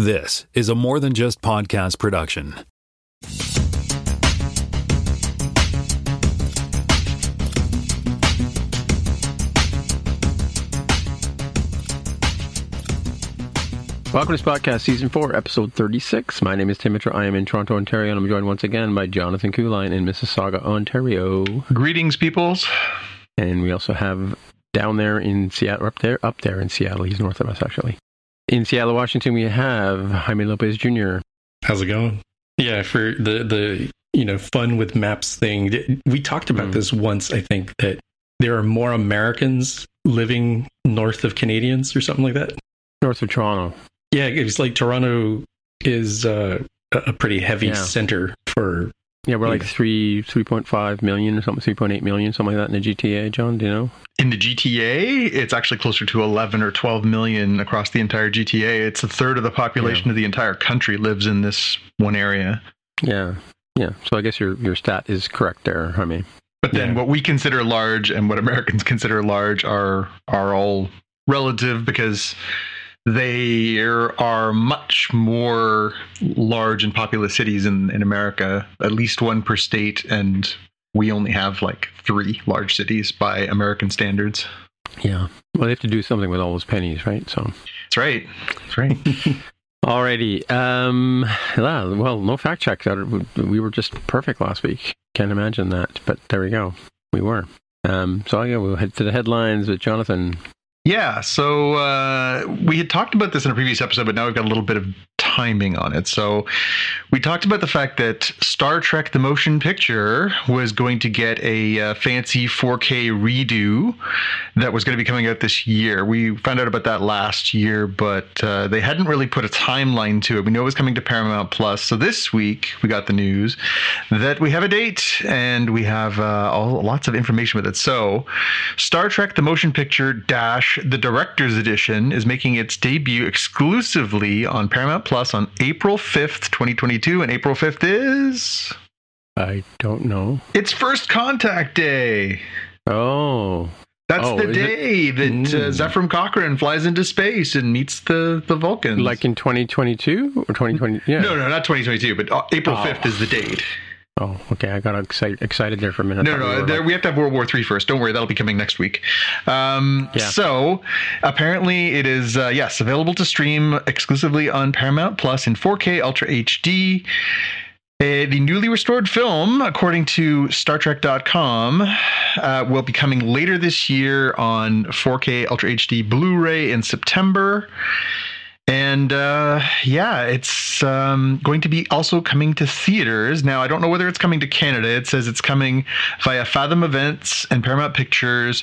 This is a more than just podcast production. Welcome to Spotcast Season 4, Episode 36. My name is Tim Mitchell. I am in Toronto, Ontario, and I'm joined once again by Jonathan Kuline in Mississauga, Ontario. Greetings, peoples. And we also have down there in Seattle, up there, up there in Seattle. He's north of us, actually. In Seattle, Washington, we have Jaime Lopez Jr. How's it going? Yeah, for the the you know fun with maps thing, we talked about Mm. this once. I think that there are more Americans living north of Canadians or something like that. North of Toronto. Yeah, it's like Toronto is uh, a a pretty heavy Yeah. center for. Yeah, we're like three, 3.5 million or something, 3.8 million, something like that in the GTA, John. Do you know? In the GTA, it's actually closer to 11 or 12 million across the entire GTA. It's a third of the population of the entire country lives in this one area. Yeah. Yeah. So I guess your, your stat is correct there, I mean, But then Yeah. what we consider large and what Americans consider large are are all relative because there are much more large and populous cities in, in America, at least one per state, and we only have like three large cities by American standards. Yeah. Well, they have to do something with all those pennies, right? So. That's right. That's right. Alrighty. Um, yeah, well, no fact checks. Uh, We were just perfect last week. Can't imagine that, but there we go. We were. Um, so yeah, we'll head to the headlines with Jonathan. Yeah, so uh, we had talked about this in a previous episode, but now we've got a little bit of timing on it. So we talked about the fact that Star Trek the Motion Picture was going to get a uh, fancy 4K redo that was going to be coming out this year. We found out about that last year, but uh, they hadn't really put a timeline to it. We know it was coming to Paramount Plus. So this week we got the news that we have a date and we have uh, all, lots of information with it. So Star Trek the Motion Picture Dash the Director's Edition is making its debut exclusively on Paramount Plus on April 5th, 2022. And April 5th is. I don't know. It's First Contact Day. Oh, That's Oh, the is it? day that uh, Mm. Zefram Cochrane flies into space and meets the, the Vulcans. like in 2022 or 2020? Yeah. no, no, not 2022, but uh, April Oh. 5th is the date. Oh, okay. I got excited, excited there for a minute. I No, no, we There, like- we have to have World War III first. Don't worry, that'll be coming next week. Um, Yeah. So, apparently, it is uh, yes available to stream exclusively on Paramount Plus in 4K Ultra HD. Uh, the newly restored film, according to StarTrek.com, uh, will be coming later this year on 4K Ultra HD Blu-ray in September. And uh, yeah, it's um, going to be also coming to theaters. Now, I don't know whether it's coming to Canada. It says it's coming via Fathom Events and Paramount Pictures,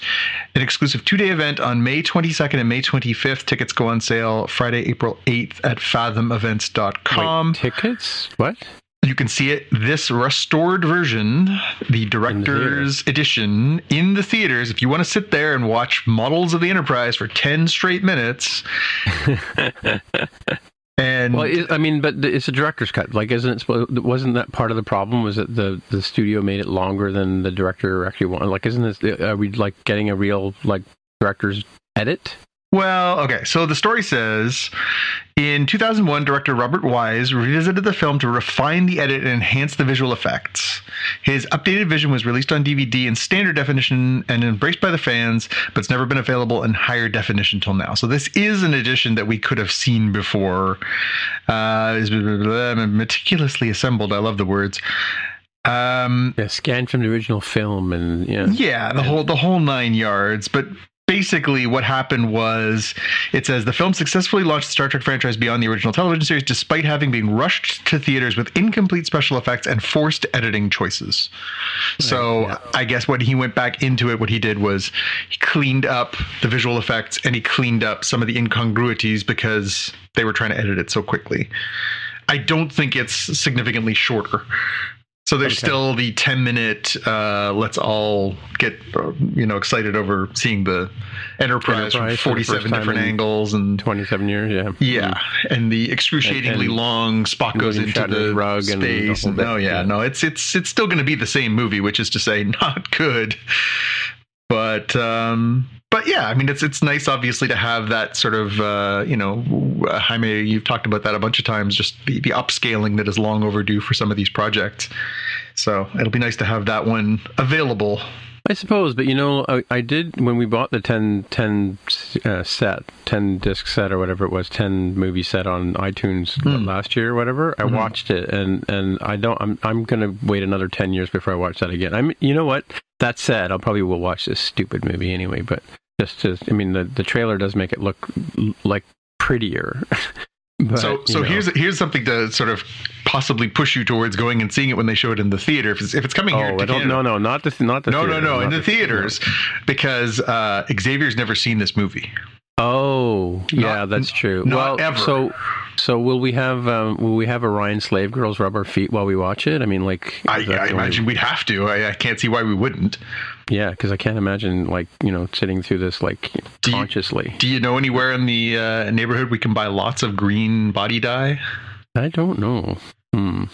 an exclusive two day event on May 22nd and May 25th. Tickets go on sale Friday, April 8th at fathomevents.com. Wait, tickets? What? You can see it, this restored version, the director's edition, in the theaters. If you want to sit there and watch Models of the Enterprise for 10 straight minutes. and Well, it, I mean, but it's a director's cut. Like, isn't it? supposed- Wasn't that part of the problem? Was that the the studio made it longer than the director actually wanted? Like, isn't this? Uh, are we like getting a real like director's edit? Well, okay. So the story says in 2001, director Robert Wise revisited the film to refine the edit and enhance the visual effects. His updated vision was released on DVD in standard definition and embraced by the fans, but it's never been available in higher definition till now. So this is an edition that we could have seen before. Uh, is meticulously assembled. I love the words. Um, Yeah, scanned from the original film, and yeah, yeah, the whole the whole nine yards. But basically, what happened was it says the film successfully launched the Star Trek franchise beyond the original television series, despite having been rushed to theaters with incomplete special effects and forced editing choices. So yeah. I guess when he went back into it, what he did was he cleaned up the visual effects and he cleaned up some of the incongruities because they were trying to edit it so quickly. I don't think it's significantly shorter. So there's Okay. still the 10 minute, uh, let's all get, you know, excited over seeing the Enterprise, Enterprise from 47 time different angles and twenty-seven years. Yeah, yeah, and the excruciatingly And- and long Spock goes into the rug and space. And, bit, oh yeah, yeah. no, it's it's it's still going to be the same movie, which is to say, not good. But um, but yeah, I mean, it's it's nice, obviously, to have that sort of, uh, you know, Jaime, you've talked about that a bunch of times, just the, the upscaling that is long overdue for some of these projects. So it'll be nice to have that one available. I suppose, but you know, I, I did when we bought the 10, 10 uh, set, 10 disc set or whatever it was, 10 movie set on iTunes Hmm. last year or whatever. I Mhm. watched it and, and I don't, I'm, I'm going to wait another 10 years before I watch that again. I'm, you know what? That said, I'll probably will watch this stupid movie anyway, but just to, I mean, the, the trailer does make it look like prettier. but, so so know. here's here's something to sort of possibly push you towards going and seeing it when they show it in the theater. If it's, if it's coming Oh, here, to I don't. Canada- No, no, not the not the. no, no, theater, no, in not the theaters, because uh, Xavier's never seen this movie. Oh, yeah, that's true. not well, ever. so so will we have um, will we have Orion Slave Girls rub our feet while we watch it? I mean, like, I, I imagine we'd have to. I, I can't see why we wouldn't. Yeah, because I can't imagine like you know sitting through this like Do you- consciously. Do you know anywhere in the uh, neighborhood we can buy lots of green body dye? I don't know. Hmm.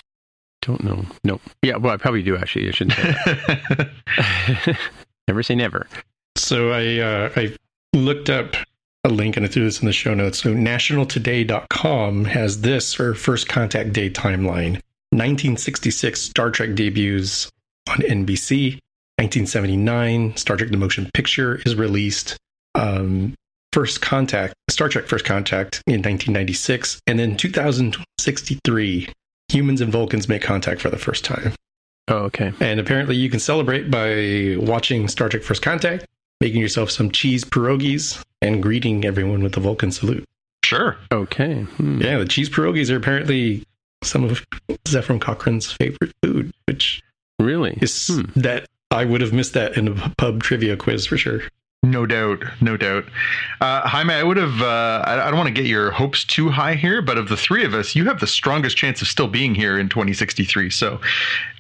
Don't know. Nope. Yeah, well, I probably do actually. I shouldn't say. never say never. So I uh, I looked up a link and I threw this in the show notes. So nationaltoday.com has this for first contact day timeline. 1966 Star Trek debuts on NBC. 1979 Star Trek the Motion Picture is released. Um, First Contact, Star Trek First Contact in 1996, and then 2063 Humans and Vulcans make contact for the first time. Oh, okay. And apparently, you can celebrate by watching Star Trek First Contact, making yourself some cheese pierogies, and greeting everyone with the Vulcan salute. sure. Okay. Hmm. Yeah, the cheese pierogies are apparently some of Zefram Cochrane's favorite food, which Really? is Hmm. that I would have missed that in a pub trivia quiz for sure. No doubt, no doubt. Uh, Jaime, I would have. Uh, I, I don't want to get your hopes too high here, but of the three of us, you have the strongest chance of still being here in 2063. So,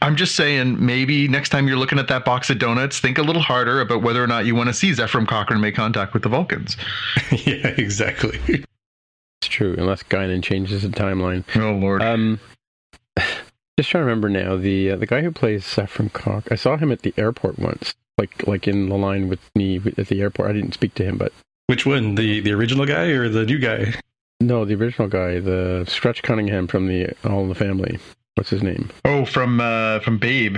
I'm just saying, maybe next time you're looking at that box of donuts, think a little harder about whether or not you want to see Zefram Cochrane make contact with the Vulcans. yeah, exactly. It's true. Unless Guinan changes the timeline. Oh Lord. Um, just trying to remember now the uh, the guy who plays Saffron Cock. I saw him at the airport once, like like in the line with me at the airport. I didn't speak to him, but Which one, the the original guy or the new guy? no, the original guy, the Stretch Cunningham from the All in the Family. What's his name? oh, from uh, from Babe.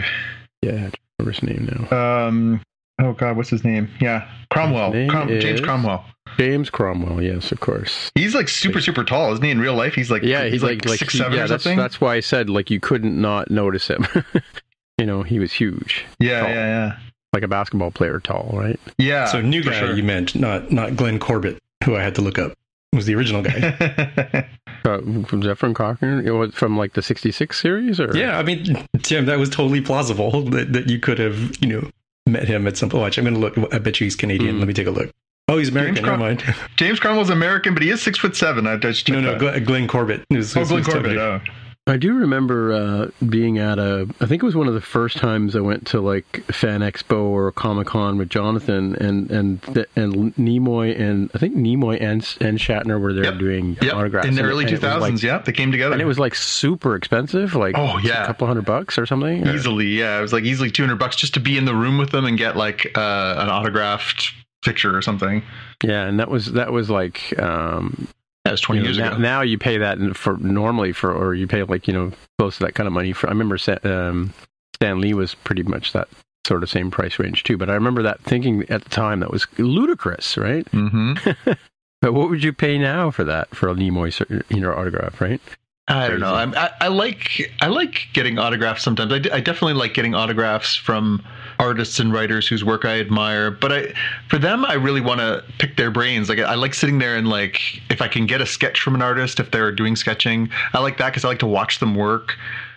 Yeah, I don't remember his name now. Um. Oh God, what's his name? Yeah, Cromwell. Name Crom- James Cromwell. James Cromwell. Yes, of course. He's like super, super tall, isn't he? In real life, he's like Yeah, he's like like six he- seven yeah. or That's something. that's why I said like you couldn't not notice him. you know, he was huge, yeah, tall. yeah, yeah, like a basketball player tall, right? yeah. so new guy sure. you meant, not not Glenn Corbett, who I had to look up. Was the original guy. Uh, from Zefram Cochrane, it was from like the '66 series, or Yeah, I mean, Tim, that was totally plausible that, that you could have, you know, met him at some point. Watch, I'm going to look. I bet you he's Canadian. Hmm. Let me take a look. Oh, he's American. James Never Crom- mind. James Cromwell's American, but he is six foot seven. I just No, no, that. Glenn, Glenn Corbett. Is, Oh, Glenn Corbett. somebody- Oh. I do remember uh, being at a. I think it was one of the first times I went to like Fan Expo or Comic Con with Jonathan and and the, and Nimoy and I think Nimoy and and Shatner were there Yep. doing Yep. autographs in the And- early and two it was, like- yeah, they came together. and it was like super expensive, like Oh, yeah. a couple hundred bucks or something. or- easily, yeah, it was like easily two hundred bucks just to be in the room with them and get like uh, an autographed picture or something. Yeah, and that was that was like um, That was twenty you know, years now, ago. now you pay that for normally for or you pay like you know close to that kind of money for. I remember um, Stan Lee was pretty much that sort of same price range too. But I remember that thinking at the time that was ludicrous, right? Mm-hmm. But what would you pay now for that for a Nimoy you know autograph, right? I don't know. I'm, I, I like I like getting autographs sometimes. I, d- I definitely like getting autographs from artists and writers whose work I admire. But I for them, I really want to pick their brains. Like I like sitting there and like if I can get a sketch from an artist if they're doing sketching, I like that because I like to watch them work.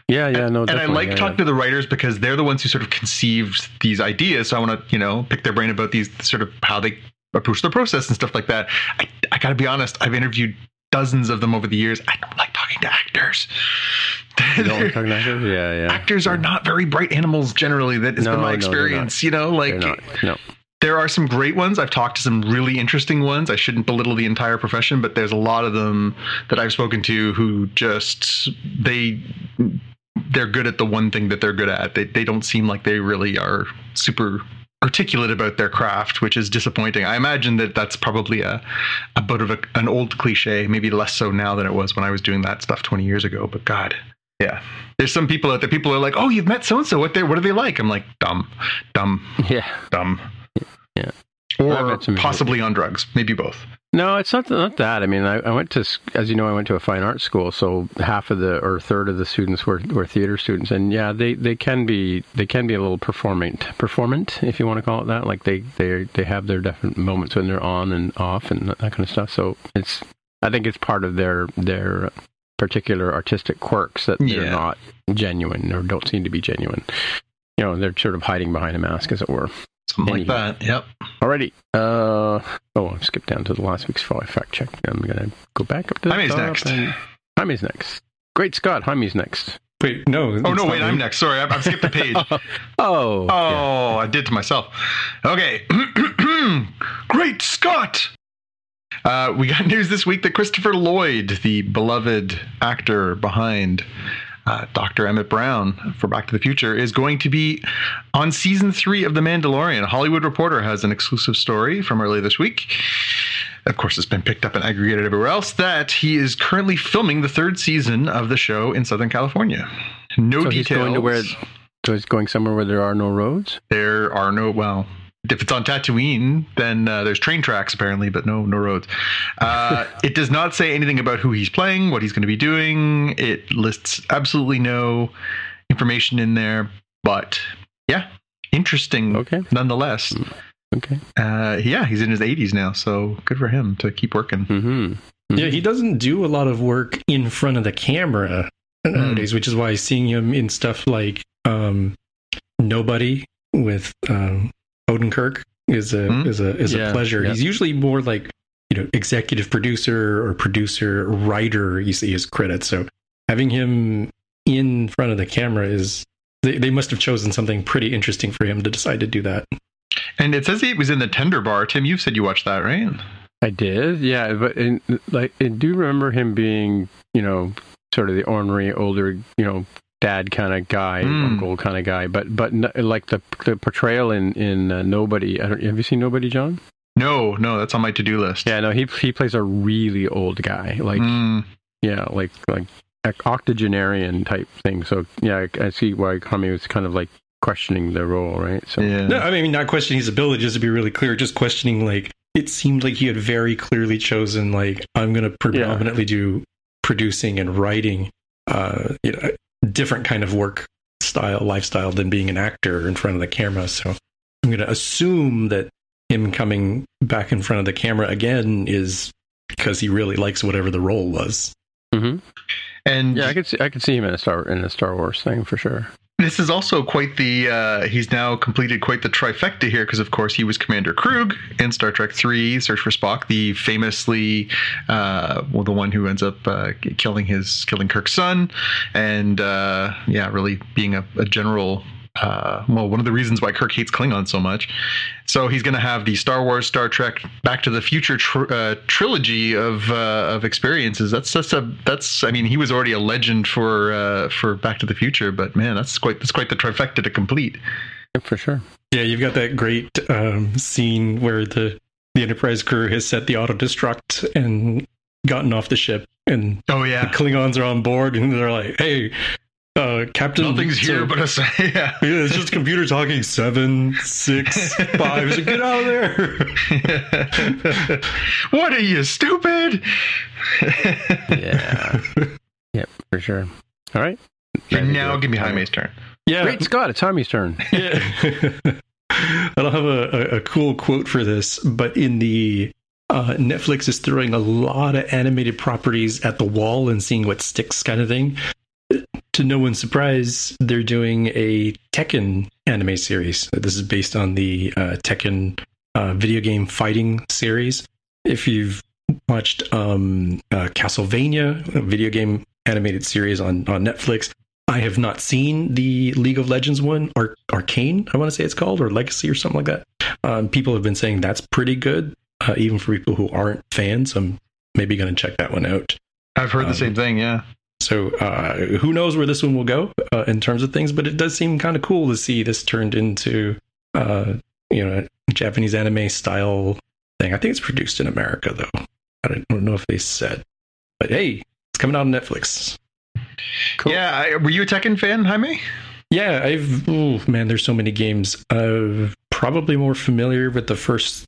Yeah, yeah, no, definitely. and I like yeah, talking to the writers because they're the ones who sort of conceived these ideas. So I want to, you know, pick their brain about these sort of how they approach the process and stuff like that. I, I got to be honest. I've interviewed dozens of them over the years. I don't like talking to actors. You don't like talking to actors? Yeah, yeah. actors are not very bright animals generally. That has No, been my no, experience. You know, like. No. there are some great ones. I've talked to some really interesting ones. I shouldn't belittle the entire profession, but there's a lot of them that I've spoken to who just they they're good at the one thing that they're good at. They they don't seem like they really are super articulate about their craft, which is disappointing. I imagine that that's probably a a bit of a, an old cliche, maybe less so now than it was when I was doing that stuff 20 years ago. But God, yeah, there's some people out there. People are like, "Oh, you've met so and so. What they what are they like?" I'm like, dumb, dumb, Yeah. dumb. Yeah. I've Or possibly on drugs, maybe both. No, it's not not that. I mean, I, I went to, as you know, I went to a fine art school, so half of the or a third of the students were, were theater students, and yeah, they, they can be they can be a little performant performant if you want to call it that. Like they they they have their different moments when they're on and off and that kind of stuff. So it's I think it's part of their their particular artistic quirks that they're Yeah. not genuine or don't seem to be genuine. You know, they're sort of hiding behind a mask, as it were. Something like that. Yep. Alrighty. Uh, oh, I've skipped down to the last week's five fact check. I'm gonna go back up to the Jaime's top next. and- Jaime's next. Great Scott, Jaime's next. Wait, no. Oh no, wait, me. I'm next. Sorry, I've, I've skipped a page. Oh, Oh, I did to myself. Okay. Great Scott! Uh, we got news this week that Christopher Lloyd, the beloved actor behind uh, Dr. Emmett Brown for Back to the Future, is going to be on season three of The Mandalorian. Hollywood Reporter has an exclusive story from earlier this week. Of course, it's been picked up and aggregated everywhere else that he is currently filming the third season of the show in Southern California. No so he's details. going to where? So he's going somewhere where there are no roads. There are no well. If it's on Tatooine, then uh, there's train tracks apparently, but no no roads. Uh, it does not say anything about who he's playing, what he's going to be doing. It lists absolutely no information in there. But yeah, interesting Okay. nonetheless. Okay. Uh, yeah, he's in his 80s now, so good for him to keep working. Mm-hmm. Yeah, he doesn't do a lot of work in front of the camera nowadays, which is why seeing him in stuff like um, Nobody with um, Odenkirk is a Hmm. is a is Yeah, a pleasure. yeah. He's usually more like you know executive producer or producer writer. You see his credits. So having him in front of the camera is they, they must have chosen something pretty interesting for him to decide to do that. And it says he was in the Tender Bar. Tim, you said you watched that, right? I did, yeah, but in, like I do remember him being, you know, sort of the ornery older, you know, dad kind of guy, Mm. uncle kind of guy. But but n- like the the portrayal in in uh, Nobody. I don't, have you seen Nobody, John? No, no, that's on my to-do list. Yeah, no, he he plays a really old guy, like Mm, yeah, like like octogenarian type thing. So yeah, I, I see why Jaime was kind of like questioning the role, right? So yeah. No, I mean not questioning his ability, just to be really clear, just questioning like it seemed like he had very clearly chosen like I'm going to predominantly do producing and writing, uh, you know, a different kind of work style, lifestyle than being an actor in front of the camera. So I'm going to assume that him coming back in front of the camera again is because he really likes whatever the role was. hmm And yeah, I could see I could see him in a Star in a Star Wars thing for sure. This is also quite the. Uh, he's now completed quite the trifecta here because, of course, he was Commander Kruge in Star Trek Three: Search for Spock, the famously, uh, well, the one who ends up uh, killing his killing Kirk's son, and uh, yeah, really being a, a general. Uh, well, one of the reasons why Kirk hates Klingon so much. So he's going to have the Star Wars, Star Trek, Back to the Future tr- uh, trilogy of uh, of experiences. That's that's a that's. I mean, he was already a legend for uh, for Back to the Future, but man, that's quite that's quite the trifecta to complete. Yeah, for sure. Yeah, you've got that great um, scene where the the Enterprise crew has set the auto destruct and gotten off the ship, and Oh the yeah, Klingons are on board, and they're like, "Hey, uh, Captain, nothing's so- here but us. yeah. yeah, it's just a computer talking seven, six, five. So get out of there." what are you stupid? Yeah. yep, for sure. All right. and now give me Jaime's turn. Yeah, Great Scott, it's Jaime's turn. Yeah. I don't have a, a, a cool quote for this, but in the uh, Netflix is throwing a lot of animated properties at the wall and seeing what sticks, kind of thing. To no one's surprise, they're doing a Tekken anime series. This is based on the uh, Tekken uh, video game fighting series. If you've watched um, uh, Castlevania, a video game animated series on, on Netflix, I have not seen the League of Legends one, or Arcane, I want to say it's called, or Legacy or something like that. Um, people have been saying that's pretty good, uh, even for people who aren't fans. I'm maybe going to check that one out. I've heard Um, the same thing. Yeah. So uh, who knows where this one will go uh, in terms of things, but it does seem kind of cool to see this turned into uh, you know Japanese anime style thing. I think it's produced in America though. I don't, I don't know if they said, but hey, it's coming out on Netflix. Cool. Yeah, I, were you a Tekken fan, Jaime? Yeah, I've oh man, there's so many games. Uh, probably more familiar with the first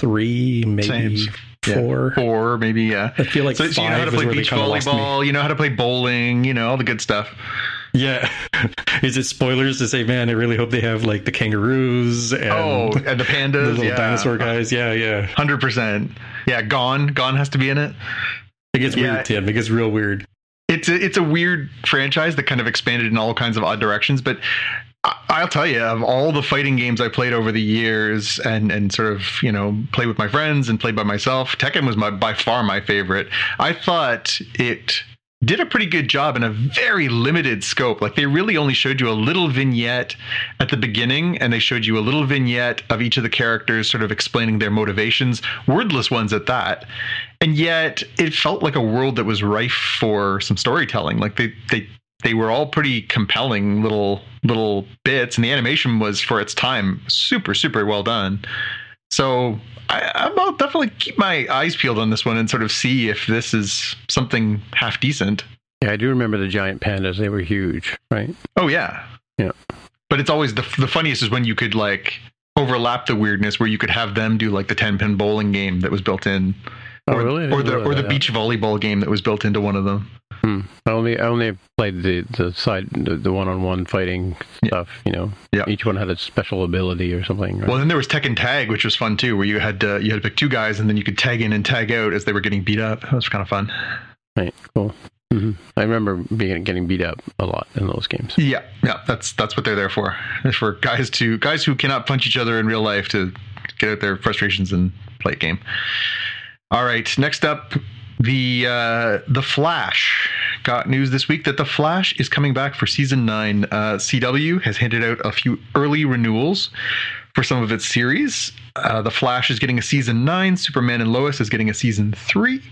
three, maybe Same. Yeah. four. Maybe yeah. I feel like So, five so you know how to play beach kind of lost me. volleyball, you know how to play bowling, you know all the good stuff. Yeah, is it spoilers to say, man? I really hope they have like the kangaroos and oh, and the pandas, the little yeah. dinosaur guys. Yeah, yeah. Hundred percent. Yeah, Gon. Gon has to be in it. It gets Yeah. weird, Tim. It gets real weird. It's a, it's a weird franchise that kind of expanded in all kinds of odd directions, but I'll tell you, of all the fighting games I played over the years and and sort of you know play with my friends and play by myself, Tekken was my by far my favorite. I thought it did a pretty good job in a very limited scope. Like they really only showed you a little vignette at the beginning, and they showed you a little vignette of each of the characters, sort of explaining their motivations, wordless ones at that. And yet, it felt like a world that was rife for some storytelling. Like they they they were all pretty compelling little little bits, and the animation was for its time super super well done. So I, I'll definitely keep my eyes peeled on this one and sort of see if this is something half decent. Yeah, I do remember the giant pandas. They were huge, right? Oh yeah, Yeah. But it's always the the funniest is when you could like overlap the weirdness, where you could have them do like the ten pin bowling game that was built in, Oh, or, really? Or the or the that. beach volleyball game that was built into one of them. Hmm. I only I only played the the side the, the one-on-one fighting Yeah. stuff. You know, Yeah. each one had a special ability or something. Right? Well, then there was Tekken Tag, which was fun too, where you had to, you had to pick two guys and then you could tag in and tag out as they were getting beat up. That was kind of fun. right, cool. hmm I remember being getting beat up a lot in those games. Yeah, yeah, that's that's what they're there for. They're for guys to guys who cannot punch each other in real life to get out their frustrations and play a game. All right, next up, the uh, the Flash got news this week that the Flash is coming back for season nine. Uh, CW has handed out a few early renewals for some of its series. Uh, the Flash is getting a season nine. Superman and Lois is getting a season three.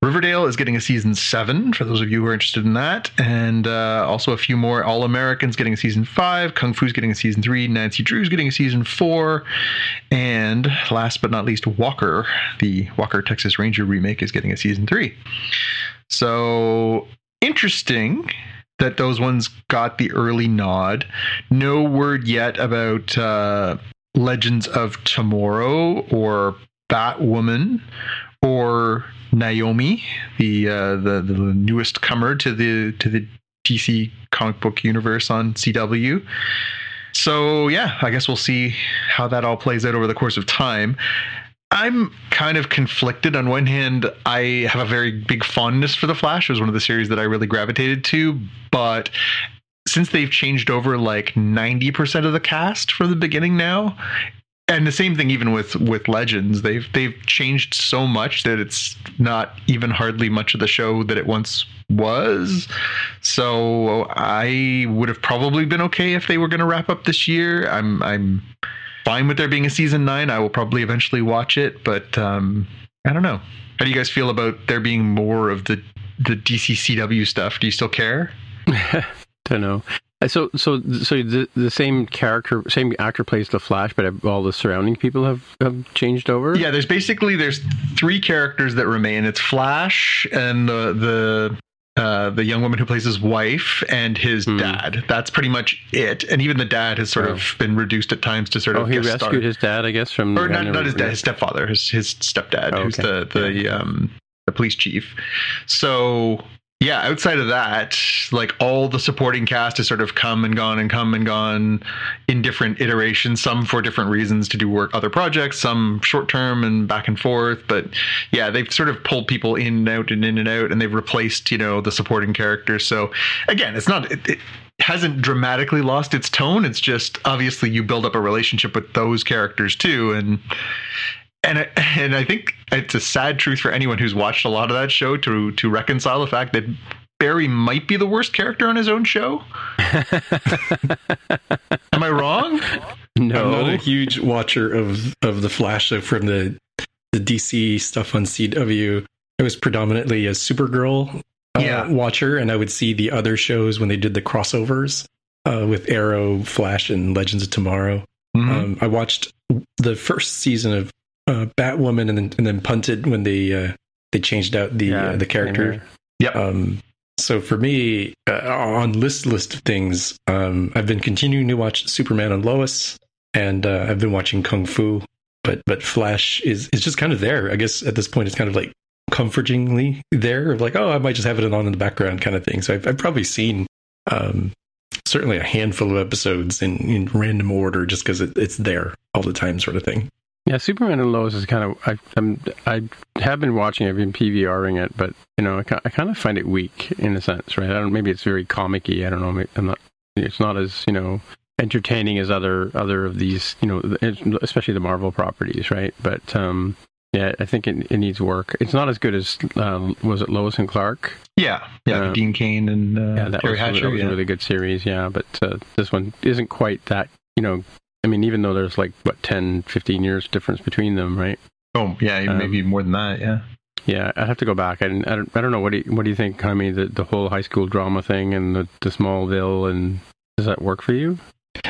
Riverdale is getting a season seven for those of you who are interested in that, and uh, also a few more. All Americans getting a season five. Kung Fu's getting a season three. Nancy Drew's getting a season four, and last but not least, Walker, the Walker Texas Ranger remake, is getting a season three. So interesting that those ones got the early nod. No word yet about uh, Legends of Tomorrow or Batwoman or Naomi, the, uh, the the newest comer to the to the DC comic book universe on CW. So yeah, I guess we'll see how that all plays out over the course of time. I'm kind of conflicted. On one hand, I have a very big fondness for The Flash. It was one of the series that I really gravitated to, but since they've changed over like 90% of the cast from the beginning now, and the same thing even with with Legends, they've they've changed so much that it's not even hardly much of the show that it once was. So I would have probably been okay if they were going to wrap up this year. I'm I'm fine with there being a season nine. I will probably eventually watch it, but um, I don't know. How do you guys feel about there being more of the the DC CW stuff? Do you still care? Don't know. Uh, So, so, so the, the same character, same actor plays the Flash, but all the surrounding people have, have changed over. Yeah, there's basically there's three characters that remain. It's Flash and the the uh, the young woman who plays his wife and his Hmm. dad. That's pretty much it. And even the dad has sort Oh. of been reduced at times to sort Oh, of he guest rescued star. his dad, I guess, from. or not, not his dad, his stepfather, his his stepdad, Oh, who's okay. the the um the police chief. So yeah, outside of that, like all the supporting cast has sort of come and gone and come and gone in different iterations. Some for different reasons to do work other projects, some short term and back and forth. But yeah, they've sort of pulled people in and out and in and out, and they've replaced you know the supporting characters. So again, it's not. It, it, hasn't dramatically lost its tone it's just obviously you build up a relationship with those characters too and and I, and I think it's a sad truth for anyone who's watched a lot of that show to to reconcile the fact that Barry might be the worst character on his own show. Am I wrong? No, I'm not a huge watcher of of the Flash so from the the DC stuff on CW. I was predominantly a Supergirl uh, Yeah. watcher, and I would see the other shows when they did the crossovers uh, with Arrow, Flash, and Legends of Tomorrow. Mhm. Mhm. Um, I watched the first season of uh, Batwoman and then and then punted when they uh, they changed out the uh, the character. same Um, so for me, uh, on list list of things, um, I've been continuing to watch Superman and Lois, and uh, I've been watching Kung Fu. But but Flash is is just kind of there. I guess at this point, it's kind of like comfortingly there. Like oh, I might just have it on in the background, kind of thing. So I've, I've probably seen um, certainly a handful of episodes in in random order, just because it, it's there all the time, sort of thing. Yeah, Superman and Lois is kind of. I, I'm. I have been watching. I've been PVRing it, but you know, I, I kind of find it weak in a sense, right? I don't. Maybe it's very comicky. I don't know. I'm not. It's not as you know entertaining as other other of these. You know, especially the Marvel properties, right? But um, yeah, I think it, it needs work. It's not as good as um, was it Lois and Clark? Yeah, yeah. Um, Dean Cain and uh, yeah, that Teri was, Hatcher. that was yeah. a really good series. Yeah, but uh, this one isn't quite that. You know, I mean, even though there's like what 10, 15 years difference between them, right? Oh, yeah, Um, maybe more than that. Yeah. Yeah, I'd have to go back. I, I, don't, I don't know. What do you, what do you think, I mean, the, the whole high school drama thing and the, the Smallville, and does that work for you?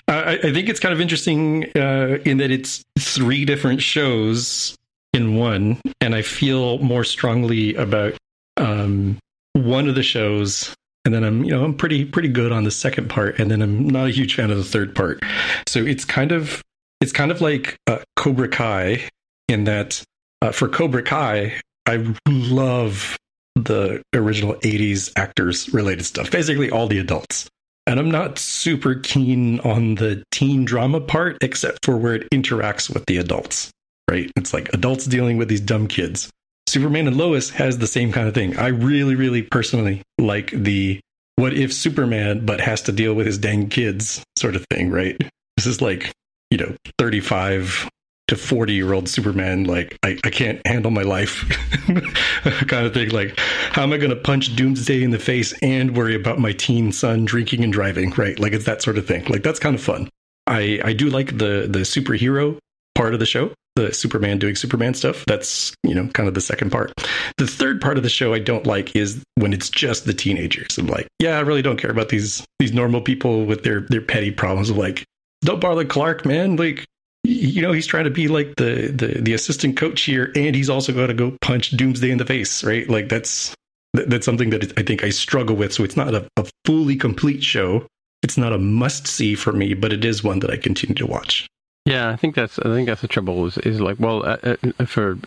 I, I think it's kind of interesting uh, in that it's three different shows in one, and I feel more strongly about um, one of the shows, and then I'm you know I'm pretty pretty good on the second part, and then I'm not a huge fan of the third part. So it's kind of it's kind of like uh, Cobra Kai in that uh, for Cobra Kai, I love the original 80s actors related stuff, basically all the adults. And I'm not super keen on the teen drama part, except for where it interacts with the adults, right? It's like adults dealing with these dumb kids. Superman and Lois has the same kind of thing. I really, really personally like the what if Superman, but has to deal with his dang kids sort of thing, right? This is like, you know, 35 to 40 year old Superman, like, I, I can't handle my life kind of thing. Like, how am I going to punch Doomsday in the face and worry about my teen son drinking and driving, right? Like, it's that sort of thing. Like, that's kind of fun. I, I do like the, the superhero part of the show, the Superman doing Superman stuff. That's, you know, kind of the second part. The third part of the show I don't like is when it's just the teenagers. I'm like, yeah, I really don't care about these these normal people with their their petty problems of like, don't bother Clark, man. Like, you know, he's trying to be like the the, the assistant coach here, and he's also got to go punch Doomsday in the face, right? Like that's that's something that I think I struggle with. So it's not a, a fully complete show. It's not a must see for me, but it is one that I continue to watch. Yeah, I think that's I think that's the trouble is, is like well uh, uh, for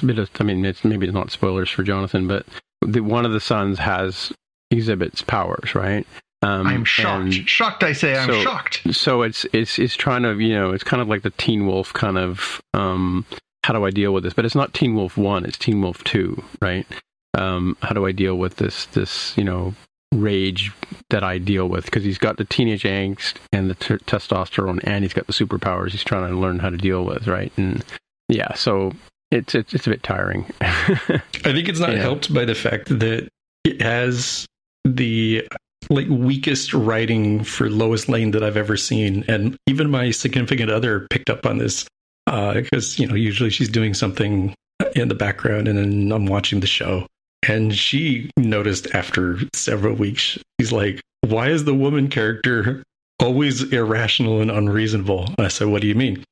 a bit of I mean it's maybe it's not spoilers for Jonathan, but the, one of the sons has exhibits powers, right? Um, I'm shocked. shocked, I say. I'm so- shocked. so it's it's it's trying to you know it's kind of like the Teen Wolf kind of um, how do I deal with this? But it's not Teen Wolf one, it's Teen Wolf two, right? Um, how do I deal with this this you know rage that I deal with because he's got the teenage angst and the t- testosterone and he's got the superpowers he's trying to learn how to deal with, right? And yeah, so it's it's, it's a bit tiring. I think it's not Yeah. helped by the fact that it has the like weakest writing for Lois Lane that I've ever seen, and even my significant other picked up on this uh, because you know usually she's doing something in the background, and then I'm watching the show, and she noticed after several weeks, she's like, "Why is the woman character always irrational and unreasonable?" And I said, "What do you mean?"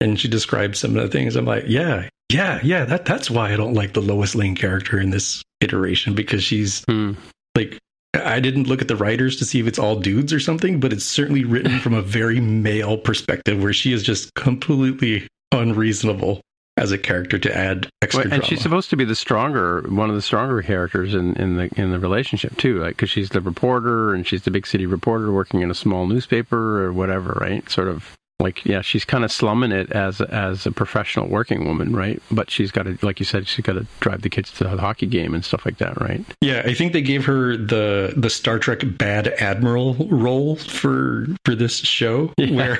And she described some of the things. I'm like, "Yeah, yeah, yeah. That that's why I don't like the Lois Lane character in this iteration because she's Hmm. like I didn't look at the writers to see if it's all dudes or something, but it's certainly written from a very male perspective where she is just completely unreasonable as a character to add extra Well, and drama. she's supposed to be the stronger, one of the stronger characters in, in the in the relationship too, like because she's the reporter and she's the big city reporter working in a small newspaper or whatever, right? Sort of like yeah, she's kind of slumming it as as a professional working woman, right? But she's got to, like you said, she's got to drive the kids to the hockey game and stuff like that, right? yeah, I think they gave her the the Star Trek bad admiral role for for this show Yeah. where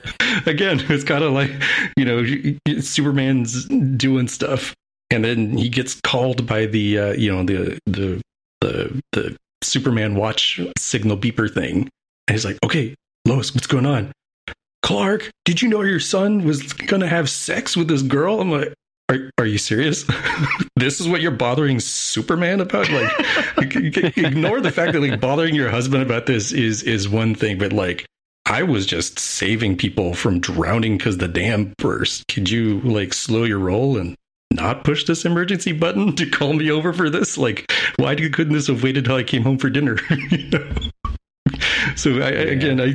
again, it's kind of like, you know, Superman's doing stuff and then he gets called by the uh, you know the the the the Superman watch signal beeper thing, and he's like, "Okay, Lois, what's going on?" Clark, did you know your son was gonna have sex with this girl? I'm like, are, are you serious? this is what you're bothering Superman about? Like, ignore the fact that like bothering your husband about this is is one thing, but like I was just saving people from drowning because the dam burst. Could you like slow your roll and not push this emergency button to call me over for this? Like, why couldn't this have waited till I came home for dinner? you know? So I, yeah. again, I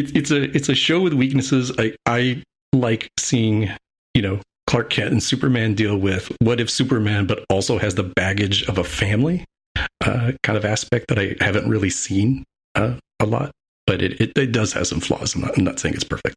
it's it's a it's a show with weaknesses. I I like seeing you know Clark Kent and Superman deal with what if Superman, but also has the baggage of a family uh, kind of aspect that I haven't really seen uh, a lot. But it, it, it does have some flaws. I'm not, I'm not saying it's perfect.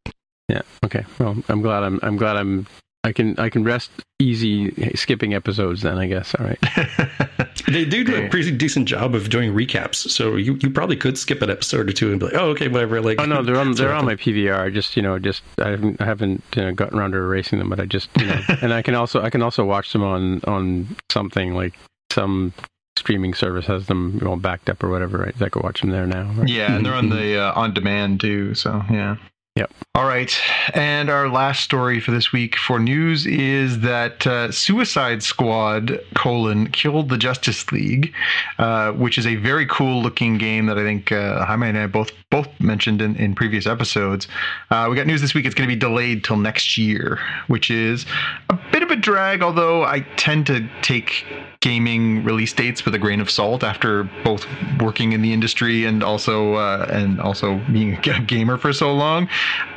Yeah. Okay. Well, I'm glad I'm I'm glad I'm I can I can rest easy skipping episodes then I guess. All right. they do do a pretty decent job of doing recaps, so you, you probably could skip an episode or two and be like, oh okay, whatever. Like, oh no, they're on they're on my PVR. Just you know, just I haven't I haven't you know, gotten around to erasing them, but I just you know, and I can also I can also watch them on on something like some streaming service has them all backed up or whatever, right? I could watch them there now. Right? Yeah, and they're on the uh, on demand too. So yeah. Yep. All right. And our last story for this week for news is that uh, Suicide Squad colon killed the Justice League, uh, which is a very cool looking game that I think uh, Jaime and I both both mentioned in, in previous episodes. Uh, we got news this week. It's going to be delayed till next year, which is a bit of a drag. Although I tend to take gaming release dates with a grain of salt after both working in the industry and also uh, and also being a gamer for so long.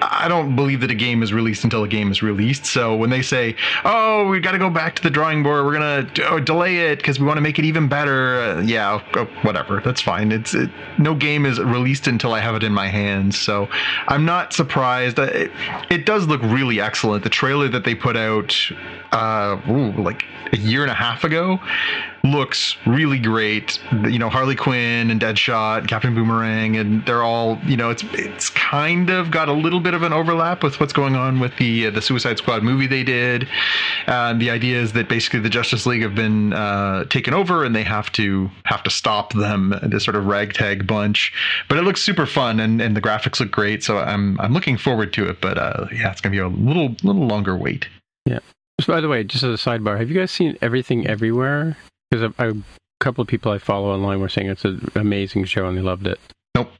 I don't believe that a game is released until a game is released. So when they say, "Oh, we got to go back to the drawing board. We're gonna oh, delay it because we want to make it even better," uh, yeah, oh, whatever. That's fine. It's it, no game is released until I have it in my hands. So I'm not surprised. It, it does look really excellent. The trailer that they put out, uh, ooh, like a year and a half ago looks really great. You know, Harley Quinn and Deadshot, Captain Boomerang, and they're all you know. It's it's kind of got a little bit of an overlap with what's going on with the uh, the Suicide Squad movie they did. Uh, the idea is that basically the Justice League have been uh, taken over and they have to have to stop them. This sort of ragtag bunch, but it looks super fun and, and the graphics look great. So I'm I'm looking forward to it. But uh, yeah, it's gonna be a little little longer wait. Yeah. By the way, just as a sidebar, have you guys seen Everything Everywhere? Because a, a, couple of people I follow online were saying it's an amazing show and they loved it. Nope.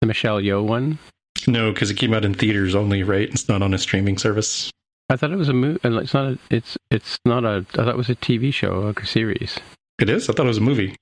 The Michelle Yeoh one? No, because it came out in theaters only, right? It's not on a streaming service. I thought it was a movie. And it's not. A, it's it's not a. I thought it was a TV show, like a series. It is. I thought it was a movie.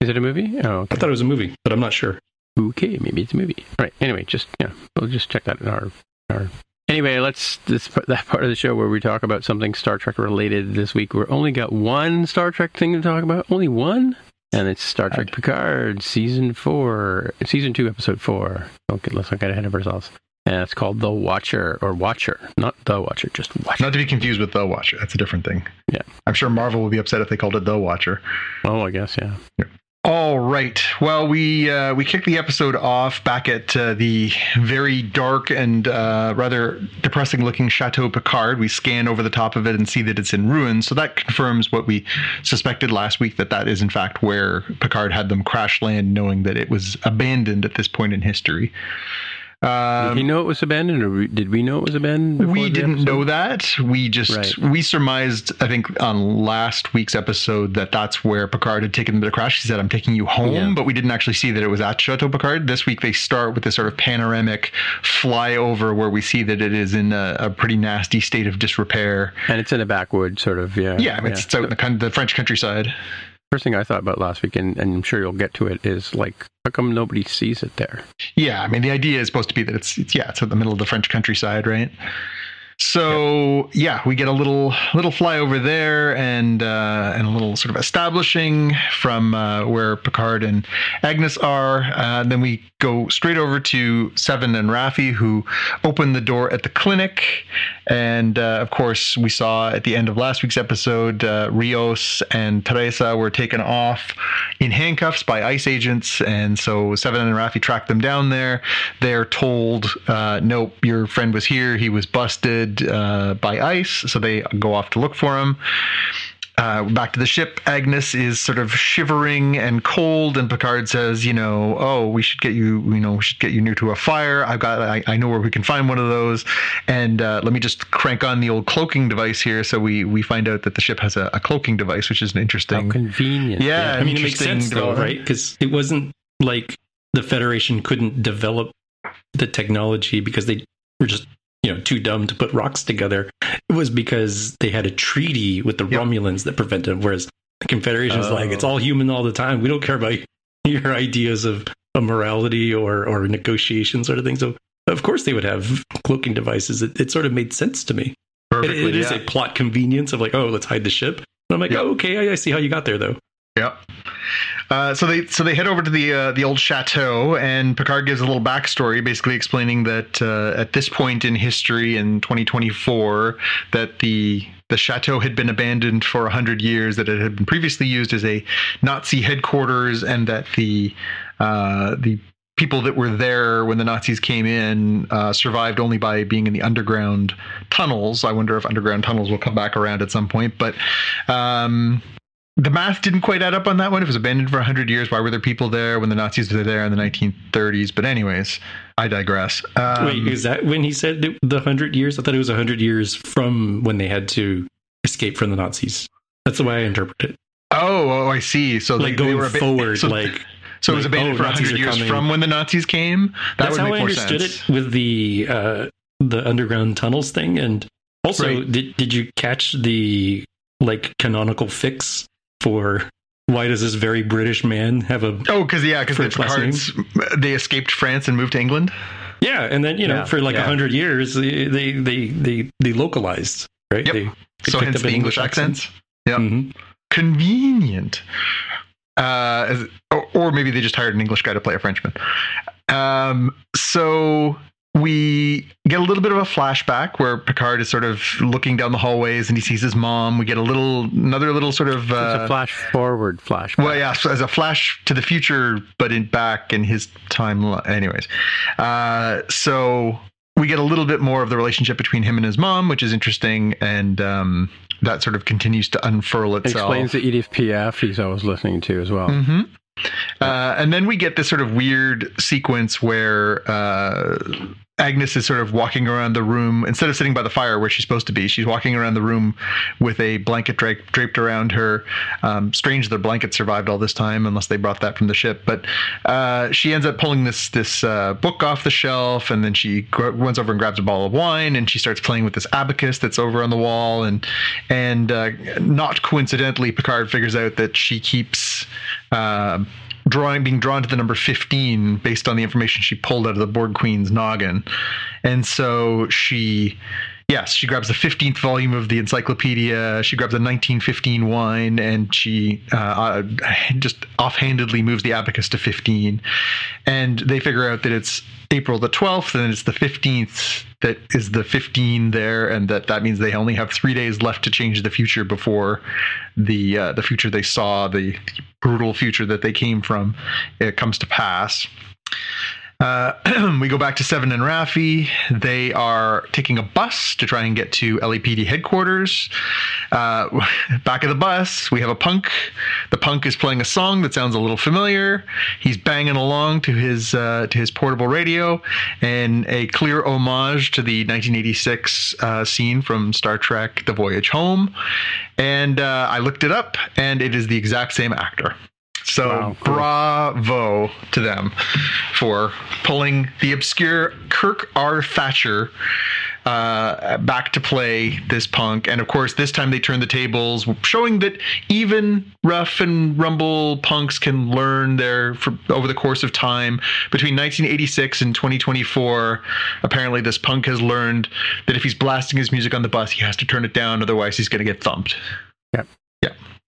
Is it a movie? Oh, okay. I thought it was a movie, but I'm not sure. Okay, maybe it's a movie. All right. Anyway, just yeah, we'll just check that in our our Anyway, let's this that part of the show where we talk about something Star Trek related this week. We're only got one Star Trek thing to talk about. Only one, and it's Star Trek Picard season four, season two, episode four. Okay, let's not get ahead of ourselves. And it's called The Watcher or Watcher, not The Watcher, just Watcher. Not to be confused with The Watcher. That's a different thing. Yeah, I'm sure Marvel would be upset if they called it The Watcher. Oh, I guess yeah. yeah. All right. Well, we uh, we kicked the episode off back at uh, the very dark and uh, rather depressing looking Chateau Picard. We scan over the top of it and see that it's in ruins. So that confirms what we suspected last week that that is in fact where Picard had them crash land, knowing that it was abandoned at this point in history. Um, did he know it was abandoned, or did we know it was abandoned? We didn't know that. We just right. we surmised. I think on last week's episode that that's where Picard had taken them to crash. He said, "I'm taking you home," yeah. but we didn't actually see that it was at Chateau Picard. This week they start with this sort of panoramic flyover where we see that it is in a, a pretty nasty state of disrepair, and it's in a backwood sort of yeah. Yeah, I mean, yeah. it's out in the the French countryside. First thing I thought about last week, and, and I'm sure you'll get to it, is like, how come nobody sees it there? Yeah, I mean, the idea is supposed to be that it's, it's yeah, it's in the middle of the French countryside, right? So yeah, we get a little little flyover there, and uh, and a little sort of establishing from uh, where Picard and Agnes are. Uh, then we go straight over to Seven and Raffi, who open the door at the clinic, and uh, of course we saw at the end of last week's episode, uh, Rios and Teresa were taken off in handcuffs by ICE agents, and so Seven and Raffi track them down there. They're told, uh, "Nope, your friend was here. He was busted." Uh, by ice, so they go off to look for him. Uh, back to the ship, Agnes is sort of shivering and cold, and Picard says, "You know, oh, we should get you, you know, we should get you near to a fire. I've got, I, I know where we can find one of those, and uh, let me just crank on the old cloaking device here." So we we find out that the ship has a, a cloaking device, which is an interesting, How convenient. Yeah, yeah. I mean, it makes sense though, right? Because it wasn't like the Federation couldn't develop the technology because they were just you know too dumb to put rocks together. It was because they had a treaty with the Yep. Romulans that prevented them. Whereas the Confederation is oh. like Oh. it's all human all the time. We don't care about your ideas of, of morality or or negotiation sort of thing. So of course they would have cloaking devices. It, it sort of made sense to me. It, Perfectly. it is yeah. a plot convenience of like, oh, let's hide the ship. And I'm like, Yeah. oh, okay, I, I see how you got there though. Yep. Uh, so they so they head over to the uh, the old chateau, and Picard gives a little backstory, basically explaining that uh, at this point in history, in 2024, that the the chateau had been abandoned for hundred years, that it had been previously used as a Nazi headquarters, and that the uh, the people that were there when the Nazis came in uh, survived only by being in the underground tunnels. I wonder if underground tunnels will come back around at some point, but. Um, the math didn't quite add up on that one. It was abandoned for 100 years. Why were there people there when the Nazis were there in the 1930s? But, anyways, I digress. Um, Wait, is that when he said the hundred years? I thought it was hundred years from when they had to escape from the Nazis. That's the way I interpret it. oh, oh, I see. So Like they, they going were aban- forward, so, like so it was abandoned oh, for Nazis 100 are years coming. from when the Nazis came. That that's how I understood sense. it with the uh, the underground tunnels thing. And also, Right. did did you catch the like canonical fix for why does this very British man have a Oh, because yeah, because the Picards they escaped France and moved to England. yeah? And then you know Yeah, for like a yeah. hundred years they they they they, they localized right. Yep. They, they So hence up the an English accents. Yeah. Mhm. convenient. Uh, as- or, or maybe they just hired an English guy to play a Frenchman. Um, so we get a little bit of a flashback where Picard is sort of looking down the hallways and he sees his mom. We get a little, another little sort of. it's Uh, a flash forward flash. well, yeah, so as a flash to the future, but in back in his timeline. Anyways, uh, so we get a little bit more of the relationship between him and his mom, which is interesting, and um, that sort of continues to unfurl It itself. explains the Edith Piaf he's always listening to as well. hmm Uh, and then we get this sort of weird sequence where uh, Agnes is sort of walking around the room instead of sitting by the fire where she's supposed to be. She's walking around the room with a blanket dra- draped around her. Um, strange, the blanket survived all this time, unless they brought that from the ship. But uh, she ends up pulling this this uh, book off the shelf, and then she gr- runs over and grabs a bottle of wine, and she starts playing with this abacus that's over on the wall, and and uh, not coincidentally, Picard figures out that she keeps uh, drawing, being drawn to the number 15 based on the information she pulled out of the Borg Queen's noggin. And so she, yes, she grabs the 15th volume of the encyclopedia. She grabs a 1915 wine and she uh, uh, just offhandedly moves the abacus to 15. And they figure out that it's April the 12th and it's the 15th that is the 15 there and that that means they only have three days left to change the future before the uh, the future they saw the brutal future that they came from it comes to pass uh, we go back to Seven and Raffi. They are taking a bus to try and get to LAPD headquarters. Uh, back of the bus, we have a punk. The punk is playing a song that sounds a little familiar. He's banging along to his uh, to his portable radio, and a clear homage to the 1986 uh, scene from Star Trek: The Voyage Home. And uh, I looked it up, and it is the exact same actor. So Wow, cool. bravo to them for pulling the obscure Kirk R. Thatcher uh, back to play this punk. And of course, this time they turn the tables, showing that even rough and rumble punks can learn their for, over the course of time. Between 1986 and 2024, apparently this punk has learned that if he's blasting his music on the bus, he has to turn it down, otherwise he's going to get thumped.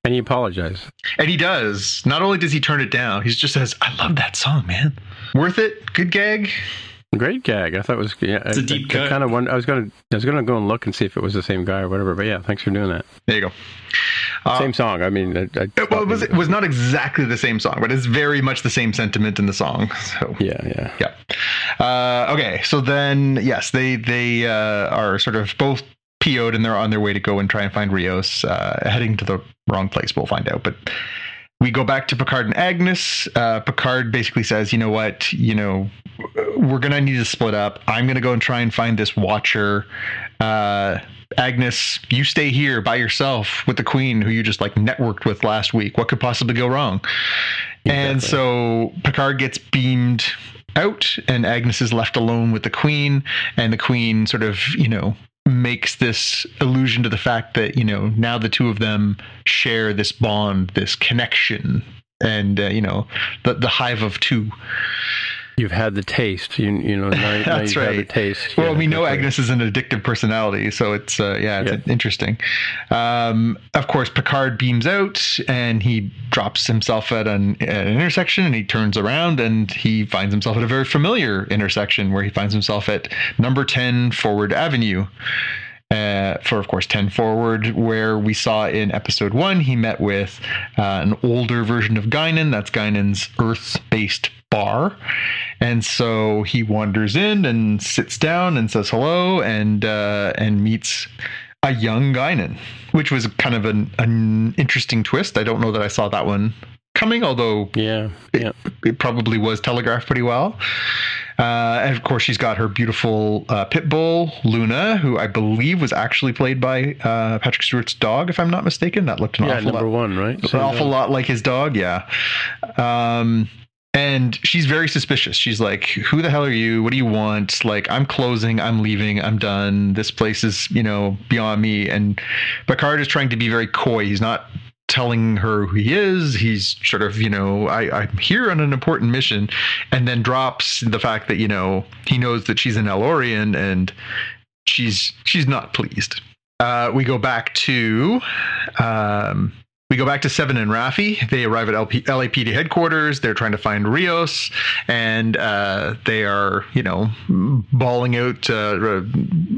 And he apologized. And he does. Not only does he turn it down, he just says, "I love that song, man. Worth it. Good gag." Great gag. I thought it was yeah. It's a I- deep I, cut. kind of wonder, I was gonna I was gonna go and look and see if it was the same guy or whatever. But yeah, thanks for doing that. There you go. Uh, same song. I mean, I, I It, well, it was, it was not exactly the same song, but it's very much the same sentiment in the song. So yeah, yeah. yeah. Uh, okay, so then yes, they they uh, are sort of both PO'd and they're on their way to go and try and find Rios, uh, heading to the wrong place. We'll find out, but. We go back to Picard and Agnes. Uh, Picard basically says, "You know what? You know, we're gonna need to split up. I'm gonna go and try and find this Watcher. Uh, Agnes, you stay here by yourself with the Queen, who you just like networked with last week. What could possibly go wrong?" And so Picard gets beamed out, and Agnes is left alone with the queen, and the queen sort of, you know, makes this allusion to the fact that you know now the two of them share this bond, this connection, and uh, you know the the hive of two. You've had the taste. You, you know, now, now That's you've had the right. taste. Well, Yeah, we know right. Agnes is an addictive personality, so it's uh, yeah, it's Yeah. interesting. Um, of course, Picard beams out and he drops himself at an, at an intersection, and he turns around and he finds himself at a very familiar intersection where he finds himself at number ten Forward Avenue. Uh, for of course 10 forward where we saw in episode one he met with uh, an older version of Guinan that's Guinan's earth-based bar and so he wanders in and sits down and says hello and uh, and meets a young Guinan, which was kind of an, an interesting twist. I don't know that I saw that one coming, although Yeah, it, yeah. it probably was telegraphed pretty well. Uh, and of course, she's got her beautiful uh, pit bull, Luna, who I believe was actually played by uh, Patrick Stewart's dog, if I'm not mistaken. That looked an Yeah, awful number lot one, right? an awful lot like his dog yeah um and she's very suspicious she's like who the hell are you what do you want like i'm closing i'm leaving i'm done this place is you know beyond me and picard is trying to be very coy he's not telling her who he is. He's sort of you know I, i'm here on an important mission and then drops the fact that you know he knows that she's an El-Aurian and she's she's not pleased. Uh, we go back to um, we go back to Seven and Raffi. They arrive at LP, LAPD headquarters. They're trying to find Rios, and uh, they are, you know, bawling out. Uh,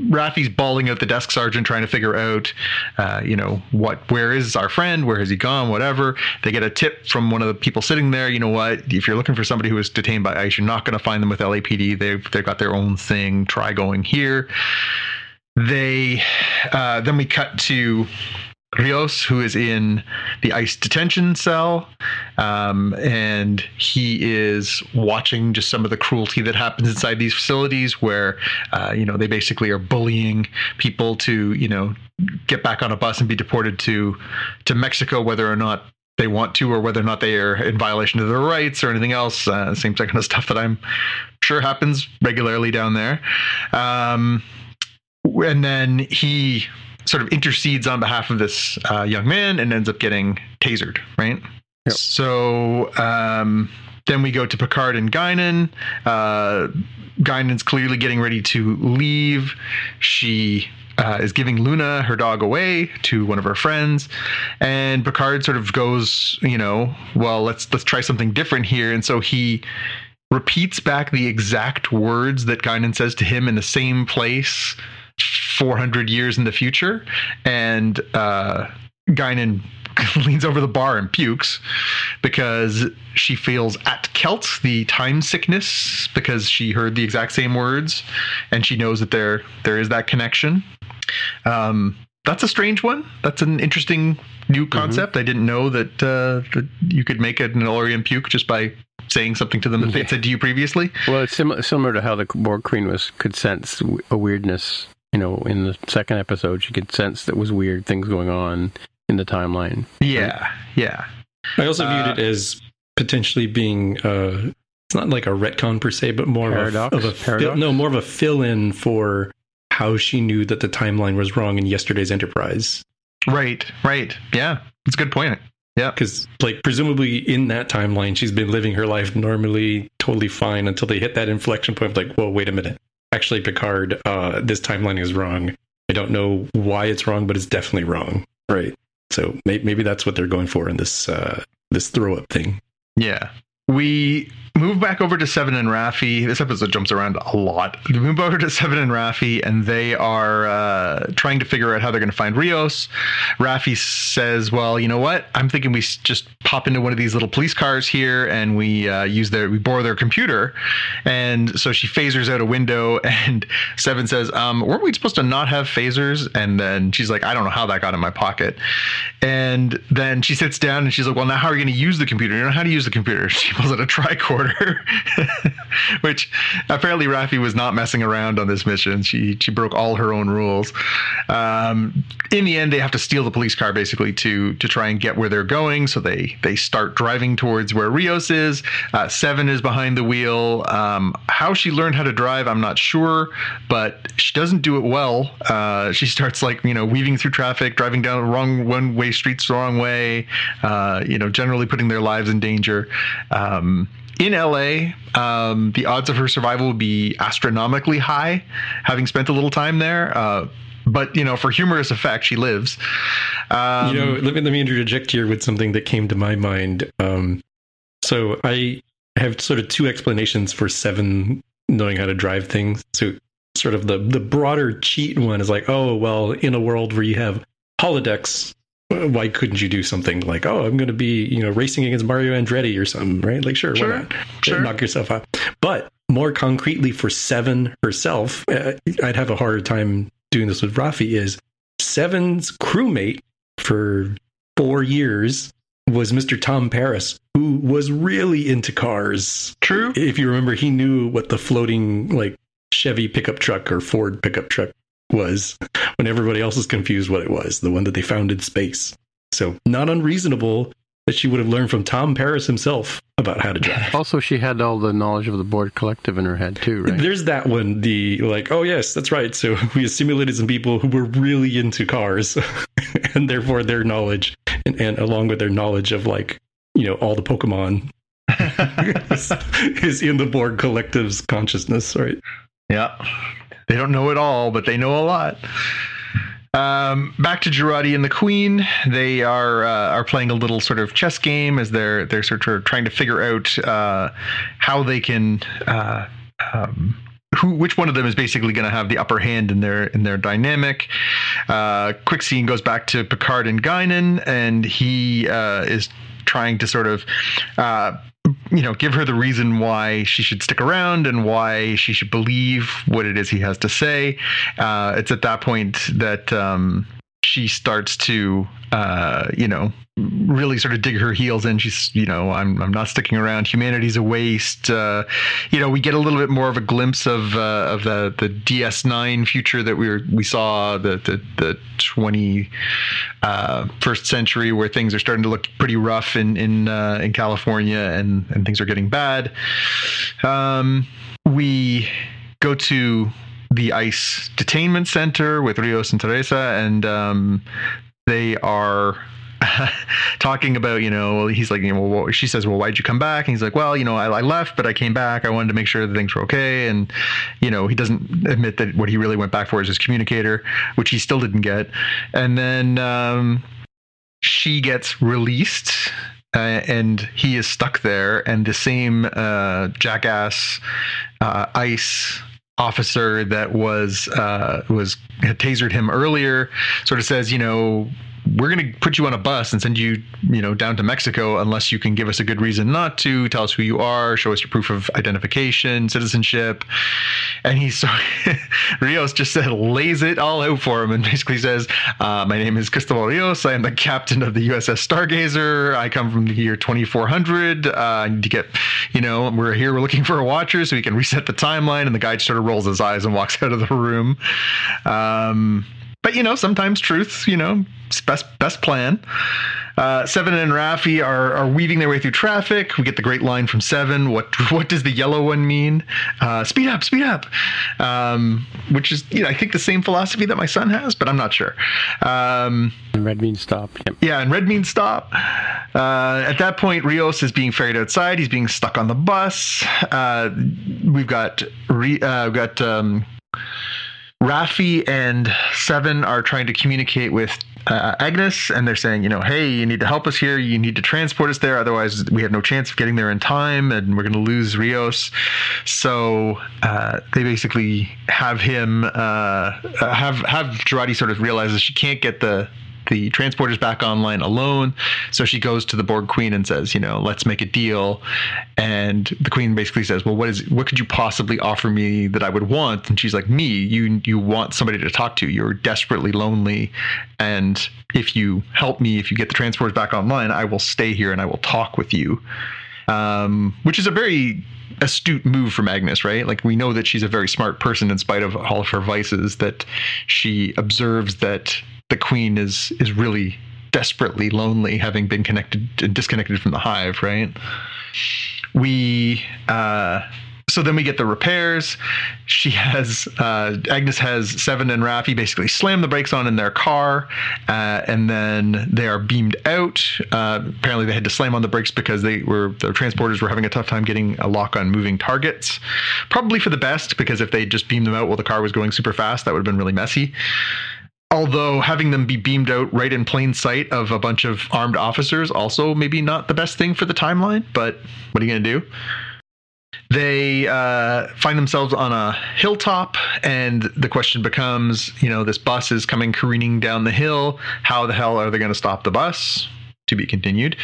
Raffi's bawling out the desk sergeant, trying to figure out, uh, you know, what, where is our friend? Where has he gone? Whatever. They get a tip from one of the people sitting there. You know what? If you're looking for somebody who was detained by ICE, you're not going to find them with LAPD. They've they've got their own thing. Try going here they uh, then we cut to Rios, who is in the ICE detention cell, um, and he is watching just some of the cruelty that happens inside these facilities, where uh, you know they basically are bullying people to you know get back on a bus and be deported to to Mexico, whether or not they want to, or whether or not they are in violation of their rights or anything else. Uh, same kind of stuff that I'm sure happens regularly down there. Um, and then he sort of intercedes on behalf of this uh, young man and ends up getting tasered, right? Yep. So um, then we go to Picard and Guinan. Uh, Guinan's clearly getting ready to leave. She uh, is giving Luna, her dog, away to one of her friends, and Picard sort of goes, you know, well, let's let's try something different here, and so he repeats back the exact words that Guinan says to him in the same place 400 years in the future. And uh, Guinan leans over the bar and pukes because she feels at Kelt the time sickness because she heard the exact same words and she knows that there there is that connection. Um, that's a strange one. That's an interesting new concept. I didn't know that uh, that you could make an El-Aurian puke just by saying something to them that they said to you previously. Well, it's similar similar to how the Borg Queen was could sense a weirdness. You know, in the second episode, she could sense that was weird things going on in the timeline. Yeah, yeah. I also viewed Uh, it as potentially being uh, it's not like a retcon per se, but more Paradox? of a, of a fill, no, more of a fill-in for how she knew that the timeline was wrong in yesterday's Enterprise. Right, right. Yeah, it's a good point. Yeah, Because, like, presumably in that timeline, she's been living her life normally, totally fine until they hit that inflection point. of Like, whoa, wait a minute. Actually, Picard, uh, this timeline is wrong. I don't know why it's wrong, but it's definitely wrong. Right. So may- maybe that's what they're going for in this uh, this throw up thing. yeah. We move back over to Seven and Raffi. This episode jumps around a lot. We move over to Seven and Raffi, and they are uh, trying to figure out how they're going to find Rios. Raffi says, "Well, you know what? I'm thinking we just pop into one of these little police cars here, and we uh, use their we borrow their computer." And so she phasers out a window, and Seven says, um, "Weren't we supposed to not have phasers?" And then she's like, "I don't know how that got in my pocket." And then she sits down and she's like, "Well, now how are you going to use the computer? You know how to use the computer?" She pulls out a tricorder order, which apparently Raffi was not messing around on this mission. She she broke all her own rules. Um, in the end, they have to steal the police car basically to to try and get where they're going. So they they start driving towards where Rios is. Uh, Seven is behind the wheel. Um, how she learned how to drive, I'm not sure, but she doesn't do it well. Uh, she starts like you know weaving through traffic, driving down the wrong one way streets the wrong way. Uh, you know, generally putting their lives in danger. Um, in LA, um, the odds of her survival would be astronomically high, having spent a little time there. Uh, but you know, for humorous effect, she lives. Um, you know, let me, let me interject here with something that came to my mind. Um, so I have sort of two explanations for Seven knowing how to drive things. So sort of the the broader cheat one is like, oh well, in a world where you have holodecks, why couldn't you do something like, oh, I'm going to be you know racing against Mario Andretti or something, right? Like, sure, Sure, why not? sure. knock yourself out. But more concretely, for Seven herself, uh, I'd have a harder time doing this with Raffi. Is Seven's crewmate for four years was Mr. Tom Paris, who was really into cars. True. If you remember, he knew what the floating like Chevy pickup truck or Ford pickup truck was when everybody else was confused what it was, the one that they found in space. So not unreasonable that she would have learned from Tom Paris himself about how to drive. Also, she had all the knowledge of the Borg collective in her head too, right? There's that one, the like, oh yes, that's right. So we simulated some people who were really into cars, and therefore their knowledge, and, and along with their knowledge of like, you know, all the Pokemon, is, is in the Borg collective's consciousness, right? Yeah. They don't know it all, but they know a lot. Um, back to Jurati and the Queen. They are uh, are playing a little sort of chess game as they're they're sort of trying to figure out uh, how they can uh, um, who which one of them is basically going to have the upper hand in their in their dynamic. Uh, quick scene goes back to Picard and Guinan, and he uh, is trying to sort of uh, you know give her the reason why she should stick around and why she should believe what it is he has to say. Uh, it's at that point that um, she starts to uh, you know really sort of dig her heels in. She's, you know, I'm, I'm not sticking around. Humanity's a waste. Uh, you know, we get a little bit more of a glimpse of uh, of the the DS9 future that we were we saw the the the 20 uh, first century where things are starting to look pretty rough in in uh, in California and and things are getting bad. Um, we go to the ICE detainment center with Rios and Teresa, and um, they are talking about, you know, he's like, you know, well, she says, well, why'd you come back? And he's like, well, you know, I, I left, but I came back. I wanted to make sure that things were okay. And, you know, he doesn't admit that what he really went back for is his communicator, which he still didn't get. And then um, she gets released. Uh, and he is stuck there, and the same uh, jackass uh, ice officer that was uh, was had tasered him earlier sort of says, you know, we're going to put you on a bus and send you, you know, down to Mexico unless you can give us a good reason not to. Tell us who you are, show us your proof of identification, citizenship. And he's so Rios just said lays it all out for him and basically says, uh, "My name is Cristobal Rios. I am the captain of the USS Stargazer. I come from the year 2400. Uh, I need to get, you know, we're here. We're looking for a watcher so we can reset the timeline." And the guy sort of rolls his eyes and walks out of the room. Um, but you know, sometimes truth, you know, best best plan. Uh, Seven and Raffi are, are weaving their way through traffic. We get the great line from Seven. What what does the yellow one mean? Uh, speed up, speed up. Um, which is, you know, I think the same philosophy that my son has, but I'm not sure. Um, And red means stop. Yep. yeah, and red means stop. Uh, at that point, Rios is being ferried outside. He's being stuck on the bus. Uh, we've got Re- uh, we've got um, Raffi and Seven are trying to communicate with uh, Agnes, and they're saying, you know, hey, you need to help us here. You need to transport us there. Otherwise, we have no chance of getting there in time, and we're going to lose Rios. So uh, they basically have him uh, have have Jurati sort of realizes she can't get the the transporters back online alone. So she goes to the Borg Queen and says, you know, let's make a deal. And the Queen basically says, well, what is what could you possibly offer me that I would want? And she's like, me. You you want somebody to talk to. You're desperately lonely, and if you help me, if you get the transporters back online, I will stay here and I will talk with you. um, which is a very astute move from Agnes, right? Like we know that she's a very smart person in spite of all of her vices. That she observes that the queen is is really desperately lonely, having been connected and disconnected from the hive, right? We uh, so then we get the repairs. She has uh, Agnes has Seven and Raffi basically slam the brakes on in their car, uh, and then they are beamed out. Uh, apparently, they had to slam on the brakes because they were the transporters were having a tough time getting a lock on moving targets. Probably for the best because if they just beamed them out while the car was going super fast, that would have been really messy although having them be beamed out right in plain sight of a bunch of armed officers also maybe not the best thing for the timeline but what are you going to do? They uh, find themselves on a hilltop and the question becomes you know this bus is coming careening down the hill. How the hell are they going to stop the bus to be continued.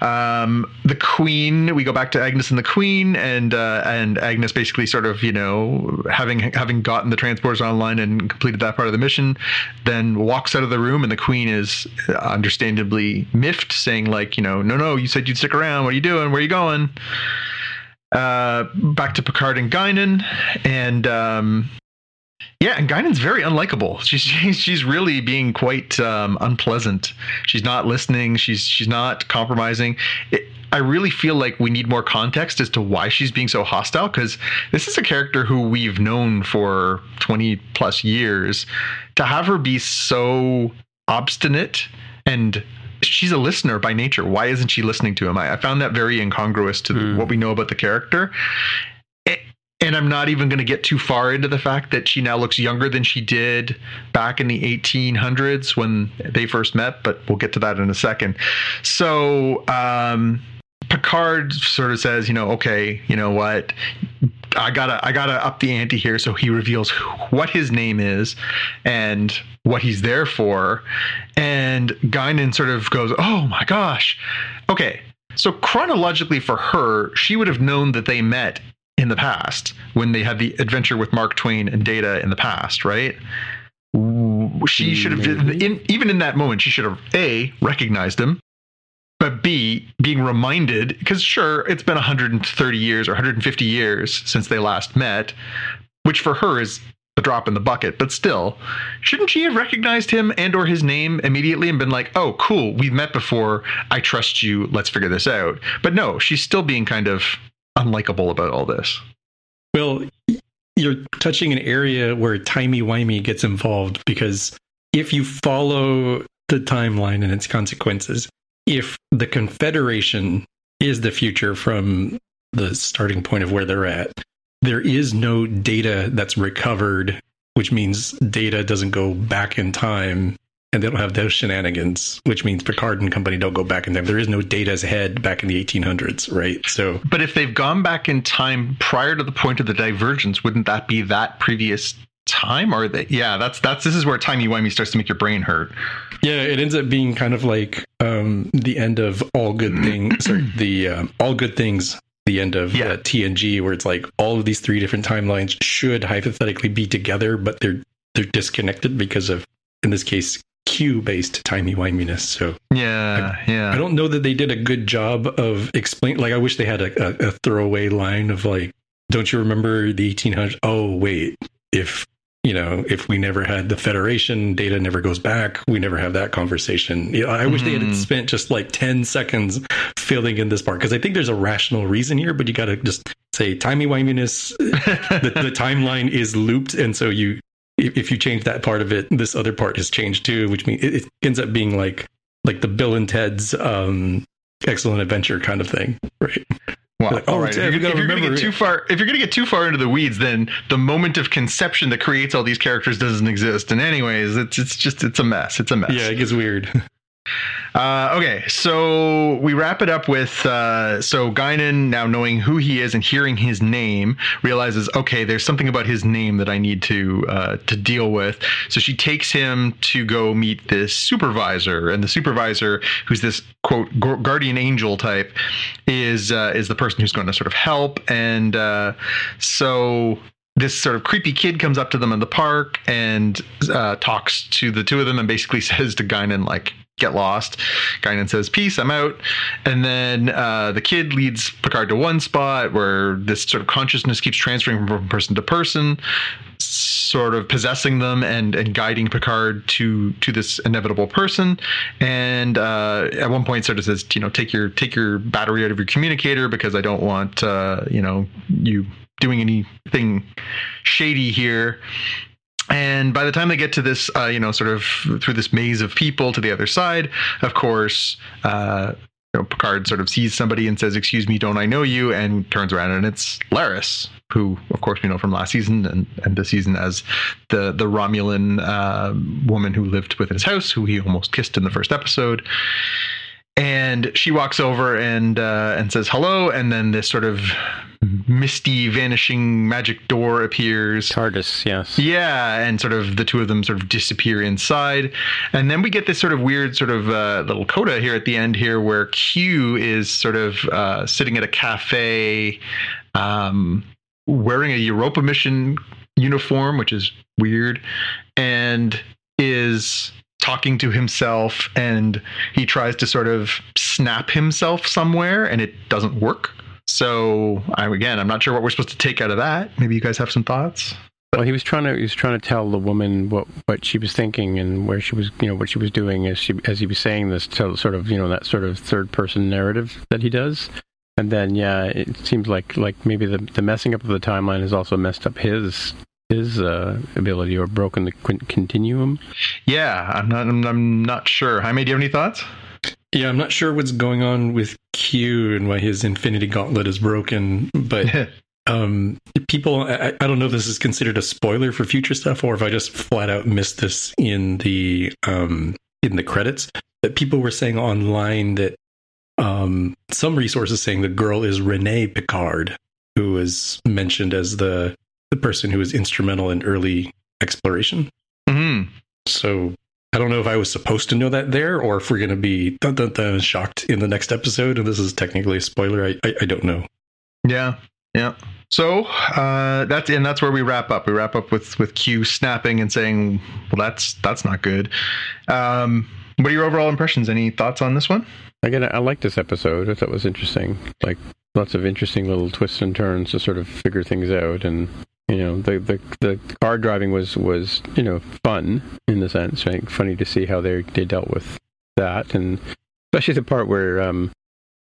Um, the Queen, we go back to Agnes and the Queen, and uh, and Agnes basically sort of you know having having gotten the transporters online and completed that part of the mission, then walks out of the room, and the Queen is understandably miffed, saying like you know no no you said you'd stick around, what are you doing, where are you going? Uh, back to Picard and Guinan, and um, yeah, and Guinan's very unlikable. She's she's, really being quite um, unpleasant. She's not listening. She's she's not compromising. It, I really feel like we need more context as to why she's being so hostile because this is a character who we've known for 20 plus years. To have her be so obstinate and she's a listener by nature. Why isn't she listening to him? I, I found that very incongruous to mm. what we know about the character. And I'm not even going to get too far into the fact that she now looks younger than she did back in the 1800s when they first met, but we'll get to that in a second. So, um, Picard sort of says, you know, okay, you know what? I gotta, I gotta up the ante here. So he reveals what his name is and what he's there for. And Guinan sort of goes, oh my gosh. Okay. So chronologically for her, she would have known that they met in the past when they had the adventure with Mark Twain and Data in the past, right? She should have, in, even in that moment, she should have a recognized him, but b being reminded because sure, it's been 130 years or 150 years since they last met, which for her is a drop in the bucket, but still, shouldn't she have recognized him and or his name immediately and been like, "Oh, cool, we've met before. I trust you. Let's figure this out." But no, she's still being kind of unlikable about all this. Well, you're touching an area where timey wimey gets involved because if you follow the timeline and its consequences, if the Confederation is the future from the starting point of where they're at, there is no data that's recovered, which means data doesn't go back in time and they don't have those shenanigans, which means Picard and company don't go back in time. There is no Data's head back in the 1800s, right? So, but if they've gone back in time prior to the point of the divergence, wouldn't that be that previous time? Or that? Yeah, that's that's this is where timey wimey starts to make your brain hurt. Yeah, it ends up being kind of like um, the end of all good things. sorry, the um, all good things the end of yeah. uh, TNG, where it's like all of these three different timelines should hypothetically be together, but they're they're disconnected because of, in this case, Q based timey wiminess. So yeah, I, yeah. I don't know that they did a good job of explain. Like I wish they had a, a, a throwaway line of like, "Don't you remember the 1800s?" Oh wait, if you know, if we never had the Federation, data never goes back. We never have that conversation. You know, I mm-hmm. wish they had mm-hmm. spent just like 10 seconds filling in this part because I think there's a rational reason here, but you got to just say timey wiminess. the, the timeline is looped. And so you, if, you change that part of it, this other part has changed too, which means it, it ends up being like like the Bill and Ted's um, excellent adventure kind of thing, right? Wow. Like, oh, all right. If, you're, if you're going to get too far, if you're going to get too far into the weeds, then the moment of conception that creates all these characters doesn't exist. And anyways, it's it's just it's a mess. It's a mess. Yeah, it gets weird. Uh, okay, so we wrap it up with uh, so Guinan now knowing who he is and hearing his name realizes okay, there's something about his name that I need to uh, to deal with. So she takes him to go meet this supervisor, and the supervisor, who's this quote guardian angel type, is uh, is the person who's going to sort of help. And uh, so this sort of creepy kid comes up to them in the park and uh, talks to the two of them and basically says to Guinan like get lost. Guinan says, Peace, I'm out. And then uh, the kid leads Picard to one spot where this sort of consciousness keeps transferring from person to person, sort of possessing them and, and guiding Picard to to this inevitable person. And uh, at one point, sort of says, you know, take your take your battery out of your communicator because I don't want uh, you know you doing anything shady here. And by the time they get to this, uh, you know, sort of through this maze of people to the other side, of course, uh, you know, Picard sort of sees somebody and says, "Excuse me, don't I know you?" and turns around and it's Laris, who, of course, we know from last season and, and this season as the the Romulan uh, woman who lived within his house, who he almost kissed in the first episode and she walks over and uh, and says hello, and then this sort of misty, vanishing magic door appears. TARDIS, yes. Yeah, and sort of the two of them sort of disappear inside, and then we get this sort of weird sort of uh, little coda here at the end here, where Q is sort of uh, sitting at a cafe, um, wearing a Europa mission uniform, which is weird, and is talking to himself and he tries to sort of snap himself somewhere and it doesn't work. So I again, I'm not sure what we're supposed to take out of that. Maybe you guys have some thoughts. Well, he was trying to he was trying to tell the woman what, what she was thinking and where she was, you know, what she was doing as she as he was saying this to sort of, you know, that sort of third person narrative that he does. And then yeah, it seems like like maybe the the messing up of the timeline has also messed up his his uh, ability or broken the continuum. Yeah, I'm not. I'm, I'm not sure. Jaime, do you have any thoughts? Yeah, I'm not sure what's going on with Q and why his Infinity Gauntlet is broken, but um, people, I, I, don't know if this is considered a spoiler for future stuff or if I just flat out missed this in the um, in the credits. That people were saying online that um, some resources saying the girl is Renee Picard, who was mentioned as the the person who was instrumental in early exploration. Mm-hmm. So I don't know if I was supposed to know that there, or if we're going to be dun, dun, dun, shocked in the next episode. And this is technically a spoiler. I, I, I don't know. Yeah, yeah. So uh, that's and that's where we wrap up. We wrap up with with Q snapping and saying, "Well, that's that's not good." Um, what are your overall impressions? Any thoughts on this one? Again, I like this episode. I thought it was interesting. Like lots of interesting little twists and turns to sort of figure things out and you know the, the the car driving was was you know fun in the sense right? Funny to see how they they dealt with that. And especially the part where um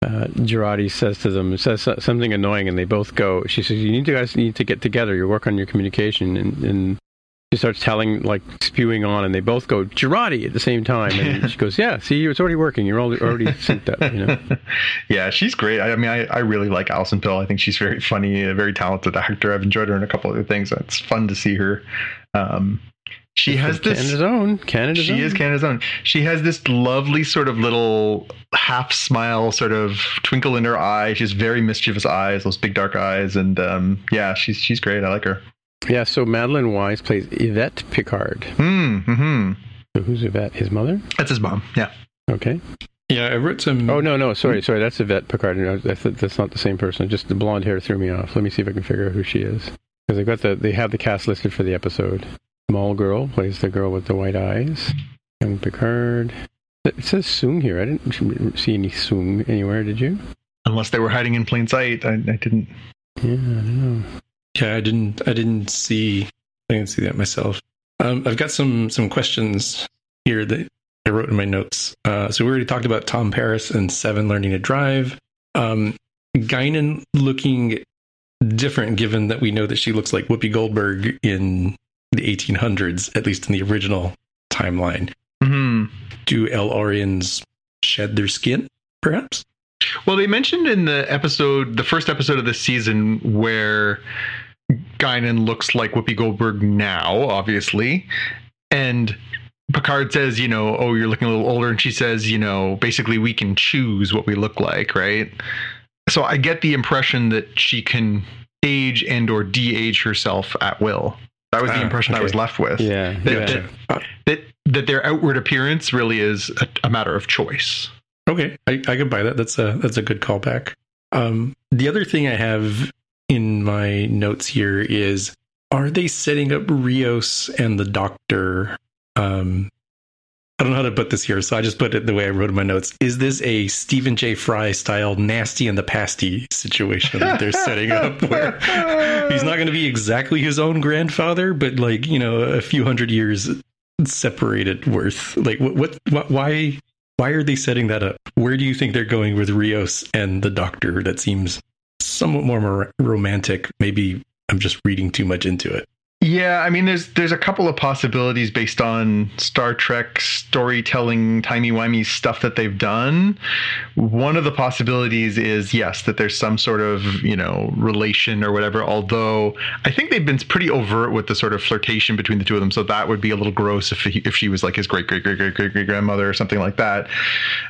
uh, Jurati says to them says something annoying and they both go she says you need to guys need to get together. You work on your communication and, and she starts telling, like spewing on, and they both go Jurati at the same time. And she goes, "Yeah, see, it's already working. You're already already synced up." You know. yeah, she's great. I, I mean, I, I really like Alison Pill. I think she's very funny, a very talented actor. I've enjoyed her in a couple other things. It's fun to see her. Um, she has this Canada's own. Canada's she own. is Canada's own. She has this lovely sort of little half smile, sort of twinkle in her eye. She has very mischievous eyes, those big dark eyes, and um, yeah, she's she's great. I like her. Yeah, so Madeline Wise plays Yvette Picard. Mm, hmm So who's Yvette? His mother? That's his mom. Yeah. Okay. Yeah, I wrote some. Oh no, no, sorry, sorry. That's Yvette Picard. No, that's, that's not the same person. Just the blonde hair threw me off. Let me see if I can figure out who she is because they got the they have the cast listed for the episode. Small girl plays the girl with the white eyes. Young Picard. It says Soong here. I didn't see any Soong anywhere. Did you? Unless they were hiding in plain sight, I, I didn't. Yeah, I don't know. Yeah, I didn't. I didn't see. I didn't see that myself. Um, I've got some some questions here that I wrote in my notes. Uh, so we already talked about Tom Paris and Seven learning to drive. Um, Guinan looking different, given that we know that she looks like Whoopi Goldberg in the 1800s, at least in the original timeline. Mm-hmm. Do El-Aurians shed their skin, perhaps? Well, they mentioned in the episode, the first episode of this season, where Guinan looks like Whoopi Goldberg now, obviously. And Picard says, you know, oh, you're looking a little older. And she says, you know, basically we can choose what we look like, right? So I get the impression that she can age and or de-age herself at will. That was the uh, impression okay. I was left with. Yeah. That, yeah. That, that, that, their outward appearance really is a, a matter of choice. Okay. I, I can buy that. That's a that's a good callback. Um, the other thing I have in my notes here is are they setting up Rios and the doctor um I don't know how to put this here, so I just put it the way I wrote in my notes. Is this a Stephen J. Fry style nasty and the pasty situation that they're setting up where he's not going to be exactly his own grandfather, but like, you know, a few hundred years separated worth? Like, what, what, what why, why are they setting that up? Where do you think they're going with Rios and the doctor that seems somewhat more romantic? Maybe I'm just reading too much into it. Yeah, I mean, there's there's a couple of possibilities based on Star Trek storytelling, timey wimey stuff that they've done. One of the possibilities is yes, that there's some sort of you know relation or whatever. Although I think they've been pretty overt with the sort of flirtation between the two of them, so that would be a little gross if he, if she was like his great great great great great great grandmother or something like that.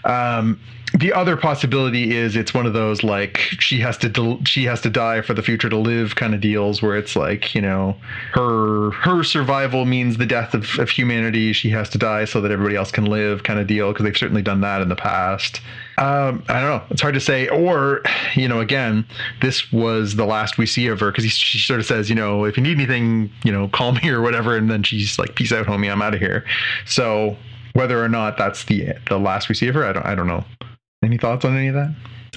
Um, the other possibility is it's one of those like she has to del- she has to die for the future to live kind of deals where it's like you know her her her survival means the death of, of humanity. She has to die so that everybody else can live kind of deal because they've certainly done that in the past. Um, i don't know. It's hard to say. Or you know again this was the last we see of her because she sort of says you know if you need anything you know call me or whatever and then she's like peace out homie i'm out of here. So whether or not that's the the last we see of her i don't i don't know. Any thoughts on any of that?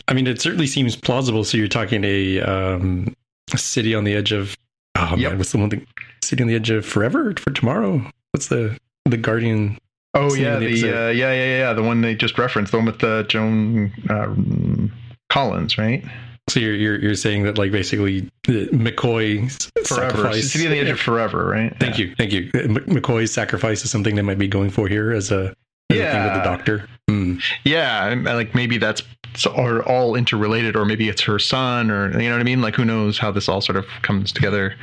I mean, it certainly seems plausible. So you're talking a, um, a city on the edge of oh yep. man, what's the one thing? City on the edge of forever for tomorrow. What's the the Guardian? Oh yeah, the, the uh, yeah yeah yeah the one they just referenced, the one with the uh, Joan uh, Collins, right? So you're, you're you're saying that like basically McCoy forever city on the edge of forever, right? Thank yeah. you, thank you. McCoy's sacrifice is something they might be going for here as a yeah. with the doctor. Mm. Yeah, like maybe that's or all interrelated, or maybe it's her son, or you know what I mean. Like who knows how this all sort of comes together.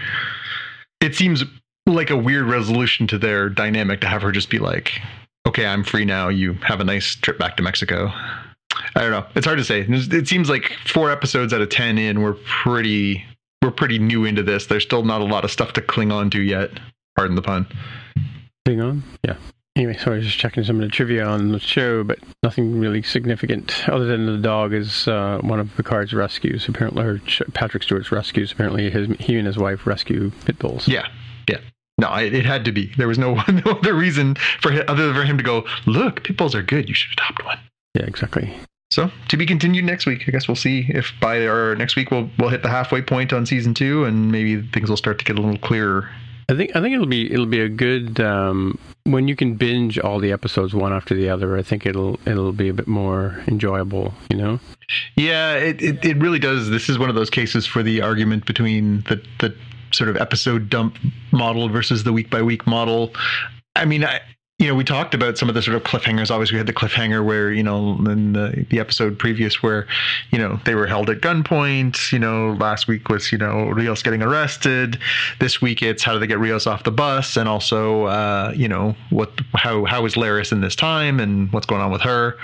It seems like a weird resolution to their dynamic to have her just be like, "Okay, I'm free now. You have a nice trip back to Mexico." I don't know. It's hard to say. It seems like four episodes out of ten in, we're pretty we're pretty new into this. There's still not a lot of stuff to cling on to yet. Pardon the pun. Cling on, yeah. Anyway, sorry, I was just checking some of the trivia on the show, but nothing really significant other than the dog is uh, one of Picard's rescues. Apparently, or Patrick Stewart's rescues. Apparently, his he and his wife rescue pit bulls. Yeah, yeah. No, it, it had to be. There was no, no other reason for him, other than for him to go. Look, pit bulls are good. You should adopt one. Yeah, exactly. So to be continued next week. I guess we'll see if by our next week we'll we'll hit the halfway point on season two, and maybe things will start to get a little clearer I think I think it'll be it'll be a good um, when you can binge all the episodes one after the other. I think it'll it'll be a bit more enjoyable. You know. Yeah, it, it, it really does. This is one of those cases for the argument between the the sort of episode dump model versus the week by week model. I mean, I, you know, we talked about some of the sort of cliffhangers. Obviously, we had the cliffhanger where, you know, in the, the episode previous where, you know, they were held at gunpoint. You know, last week was, you know, Rios getting arrested. This week it's how do they get Rios off the bus, and also, uh, you know, what how how is Laris in this time, and what's going on with her.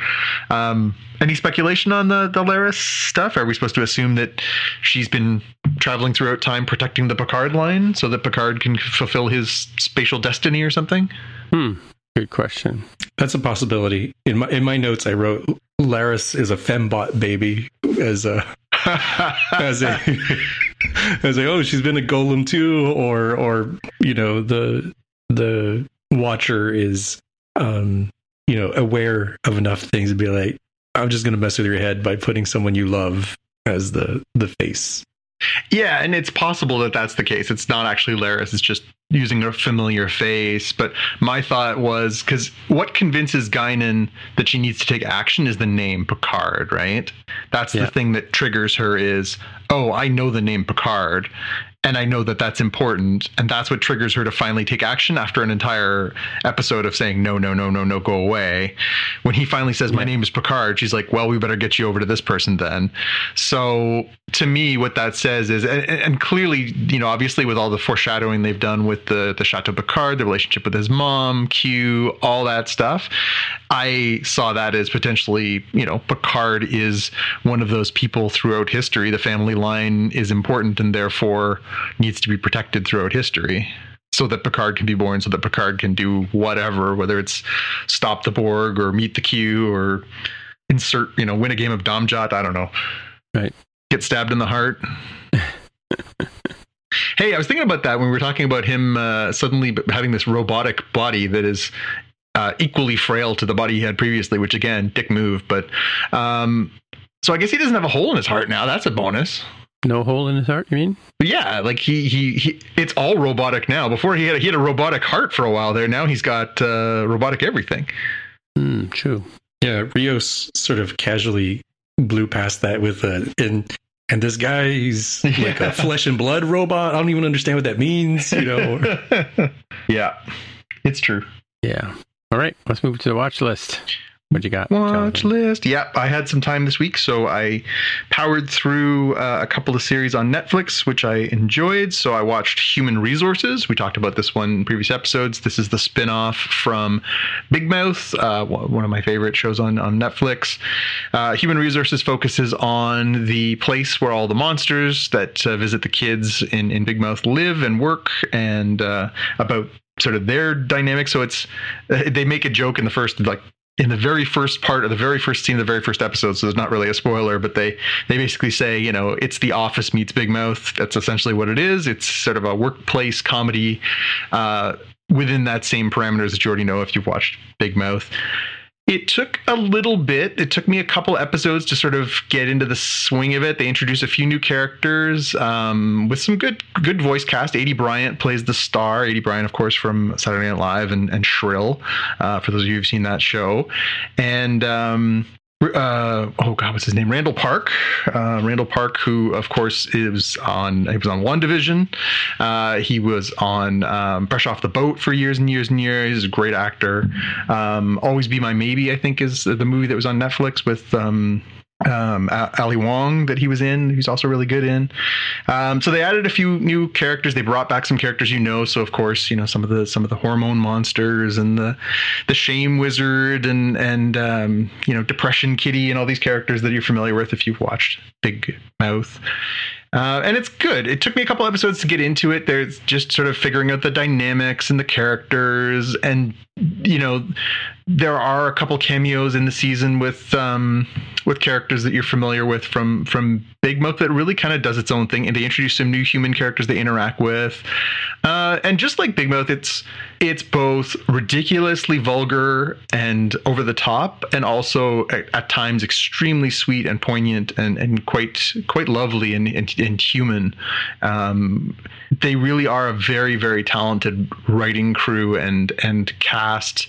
Um, any speculation on the the Laris stuff? Are we supposed to assume that she's been traveling throughout time protecting the Picard line so that Picard can fulfill his spatial destiny or something? Hmm. Good question. That's a possibility. In my in my notes, I wrote Laris is a fembot baby as a as a as a oh she's been a golem too, or or you know the the watcher is um you know aware of enough things to be like I'm just gonna mess with your head by putting someone you love as the the face. Yeah, and it's possible that that's the case. It's not actually Laris. It's just using a familiar face. But my thought was because what convinces Guinan that she needs to take action is the name Picard, right? That's yeah. the thing that triggers her is, oh, I know the name Picard and I know that that's important, and that's what triggers her to finally take action after an entire episode of saying no, no, no, no, no, go away. When he finally says, "My name is Picard," she's like, "Well, we better get you over to this person then." So to me, what that says is, and, and clearly, you know, obviously with all the foreshadowing they've done with the the Chateau Picard, the relationship with his mom, Q, all that stuff, I saw that as potentially, you know, Picard is one of those people throughout history. The family line is important, and therefore needs to be protected throughout history so that Picard can be born, so that Picard can do whatever, whether it's stop the Borg or meet the Q or insert, you know, win a game of Domjot. I don't know. Right. Get stabbed in the heart. hey, I was thinking about that when we were talking about him uh, suddenly having this robotic body that is uh, equally frail to the body he had previously, which again, dick move. But um, so I guess he doesn't have a hole in his heart now. That's a bonus. No hole in his heart, you mean? Yeah, like he, he he it's all robotic now. Before he had he had a robotic heart for a while there. Now he's got uh, robotic everything. Mm, true. Yeah, Rios sort of casually blew past that with a and and this guy he's like Yeah. a flesh and blood robot. I don't even understand what that means. You know, yeah, it's true. Yeah. All right, let's move to the watch list. What you got? Watch list. Yep, I had some time this week, so I powered through uh, a couple of series on Netflix, which I enjoyed. So I watched Human Resources. We talked about this one in previous episodes. This is the spin off from Big Mouth, uh, one of my favorite shows on, on Netflix. Uh, Human Resources focuses on the place where all the monsters that uh, visit the kids in, in Big Mouth live and work, and uh, about sort of their dynamic. So it's they make a joke in the first like in the very first part of the very first scene of the very first episode so there's not really a spoiler but they they basically say you know it's the office meets big mouth. That's essentially what it is. It's sort of a workplace comedy uh, within that same parameters that you already know if you've watched big mouth it took a little bit. It took me a couple episodes to sort of get into the swing of it. They introduced a few new characters um, with some good good voice cast. Aidy Bryant plays the star. Aidy Bryant, of course, from Saturday Night Live and, and Shrill, uh, for those of you who've seen that show. And um, uh, oh god, what's his name? Randall Park. Uh, Randall Park, who of course is on. He was on WandaVision. Uh, he was on um, Off the Boat for years and years and years. He's a great actor. Um, Always Be My Maybe, I think, is the movie that was on Netflix with. Um, um, Ali Wong that he was in, who's also really good in. Um, so they added a few new characters. They brought back some characters you know. So of course, you know some of the some of the hormone monsters and the the shame wizard and and um, you know depression kitty and all these characters that you're familiar with if you've watched Big Mouth. Uh, and it's good. It took me a couple episodes to get into it. There's just sort of figuring out the dynamics and the characters, and you know, there are a couple cameos in the season with um, with characters that you're familiar with from from Big Mouth that really kind of does its own thing, and they introduce some new human characters they interact with. Uh, and just like Big Mouth, it's it's both ridiculously vulgar and over the top, and also at, at times extremely sweet and poignant and, and quite quite lovely and and, and human. Um, they really are a very very talented writing crew and and cast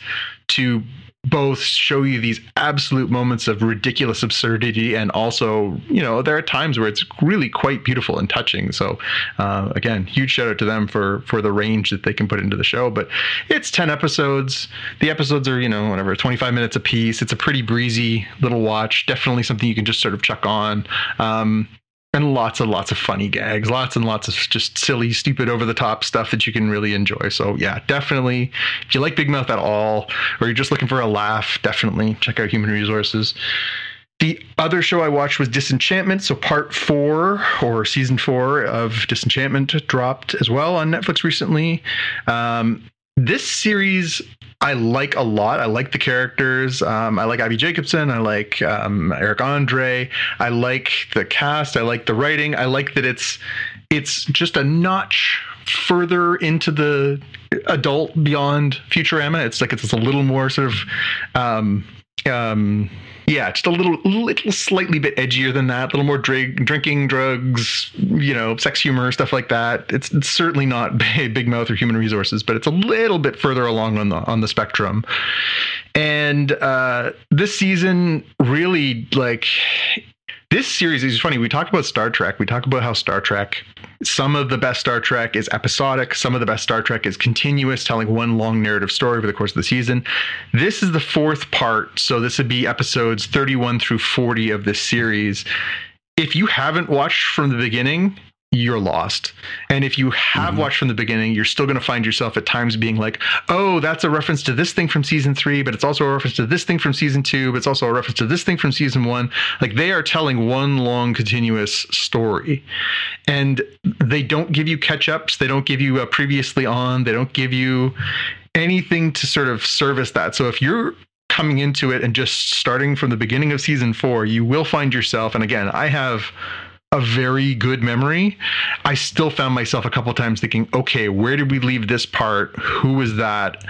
to both show you these absolute moments of ridiculous absurdity and also you know there are times where it's really quite beautiful and touching. So uh, again huge shout out to them for for the range that they can put into the show. But it's 10 episodes. The episodes are you know whatever 25 minutes a piece it's a pretty breezy little watch. Definitely something you can just sort of chuck on. Um, and lots and lots of funny gags, lots and lots of just silly, stupid, over the top stuff that you can really enjoy. So yeah, definitely, if you like Big Mouth at all, or you're just looking for a laugh, definitely check out Human Resources. The other show I watched was Disenchantment. So part four or season four of Disenchantment dropped as well on Netflix recently. Um, this series I like a lot. I like the characters. Um, I like Abbi Jacobson. I like um, Eric Andre. I like the cast. I like the writing. I like that it's it's just a notch further into the adult beyond Futurama. It's like it's a little more sort of um, um, yeah, just a little, little slightly bit edgier than that. A little more drink, drinking, drugs, you know, sex humor, stuff like that. It's, it's certainly not Big Mouth or Human Resources, but it's a little bit further along on the on the spectrum. And uh, this season really like this series is funny. We talk about Star Trek. We talk about how Star Trek, some of the best Star Trek is episodic, some of the best Star Trek is continuous, telling one long narrative story over the course of the season. This is the fourth part, so this would be episodes 31 through 40 of this series. If you haven't watched from the beginning, you're lost. And if you have mm-hmm. watched from the beginning, you're still going to find yourself at times being like, oh, that's a reference to this thing from season three, but it's also a reference to this thing from season two, but it's also a reference to this thing from season one. Like they are telling one long continuous story. And they don't give you catch ups, they don't give you a previously on, they don't give you anything to sort of service that. So if you're coming into it and just starting from the beginning of season four, you will find yourself, and again, I have a very good memory, I still found myself a couple times thinking, okay, where did we leave this part? Who was that?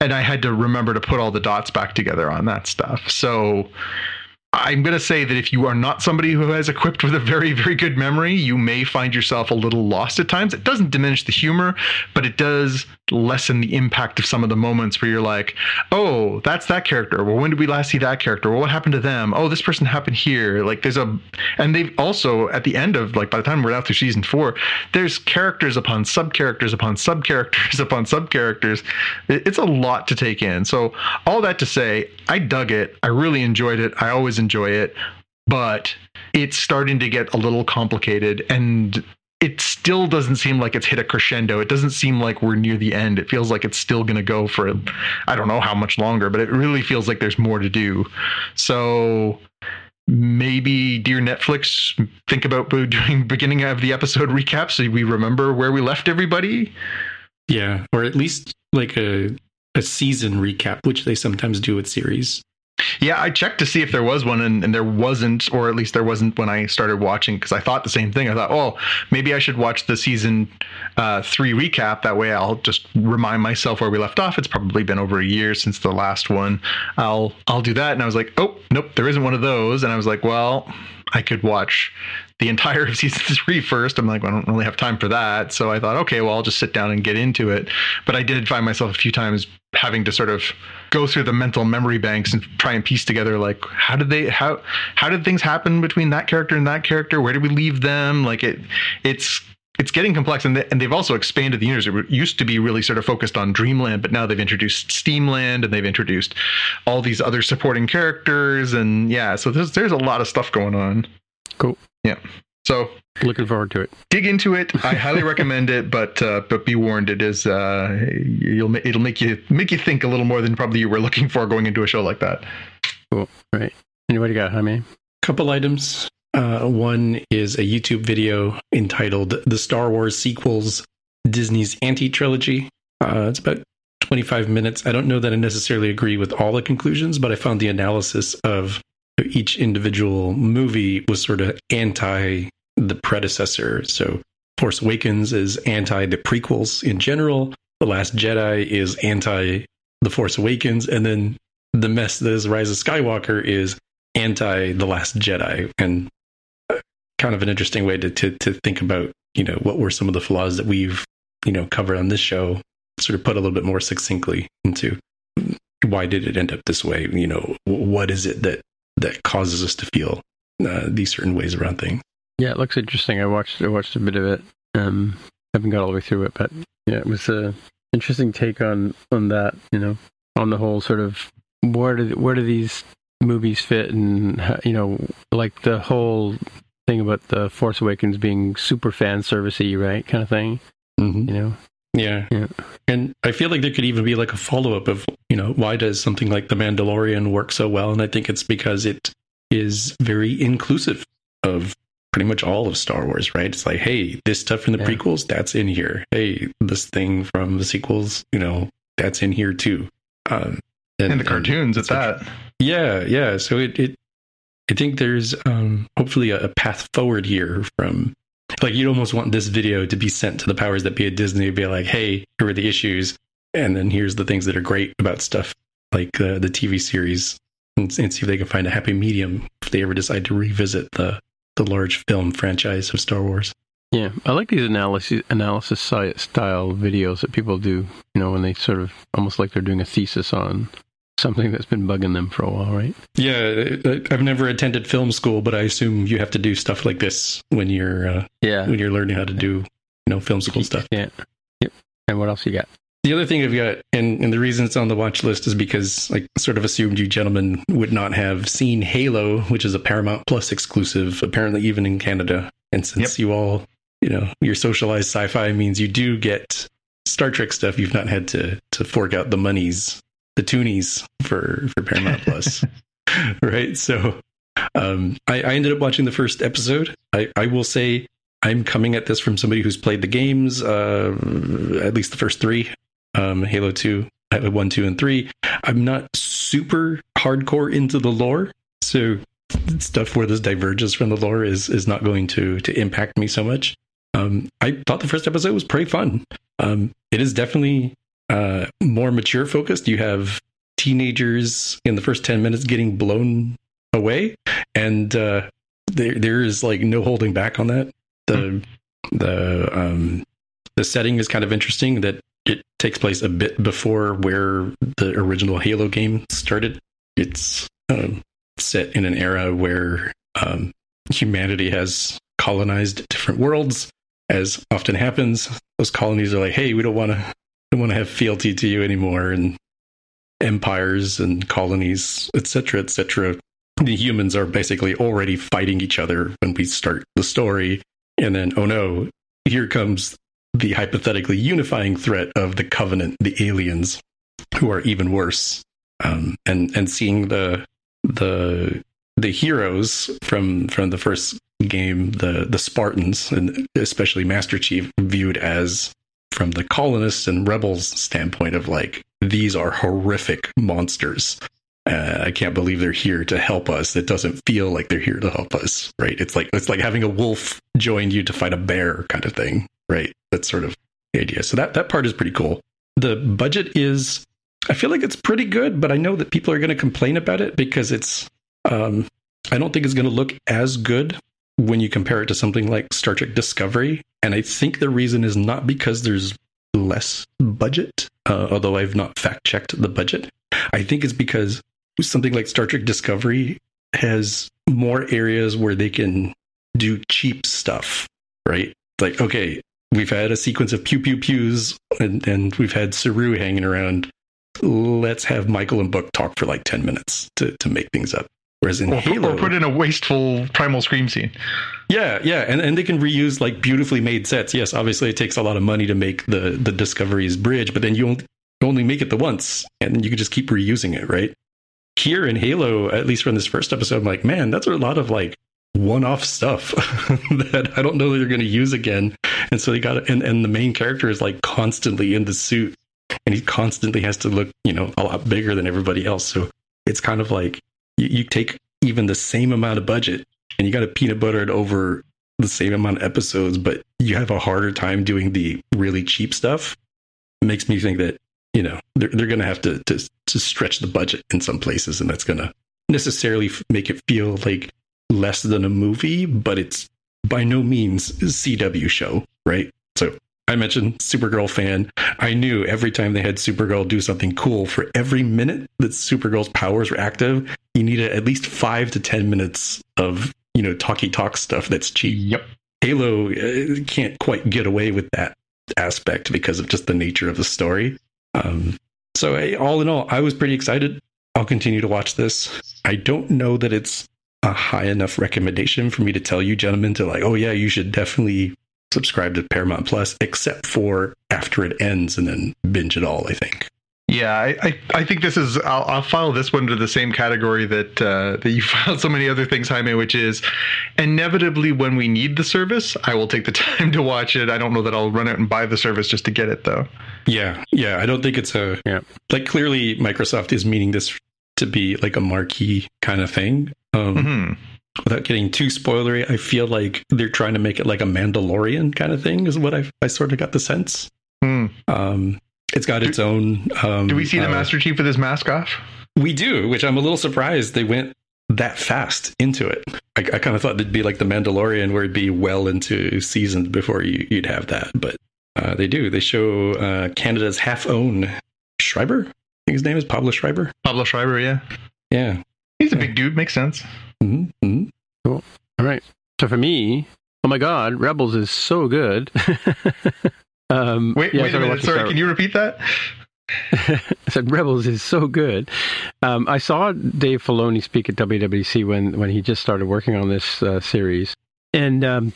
And I had to remember to put all the dots back together on that stuff. So I'm going to say that if you are not somebody who has equipped with a very, very good memory, you may find yourself a little lost at times. It doesn't diminish the humor, but it does lessen the impact of some of the moments where you're like, oh, that's that character. Well, when did we last see that character? Well, what happened to them? Oh, this person happened here. Like there's a, and they've also at the end of like by the time we're out through season four, there's characters upon sub characters upon sub characters upon sub characters. It's a lot to take in. So all that to say, I dug it. I really enjoyed it. I always enjoy it, but it's starting to get a little complicated and it still doesn't seem like it's hit a crescendo. It doesn't seem like we're near the end. It feels like it's still going to go for I don't know how much longer, but it really feels like there's more to do. So maybe dear Netflix think about doing beginning of the episode recap so we remember where we left everybody. Yeah, or at least like a a season recap, which they sometimes do with series. Yeah, I checked to see if there was one, and, and there wasn't, or at least there wasn't when I started watching, because I thought the same thing. I thought, oh, maybe I should watch the season uh, three recap. That way, I'll just remind myself where we left off. It's probably been over a year since the last one. I'll I'll do that. And I was like, oh, nope, there isn't one of those. And I was like, well, I could watch the entire of season three first. I'm like, well, I don't really have time for that. So I thought, okay, well, I'll just sit down and get into it. But I did find myself a few times having to sort of go through the mental memory banks and try and piece together like how did they how how did things happen between that character and that character? Where did we leave them? Like it it's it's getting complex. And, they, and they've also expanded the universe. It used to be really sort of focused on dreamland but now they've introduced steamland and they've introduced all these other supporting characters. And yeah so there's there's a lot of stuff going on. Cool. yeah. So Looking forward to it. dig into it. I highly recommend it, but uh, but be warned, it is uh, you'll it'll make you make you think a little more than probably you were looking for going into a show like that. Cool. Right. Anybody got Jaime? Couple items. Uh, one is a YouTube video entitled "The Star Wars Sequels: Disney's Anti Trilogy." Uh, it's about 25 minutes. I don't know that I necessarily agree with all the conclusions, but I found the analysis of each individual movie was sort of anti the predecessor. So Force Awakens is anti the prequels in general. The Last Jedi is anti The Force Awakens. And then the mess that is Rise of Skywalker is anti The Last Jedi. And uh, kind of an interesting way to, to, to think about, you know, what were some of the flaws that we've, you know, covered on this show, sort of put a little bit more succinctly into why did it end up this way? You know, what is it that, that causes us to feel uh, these certain ways around things? Yeah, it looks interesting. I watched I watched a bit of it. Um, haven't got all the way through it, but yeah, it was a interesting take on on that. You know, on the whole sort of where do where do these movies fit, and how- you know, like the whole thing about the Force Awakens being super fan servicey, right? Kind of thing. Mm-hmm. You know, Yeah. Yeah. And I feel like there could even be like a follow up of, you know, why does something like The Mandalorian work so well? And I think it's because it is very inclusive of pretty much all of Star Wars, right? It's like, hey, this stuff from the Yeah. prequels, that's in here. Hey, this thing from the sequels, you know, that's in here too. Um, And the cartoons at that. yeah, yeah. So it, it I think there's um, hopefully a, a path forward here from like you'd almost want this video to be sent to the powers that be at Disney to be like, hey, here are the issues, and then here's the things that are great about stuff like uh, the TV series, and, and see if they can find a happy medium if they ever decide to revisit the the large film franchise of Star Wars. yeah, I like these analysis analysis style videos that people do. You know, when they sort of almost like they're doing a thesis on something that's been bugging them for a while, right? Yeah, I've never attended film school, but I assume you have to do stuff like this when you're uh, Yeah, when you're learning how to do you know film school stuff. Yeah. Yep. And what else you got? The other thing I've got, and, and the reason it's on the watch list is because I sort of assumed you gentlemen would not have seen Halo, which is a Paramount Plus exclusive, apparently even in Canada. And since you all, you know, your socialized sci-fi means you do get Star Trek stuff, you've not had to to fork out the monies, the toonies for for Paramount Plus, right? So, um, I, I ended up watching the first episode. I, I will say I'm coming at this from somebody who's played the games, uh, at least the first three, um, Halo 2, Halo 1, 2, and 3. I'm not super hardcore into the lore. So stuff where this diverges from the lore is is not going to to impact me so much. Um, I thought the first episode was pretty fun. Um, it is definitely uh, more mature focused. You have teenagers in the first ten minutes getting blown away, and uh, there there is like no holding back on that. The the um, the setting is kind of interesting. That it takes place a bit before where the original Halo game started. It's um, set in an era where um, humanity has colonized different worlds, as often happens. Those colonies are like, "Hey, we don't want to, don't want to have fealty to you anymore," and empires and colonies, etc., etc. The humans are basically already fighting each other when we start the story, and then, oh no, here comes the hypothetically unifying threat of the Covenant, the aliens, who are even worse. Um, and and seeing the the the heroes from from the first game, the the Spartans, and especially Master Chief, viewed as from the colonists and rebels standpoint of like these are horrific monsters. Uh, I can't believe they're here to help us. It doesn't feel like they're here to help us, right? It's like it's like having a wolf join you to fight a bear, kind of thing, right? That's sort of the idea. So that that part is pretty cool. The budget is, I feel like it's pretty good, but I know that people are going to complain about it because it's. Um, I don't think it's going to look as good when you compare it to something like Star Trek Discovery, and I think the reason is not because there's less budget, uh, although I've not fact checked the budget. I think it's because something like Star Trek Discovery has more areas where they can do cheap stuff, right? Like, okay, we've had a sequence of pew pew pews and, and we've had Saru hanging around. Let's have Michael and Book talk for like 10 minutes to, to make things up. Whereas in or, Halo, or put in a wasteful primal scream scene. Yeah, yeah, and and they can reuse like beautifully made sets. Yes, obviously it takes a lot of money to make the the Discovery's bridge, but then you only, only make it the once, and then you can just keep reusing it, right? Here in Halo, at least from this first episode, I'm like, man, that's a lot of like one-off stuff that I don't know that you're going to use again. And so they got and and the main character is like constantly in the suit, and he constantly has to look, you know, a lot bigger than everybody else. So it's kind of like you, you take even the same amount of budget and you got to peanut butter it over the same amount of episodes, but you have a harder time doing the really cheap stuff. It makes me think that you know they're they're going to have to to to stretch the budget in some places, and that's going to necessarily make it feel like less than a movie, but it's by no means CW show, right? So I mentioned Supergirl fan. I knew every time they had Supergirl do something cool, for every minute that Supergirl's powers were active, you needed at least five to ten minutes of you know talky talk stuff that's cheap. Yep. Halo uh, can't quite get away with that aspect because of just the nature of the story. Um, so I, all in all, I was pretty excited. I'll continue to watch this. I don't know that it's a high enough recommendation for me to tell you, gentlemen, to like, oh yeah, you should definitely subscribe to Paramount Plus, except for after it ends and then binge it all. I think. Yeah, I, I, I think this is. I'll, I'll file this one to the same category that uh, that you filed so many other things, Jaime, which is inevitably when we need the service, I will take the time to watch it. I don't know that I'll run out and buy the service just to get it, though. Yeah, yeah. I don't think it's a Yeah. like clearly Microsoft is meaning this to be like a marquee kind of thing. Um, hmm Without getting too spoilery, I feel like they're trying to make it like a Mandalorian kind of thing. Is what I I sort of got the sense. Hmm. Um, it's got its own. Um, Do we see the uh, Master Chief with his mask off? We do, which I'm a little surprised they went that fast into it. I, I kind of thought it'd be like the Mandalorian, where it'd be well into seasons before you, you'd have that, but uh, they do. They show uh, Canada's half own Schreiber. I think his name is Pablo Schreiber. Pablo Schreiber, yeah. Yeah. He's a big dude, makes sense. hmm hmm All right. So for me, oh my God, Rebels is so good. um, Wait, yeah, wait a minute. Sorry, Star- can you repeat that? I said Rebels is so good. Um, I saw Dave Filoni speak at WWC when when he just started working on this uh, series, and um,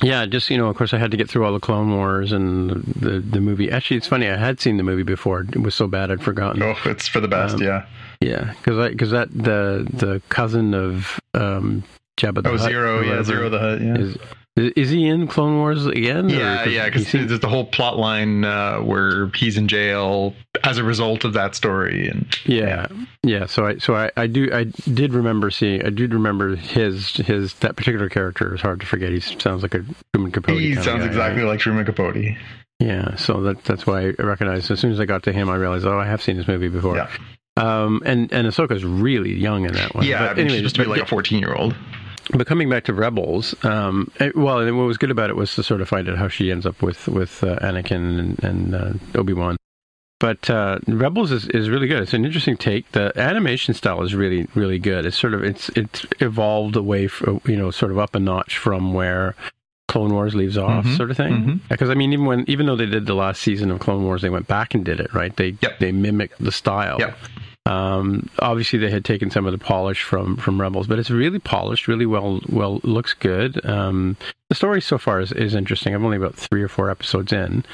yeah, just you know, of course, I had to get through all the Clone Wars and the the movie. Actually, it's funny, I had seen the movie before. It was so bad I'd forgotten. Oh, it's for the best, Um, yeah. Yeah, because because that the the cousin of um, Jabba the Oh, Hutt, Ziro, yeah, Ziro the Hutt, yeah. is Is, he in Clone Wars again? Yeah, yeah, because there's the whole plot line uh, where he's in jail as a result of that story, and Yeah, yeah. So I, so I, I do, I did remember seeing, I did remember his, his that particular character is hard to forget. He sounds like a Truman Capote. he sounds guy, exactly right? like Truman Capote. Yeah, so that that's why I recognized. As soon as I got to him, I realized, oh, I have seen this movie before. Yeah, Um, and and Ahsoka's really young in that one. yeah. But I mean, anyway, she's supposed to be like a 14 year old. But coming back to Rebels, um, it- well, and what was good about it was to sort of find out how she ends up with with uh, Anakin and, and uh, Obi Wan. But uh, Rebels is, is really good. It's an interesting take. The animation style is really really good. It's sort of it's it's evolved away from you know sort of up a notch from where Clone Wars leaves off, Mhm, sort of thing. Because I mean, even when even though they did the last season of Clone Wars, they went back and did it right. They Yep. they mimicked the style. Yep. Um, obviously, they had taken some of the polish from from Rebels, but it's really polished, really well. Well, looks good. Um, the story so far is, is interesting. I'm only about three or four episodes in,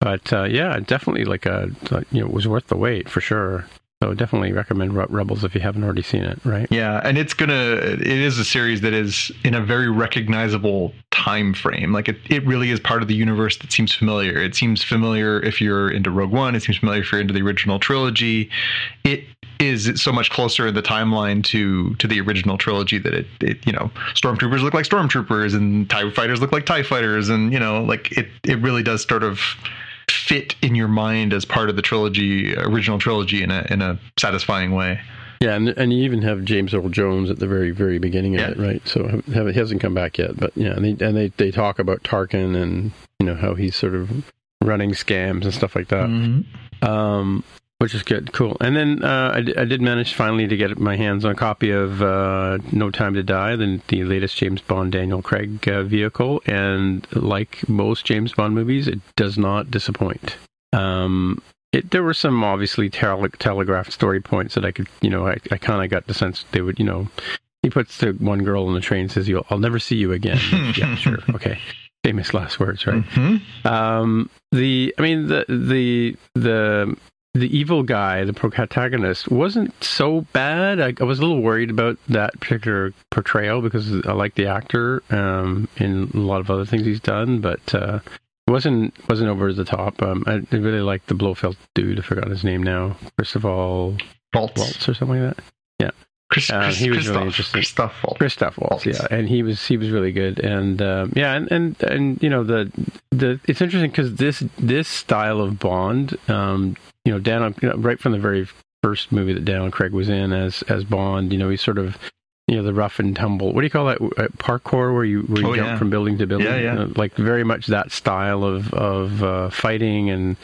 but uh, yeah, definitely like a you know it was worth the wait for sure. So definitely recommend Rebels if you haven't already seen it. Right? Yeah, and it's gonna. It is a series that is in a very recognizable time frame. Like it, it really is part of the universe that seems familiar. It seems familiar if you're into Rogue One. It seems familiar if you're into the original trilogy. It is so much closer in the timeline to to the original trilogy that it, it you know stormtroopers look like stormtroopers and tie fighters look like tie fighters and you know like it it really does sort of fit in your mind as part of the trilogy original trilogy in a in a satisfying way Yeah, and and you even have James Earl Jones at the very very beginning of Yeah. it, right? So have, he hasn't come back yet, but yeah, and they and they, they talk about Tarkin and you know how he's sort of running scams and stuff like that. um, which is good, cool. And then uh, I, d- I did manage finally to get my hands on a copy of uh, No Time to Die, the, the latest James Bond Daniel Craig uh, vehicle, and like most James Bond movies, it does not disappoint. Um, it, there were some obviously tele- telegraphed story points that I could, you know, I, I kind of got the sense they would, you know, he puts the one girl on the train and says, "You'll, I'll never see you again." yeah, sure, okay. Famous last words, right? Mhm. Um, the I mean the the the the evil guy, the protagonist, wasn't so bad. I, I was a little worried about that particular portrayal because I like the actor um, in a lot of other things he's done, but uh, it wasn't wasn't over the top. Um, I, I really liked the Blofeld dude. I forgot his name now. Christopher Waltz. Waltz or something like that. Chris, Uh, Chris, he was really interesting. Christoph Waltz. Christoph Waltz, Waltz. yeah, and he was he was really good, and um, yeah, and and and you know the the it's interesting because this this style of Bond, um, you know, Dan, you know, right from the very first movie that Daniel Craig was in as as Bond, you know, he's sort of you know the rough and tumble. What do you call that? Uh, parkour, where you where you Oh, jump yeah. from building to building, Yeah, yeah. Uh, like very much that style of of uh, fighting and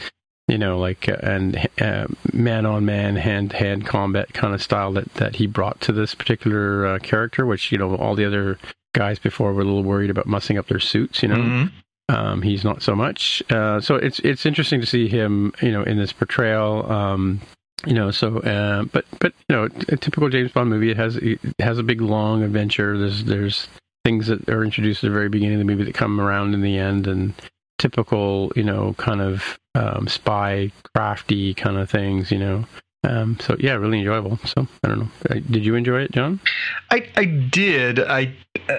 you know, like uh, and uh, man on man, hand hand combat kind of style that that he brought to this particular uh, character, which you know all the other guys before were a little worried about mussing up their suits. You know, Mhm. Um, he's not so much. Uh, so it's it's interesting to see him, you know, in this portrayal. Um, you know, so uh, but but you know, a typical James Bond movie. It has it has a big long adventure. There's there's things that are introduced at the very beginning of the movie that come around in the end, and typical, you know, kind of um, spy crafty kind of things. You know. Um, so yeah, really enjoyable. So I don't know. Uh, Did you enjoy it, John? I I did. I. Uh,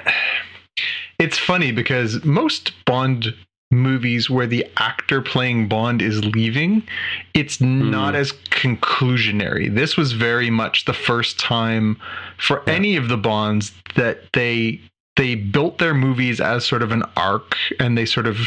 it's funny because most Bond movies where the actor playing Bond is leaving, it's not hmm. as conclusionary. This was very much the first time for Yeah. any of the Bonds that they they built their movies as sort of an arc and they sort of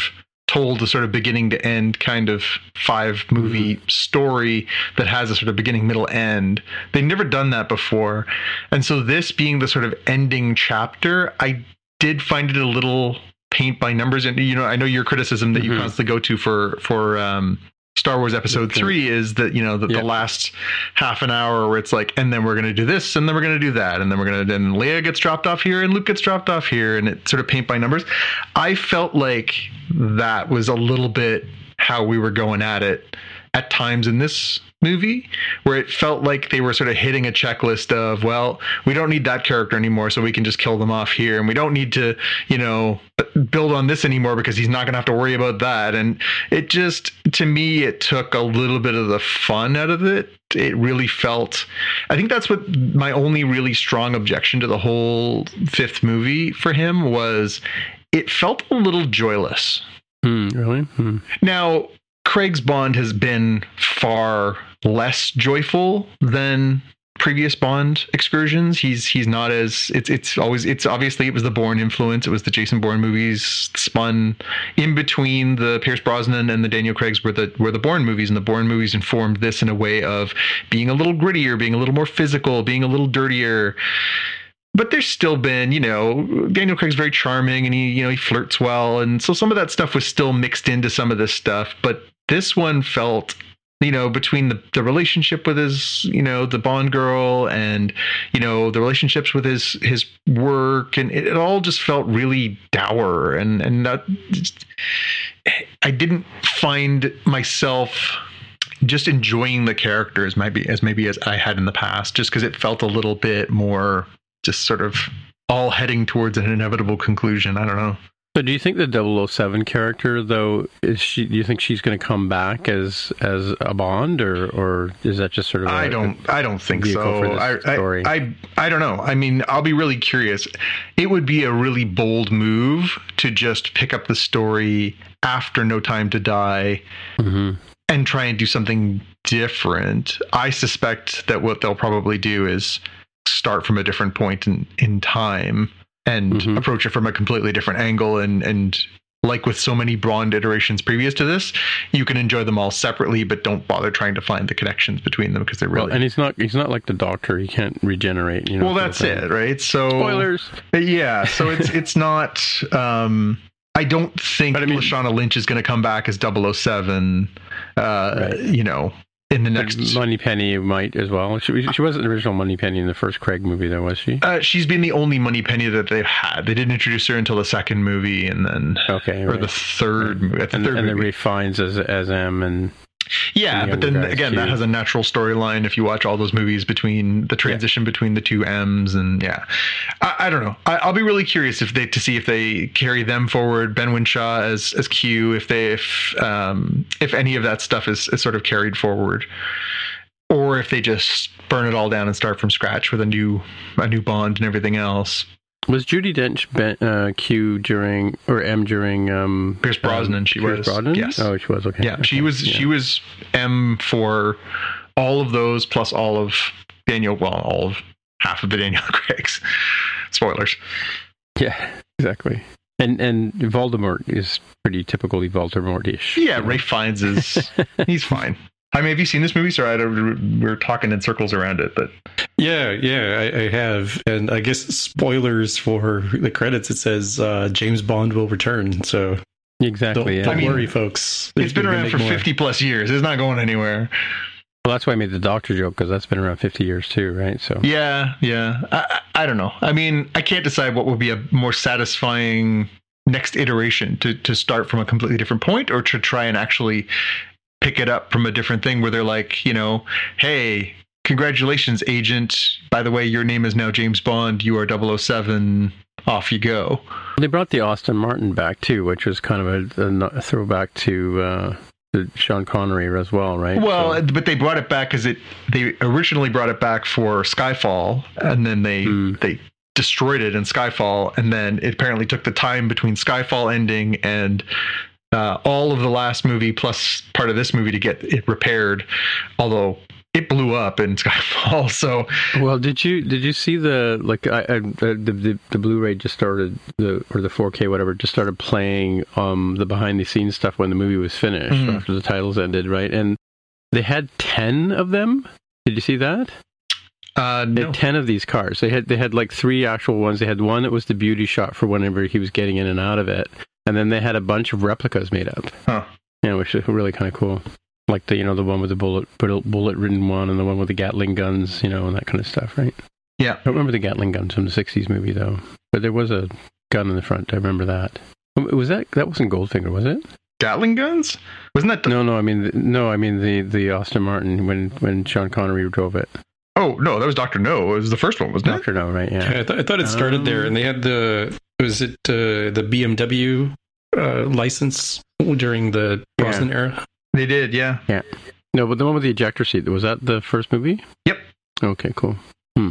told a sort of beginning to end kind of five movie hmm. story that has a sort of beginning middle end they've never done that before and so this being the sort of ending chapter i did find it a little paint by numbers and you know i know your criticism that you Mhm. constantly go to for for um Star Wars Episode Okay. Three is that you know the, Yeah. the last half an hour where it's like, and then we're gonna do this, and then we're gonna do that, and then we're gonna then Leia gets dropped off here, and Luke gets dropped off here, and it sort of paint by numbers. I felt like that was a little bit how we were going at it at times in this movie where it felt like they were sort of hitting a checklist of well we don't need that character anymore so we can just kill them off here and we don't need to you know build on this anymore because he's not going to have to worry about that and it just to me it took a little bit of the fun out of it it really felt i think that's what my only really strong objection to the whole fifth movie for him was it felt a little joyless. Hmm, really? Hmm. Now, Craig's Bond has been far less joyful than previous Bond excursions. He's he's not as it's it's always it's obviously it was the Bourne influence. It was the Jason Bourne movies spun in between the Pierce Brosnan and the Daniel Craig's were the were the Bourne movies, and the Bourne movies informed this in a way of being a little grittier, being a little more physical, being a little dirtier. But there's still been, you know, Daniel Craig's very charming and he, you know, he flirts well. And so some of that stuff was still mixed into some of this stuff. But this one felt you know between the, the relationship with his you know the bond girl and you know the relationships with his his work and it, it all just felt really dour and and that i didn't find myself just enjoying the characters maybe as maybe as i had in the past just because it felt a little bit more just sort of all heading towards an inevitable conclusion. I don't know So do you think the 007 character though is she do you think she's going to come back as as a Bond or or is that just sort of I don't. I don't think so. I. I, I, I don't know. I mean, I'll be really curious. It would be a really bold move to just pick up the story after No Time to Die Mhm. and try and do something different. I suspect that what they'll probably do is start from a different point in, in time and Mhm. approach it from a completely different angle and and like with so many Bond iterations previous to this, you can enjoy them all separately, but don't bother trying to find the connections between them because they're Well, really and he's not he's not like the doctor. He can't regenerate, you know. well, that's it, right? So Spoilers. Yeah, so it's it's not. Um, I don't think But I mean- Lashana Lynch is going to come back as 007, uh, Right. You know, in the next. Next, Moneypenny might as well. She, she wasn't the original Moneypenny in the first Craig movie, though, was she? Uh, she's been the only money penny that they've had. They didn't introduce her until the second movie, and then Okay, or right. the third movie. The and, third and then movie. Ralph Fiennes as as M, and Yeah, but then again, that has a natural storyline. If you watch all those movies between the transition between the two M's, and yeah, I, I don't know. I, I'll be really curious if they to see if they carry them forward. Ben Whishaw as as Q, if they if um if any of that stuff is, is sort of carried forward, or if they just burn it all down and start from scratch with a new a new Bond and everything else. Was Judi Dench ben, uh, Q during or M during um, Pierce Brosnan, um, she Pierce was. Brosnan? Yes. Oh, she was okay. Yeah, she was yeah. she was M for all of those plus all of Daniel. Well, all of half of the Daniel Craig's. Spoilers. Yeah, exactly. And and Voldemort is pretty typically Voldemort-ish. Yeah, Ralph Fiennes is he's fine. I mean, have you seen this movie? Sorry, I don't, we're talking in circles around it, but Yeah, yeah, I, I have, and I guess spoilers for the credits. It says uh, James Bond will return, so don't, exactly. Yeah. don't I mean, worry, folks. it's been around for more. fifty plus years. It's not going anywhere. Well, that's why I made the Doctor joke because that's been around fifty years too, right? So Yeah, yeah. I, I I don't know. I mean, I can't decide what would be a more satisfying next iteration to to start from a completely different point or to try and actually pick it up from a different thing where they're like, you know, hey, congratulations, agent. By the way, your name is now James Bond. You are 007. Off you go. they brought the Aston Martin back too, which was kind of a, a throwback to. Uh, Sean Connery as well, right? Well, So- but they brought it back because it they originally brought it back for Skyfall, and then they Hmm. they destroyed it in Skyfall, and then it apparently took the time between Skyfall ending and uh, all of the last movie plus part of this movie to get it repaired. Although it blew up in Skyfall, so Well, did you did you see the like I, I the, the the Blu-ray just started the or the 4K whatever just started playing um the behind the scenes stuff when the movie was finished Mhm. after the titles ended, right? And they had ten of them. Did you see that? Uh, no. ten of these cars. They had they had like three actual ones. They had one that was the beauty shot for whenever he was getting in and out of it, and then they had a bunch of replicas made up. Huh. Yeah, which is really kind of cool. Like the you know the one with the bullet bullet ridden one and the one with the Gatling guns, you know, and that kind of stuff, right? Yeah. I don't remember the Gatling guns from the '60s movie though, but there was a gun in the front. I remember that. Was that that wasn't Goldfinger, was it? Gatling guns? Wasn't that? The, No, no. I mean, the, no. I mean the the Aston Martin when when Sean Connery drove it. Oh no, that was Doctor No. It was the first one, wasn't it? Doctor No, right? Yeah, Yeah. I, th- I thought it started there, Um, and they had the was it uh, the BMW uh, license during the Brosnan era. They did, yeah. yeah. No, but the one with the ejector seat was that the first movie? Yep. Okay, cool. Hmm.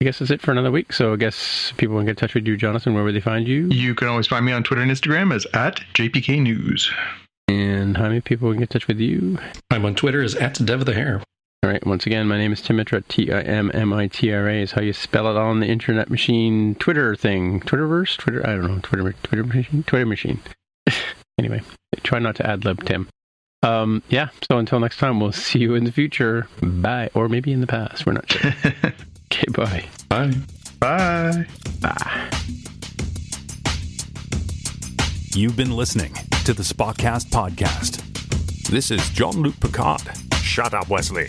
I guess that's it for another week. So I guess people want to get in touch with you, Jonathan. Where would they find you? You can always find me on Twitter and Instagram as at JPK News. And how many people can get in touch with you? I'm on Twitter as at Dev the Hair. All right. Once again, my name is Timmitra. T I M M I T R A is how you spell it on the internet machine Twitter thing. Twitterverse? Twitter? I don't know. Twitter. Twitter machine. Twitter machine. anyway, try not to ad lib Tim. Um, yeah. So until next time, we'll see you in the future. Bye. Or maybe in the past. We're not sure. okay. Bye. Bye. Bye. Bye. You've been listening to the Spotcast podcast. This is Jean-Luc Picard. Shut up, Wesley.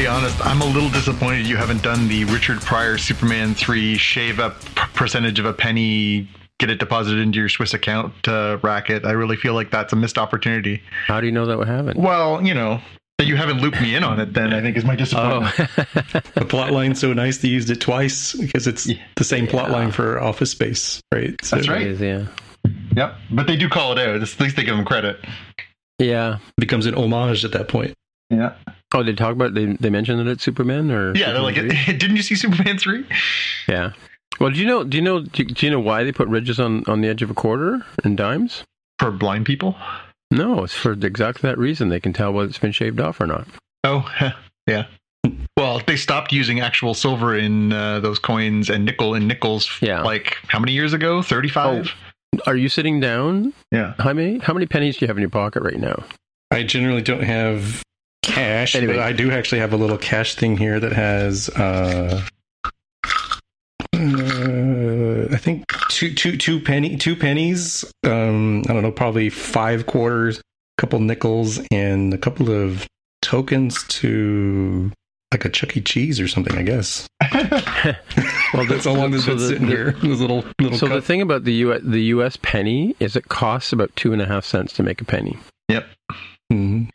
Be honest, I'm a little disappointed you haven't done the Richard Pryor Superman 3 shave up percentage of a penny, get it deposited into your Swiss account uh, racket. I really feel like that's a missed opportunity. How do you know that would happen? Well, you know, that you haven't looped me in on it, then I think is my disappointment. Oh. The plot line's so nice they used it twice because it's Yeah. the same plot Yeah. line for Office Space, right? So That's right. It is, yeah. Yep. But they do call it out. At least they give them credit. Yeah. it becomes an homage at that point. Yeah. Oh, they talk about they they mentioned it at Superman or Yeah, they're like, 3? didn't you see Superman 3? yeah. Well, do you know do you know do you, do you know why they put ridges on on the edge of a quarter and dimes? For blind people? No, it's for exactly that reason. They can tell whether it's been shaved off or not. Oh, yeah. Well, they stopped using actual silver in uh, those coins and nickel in nickels. Yeah. Like how many years ago? Thirty-five. Are you sitting down? Yeah. How many how many pennies do you have in your pocket right now? I generally don't have cash, Anyway. but I do actually have a little cash thing here that has uh, uh I think two two two penny two pennies, um I don't know, probably five quarters, a couple nickels and a couple of tokens to like a Chuck E. Cheese or something, I guess. Well, That's how long this so been the- sitting the- here. This little little So the thing about the U the U.S. penny is it costs about two and a half cents to make a penny. Yep. Mhm.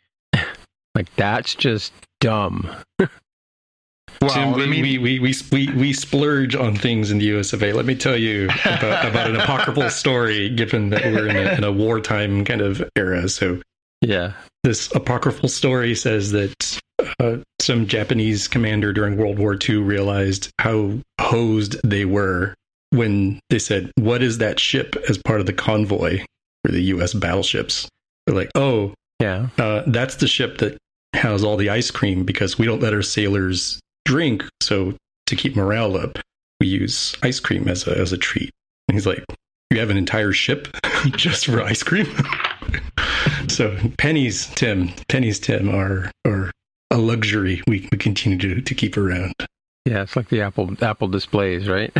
Like that's just dumb. Well, Tim, we, I mean, we, we, we, we, we splurge on things in the US of A. Let me tell you about, about an apocryphal story, given that we're in a, in a wartime kind of era. So, Yeah. this apocryphal story says that uh, some Japanese commander during World War II realized how hosed they were when they said, What is that ship as part of the convoy for the US battleships? They're like, Oh, Yeah. uh, that's the ship that has all the ice cream because we don't let our sailors drink. So to keep morale up, we use ice cream as a as a treat. And he's like, "You have an entire ship just for ice cream?" so pennies, Tim, pennies, Tim, are are a luxury we, we continue to, to keep around. Yeah, it's like the Apple Apple displays, right?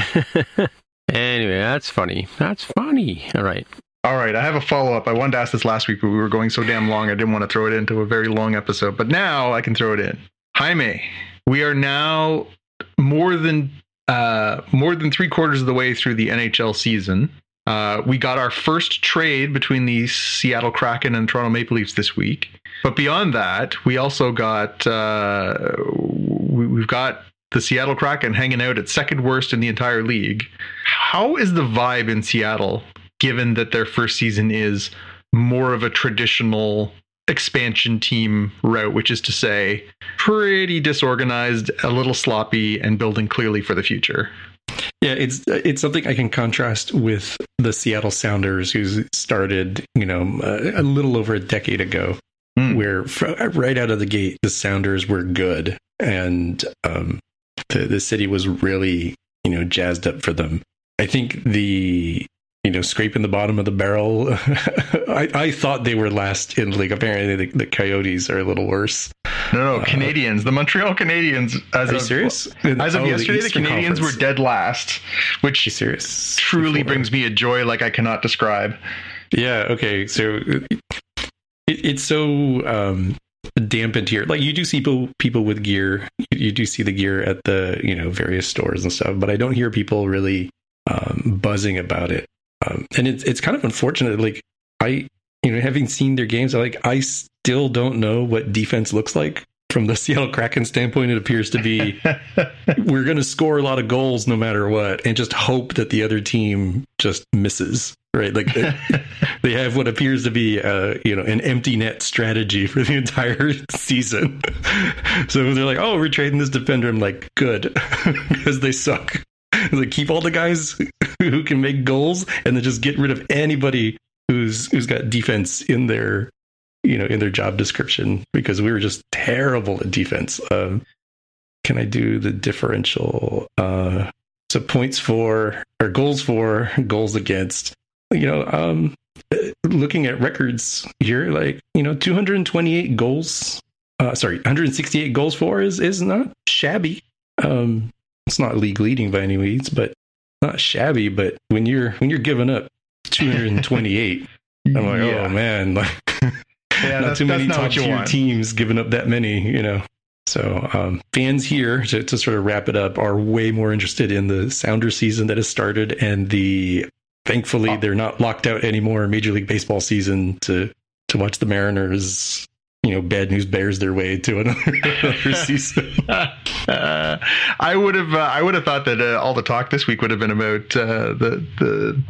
anyway, that's funny. That's funny. All right. All right. I have a follow up. I wanted to ask this last week, but we were going so damn long. I didn't want to throw it into a very long episode. But now I can throw it in. Jaime, we are now more than uh, more than three quarters of the way through the NHL season. Uh, we got our first trade between the Seattle Kraken and Toronto Maple Leafs this week. But beyond that, we also got uh, we, we've got the Seattle Kraken hanging out at second worst in the entire league. How is the vibe in Seattle, given that their first season is more of a traditional expansion team route, which is to say, pretty disorganized, a little sloppy, and building clearly for the future? Yeah, it's it's something I can contrast with the Seattle Sounders, who started, you know, a, a little over a decade ago, Hmm. where right out of the gate the Sounders were good, and um, the the city was really you know jazzed up for them. I think the you know scraping the bottom of the barrel. I, I thought they were last in the league. Apparently, the, the Coyotes are a little worse. No, no, Canadiens, the Montreal Canadiens. As Are you of, serious? As of Oh, yesterday, the, Eastern Canadiens Conference. were dead last, which serious? truly Before- brings me a joy like I cannot describe. Yeah. Okay. So it, it's so um, dampened here. Like you do see people people with gear. You, you do see the gear at the you know various stores and stuff, but I don't hear people really um, buzzing about it. Um, and it's it's kind of unfortunate. Like I you know having seen their games, I like I still don't know what defense looks like. From the Seattle Kraken standpoint, it appears to be we're going to score a lot of goals no matter what, and just hope that the other team just misses. Right, like they, they have what appears to be, uh, you know, an empty net strategy for the entire season. so they're like, "Oh, we're trading this defender." I'm like, "Good," because they suck. like, keep all the guys who can make goals, and then just get rid of anybody who's who's got defense in their, you know, in their job description because we were just terrible at defense. Um, can I do the differential? Uh, so points for or goals for, goals against. You know, um, looking at records here, like you know, 228 goals. Uh, sorry, 168 goals for is is not shabby. Um, it's not league leading by any means, but not shabby. But when you're when you're giving up 228, I'm like, Yeah. oh man, like Yeah, not too many not top tier want. teams giving up that many, you know. So um, fans here to, to sort of wrap it up are way more interested in the Sounder season that has started and the thankfully Oh. they're not locked out anymore Major League Baseball season to to watch the Mariners, you know, bad news bears their way to another, another season. uh, I would have uh, I would have thought that uh, all the talk this week would have been about uh, the the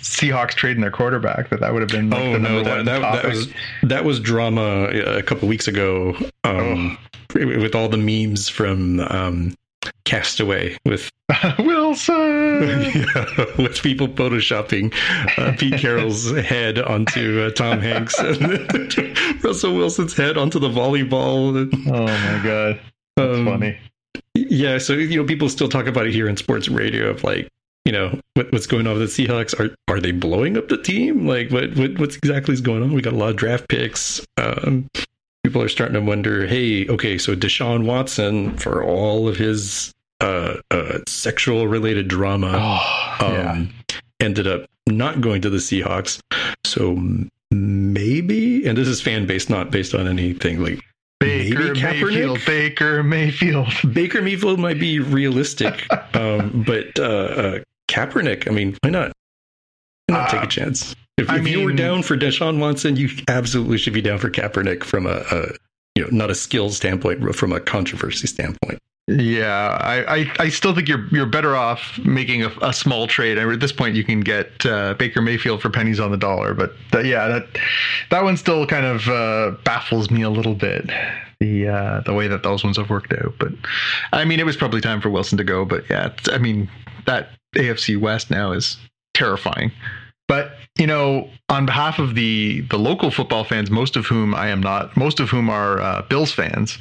Seahawks trading their quarterback. That that would have been like, Oh the no, that, that, that was that was drama uh, a couple weeks ago. Um, with all the memes from um, Castaway with Wilson. yeah, with people photoshopping uh, Pete Carroll's head onto uh, Tom Hanks and Russell Wilson's head onto the volleyball. Oh my god, that's Um, funny. Yeah, so you know, people still talk about it here in sports radio of like, you know, what, what's going on with the Seahawks? Are are they blowing up the team? Like, what, what what's exactly is going on? We got a lot of draft picks. Um, people are starting to wonder, hey, okay, so Deshaun Watson for all of his uh, uh, sexual related drama Oh, yeah. um, ended up not going to the Seahawks. So maybe, and this is fan based, not based on anything like Baker? Mayfield. Baker Mayfield. Baker Mayfield might be realistic, um, but uh, uh, Kaepernick, I mean, why not? Why not take Uh, a chance? If, if you were down for Deshaun Watson, you absolutely should be down for Kaepernick from a, a you know not a skills standpoint, but from a controversy standpoint. Yeah, I, I, I still think you're you're better off making a, a small trade. I mean, at this point, you can get uh, Baker Mayfield for pennies on the dollar. But yeah, that that one still kind of uh, baffles me a little bit. The uh, the way that those ones have worked out. But I mean, it was probably time for Wilson to go. But yeah, I mean, that AFC West now is terrifying. But you know, on behalf of the the local football fans, most of whom I am not, most of whom are uh, Bills fans,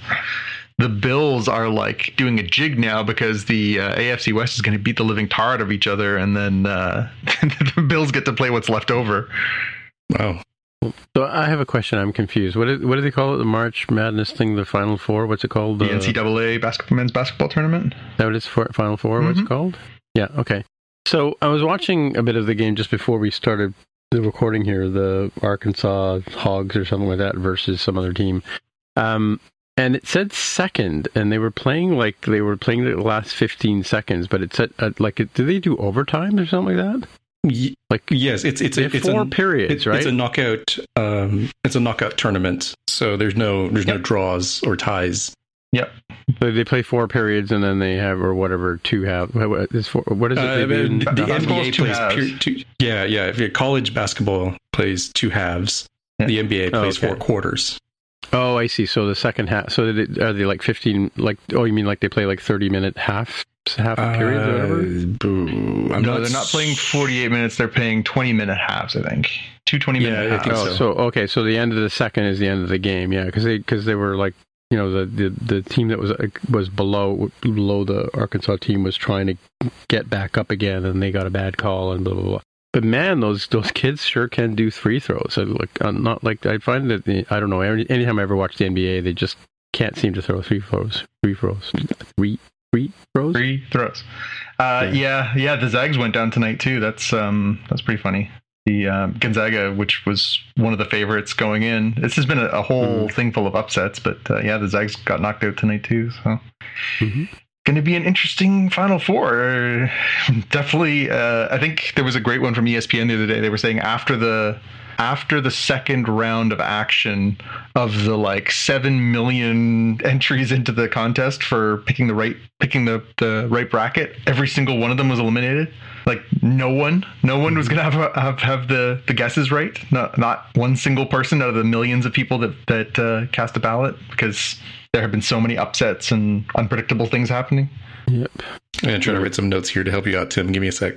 the Bills are like doing a jig now because the uh, AFC West is going to beat the living tar out of each other, and then uh, the Bills get to play what's left over. Wow. So I have a question. I'm confused. What is, what do they call it? The March Madness thing? The Final Four? What's it called? The NCAA basketball men's basketball tournament. That what it's for? Final 4 What's Mhm. it called? Yeah. Okay. So I was watching a bit of the game just before we started the recording here. The Arkansas Hogs or something like that versus some other team. Um, and it said second, and they were playing like they were playing the last 15 seconds, but it said uh, like, do they do overtime or something like that? Y- Like yes, it's it's a, it's four a, periods, It's, right? it's a knockout. Um, it's a knockout tournament, so there's no there's no draws or ties. So they play four periods and then they have or whatever two have. What is, four, what is it? Uh, the basketball's NBA two plays halves. pure, two, yeah yeah. If your college basketball plays two halves, Yeah. the NBA Oh, plays okay. four quarters. Oh, I see. So the second half. So did it, are they like fifteen? Like oh, you mean like they play like thirty minute half half periods or whatever? Uh. I'm no, they're not playing 48 minutes. They're playing 20 minute halves. I think two twenty minute Yeah, I halves. think Oh, so. so okay, so the end of the second is the end of the game, yeah, because they because they were like you know the, the the team that was uh, was below below the Arkansas team was trying to get back up again, and they got a bad call and blah blah blah. But man, those those kids sure can do free throws. I like uh, not like I find that the, I don't know. Any, anytime I ever watch the NBA, they just can't seem to throw free throws. Free throws. Free free throws. Free throws. Uh, yeah, yeah. The Zags went down tonight too. That's um, that's pretty funny. The um, Gonzaga, which was one of the favorites going in, this has been a, a whole thing full of upsets. But uh, yeah, the Zags got knocked out tonight too. So Mhm. Going to be an interesting Final Four. Definitely, uh, I think there was a great one from ESPN the other day. They were saying after the after the second round of action of the like seven million entries into the contest for picking the right picking the the right bracket, every single one of them was eliminated. Like no one, no one was gonna have have, have the the guesses right. Not not one single person out of the millions of people that that uh, cast a ballot because there have been so many upsets and unpredictable things happening. Yep. I'm trying to write some notes here to help you out, Tim. Give me a sec.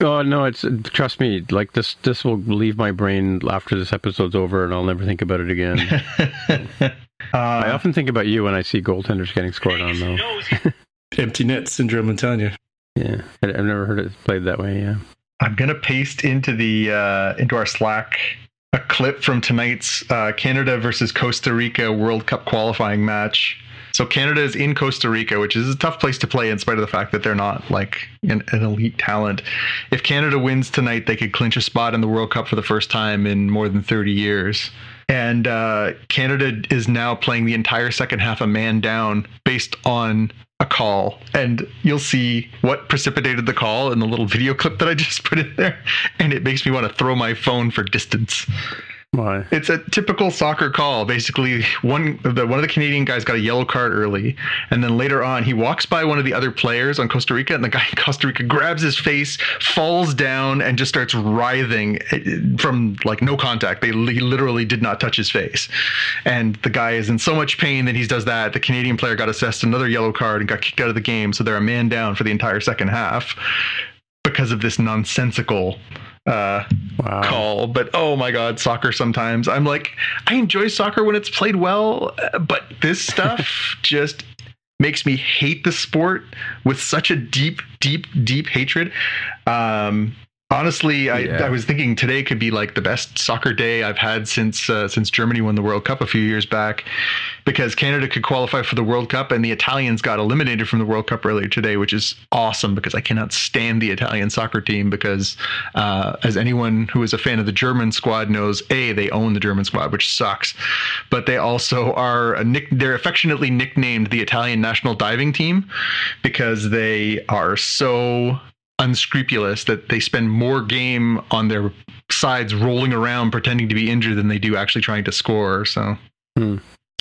Oh no, it's trust me. Like this, this will leave my brain after this episode's over, and I'll never think about it again. I uh, often think about you when I see goaltenders getting scored on, though. Empty net syndrome, I'm telling you. Yeah, I- I've never heard it played that way. Yeah. I'm gonna paste into the uh, into our Slack a clip from tonight's uh, Canada versus Costa Rica World Cup qualifying match. So Canada is in Costa Rica, which is a tough place to play in spite of the fact that they're not like an, an elite talent. If Canada wins tonight, they could clinch a spot in the World Cup for the first time in more than 30 years. And uh, Canada is now playing the entire second half a man down based on a call. And you'll see what precipitated the call in the little video clip that I just put in there. And it makes me want to throw my phone for distance. Why? It's a typical soccer call. Basically, one the one of the Canadian guys got a yellow card early, and then later on he walks by one of the other players on Costa Rica, and the guy in Costa Rica grabs his face, falls down, and just starts writhing eh, from like no contact. They he literally did not touch his face, and the guy is in so much pain that he does that. The Canadian player got assessed another yellow card and got kicked out of the game, so they're a man down for the entire second half because of this nonsensical uh, Wow. call. But oh my god, soccer sometimes. I'm like, I enjoy soccer when it's played well, but this stuff just makes me hate the sport with such a deep, deep, deep hatred. Um, honestly, I, Yeah. I was thinking today could be like the best soccer day I've had since uh, since Germany won the World Cup a few years back, because Canada could qualify for the World Cup and the Italians got eliminated from the World Cup earlier today, which is awesome because I cannot stand the Italian soccer team because, uh, as anyone who is a fan of the German squad knows, a they own the German squad, which sucks, but they also are nick. They're affectionately nicknamed the Italian national diving team because they are so unscrupulous that they spend more game on their sides rolling around pretending to be injured than they do actually trying to score. So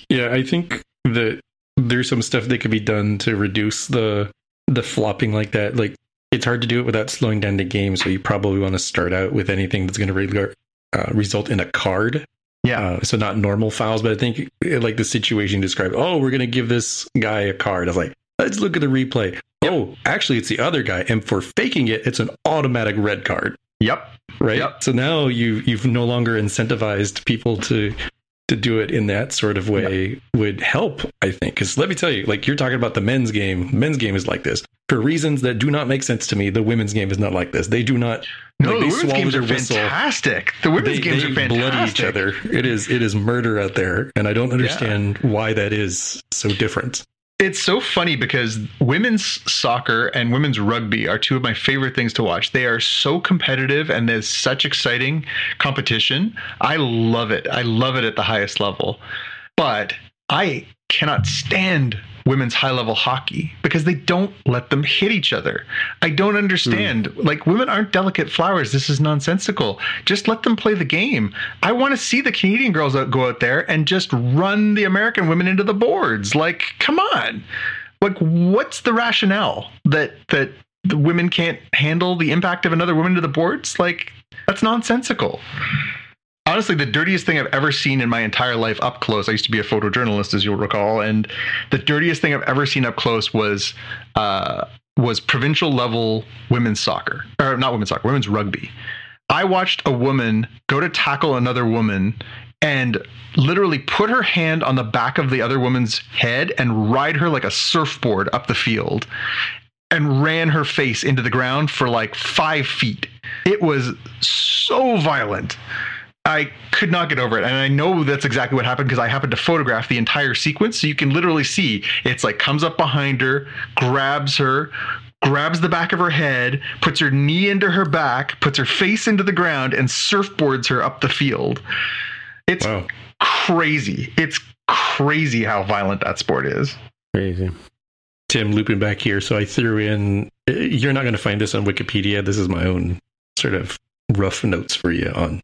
Yeah, I think that there's some stuff that could be done to reduce the the flopping like that. Like it's hard to do it without slowing down the game, so you probably want to start out with anything that's going to re- uh, result in a card. yeah, Uh, so not normal fouls, but I think like the situation described. Oh, we're going to give this guy a card. I was like, let's look at the replay. Oh, actually, it's the other guy, and for faking it, it's an automatic red card yep, right? Yep. So now you you've no longer incentivized people to to do it in that sort of way would help, I think. Because let me tell you, like you're talking about the men's game. Men's game is like this for reasons that do not make sense to me. The women's game is not like this. They do not. no, like, the women's games are whistle. fantastic. The women's They, games they are fantastic. bloody each other. It is it is murder out there, and I don't understand why that is so different. It's so funny because women's soccer and women's rugby are two of my favorite things to watch. They are so competitive and there's such exciting competition. I love it. I love it at the highest level. But I cannot stand women's high level hockey because they don't let them hit each other. I don't understand. Hmm. Like women aren't delicate flowers. This is nonsensical. Just let them play the game. I want to see the Canadian girls go out there and just run the American women into the boards. Like, come on. Like, what's the rationale that that the women can't handle the impact of another woman to the boards? Like, that's nonsensical honestly the dirtiest thing I've ever seen in my entire life up close. I used to be a photojournalist, as you'll recall, and the dirtiest thing I've ever seen up close was uh, was provincial level women's soccer, or not women's soccer, women's rugby. I watched a woman go to tackle another woman and literally put her hand on the back of the other woman's head and ride her like a surfboard up the field and ran her face into the ground for like five feet. It was so violent. I could not get over it. And I know that's exactly what happened because I happened to photograph the entire sequence. So you can literally see it's like comes up behind her, grabs her, grabs the back of her head, puts her knee into her back, puts her face into the ground, and surfboards her up the field. It's Wow. crazy. It's crazy how violent that sport is. Crazy. Tim, looping back here. So I threw in, eh, you're not going to find this on Wikipedia. This is my own sort of rough notes for you on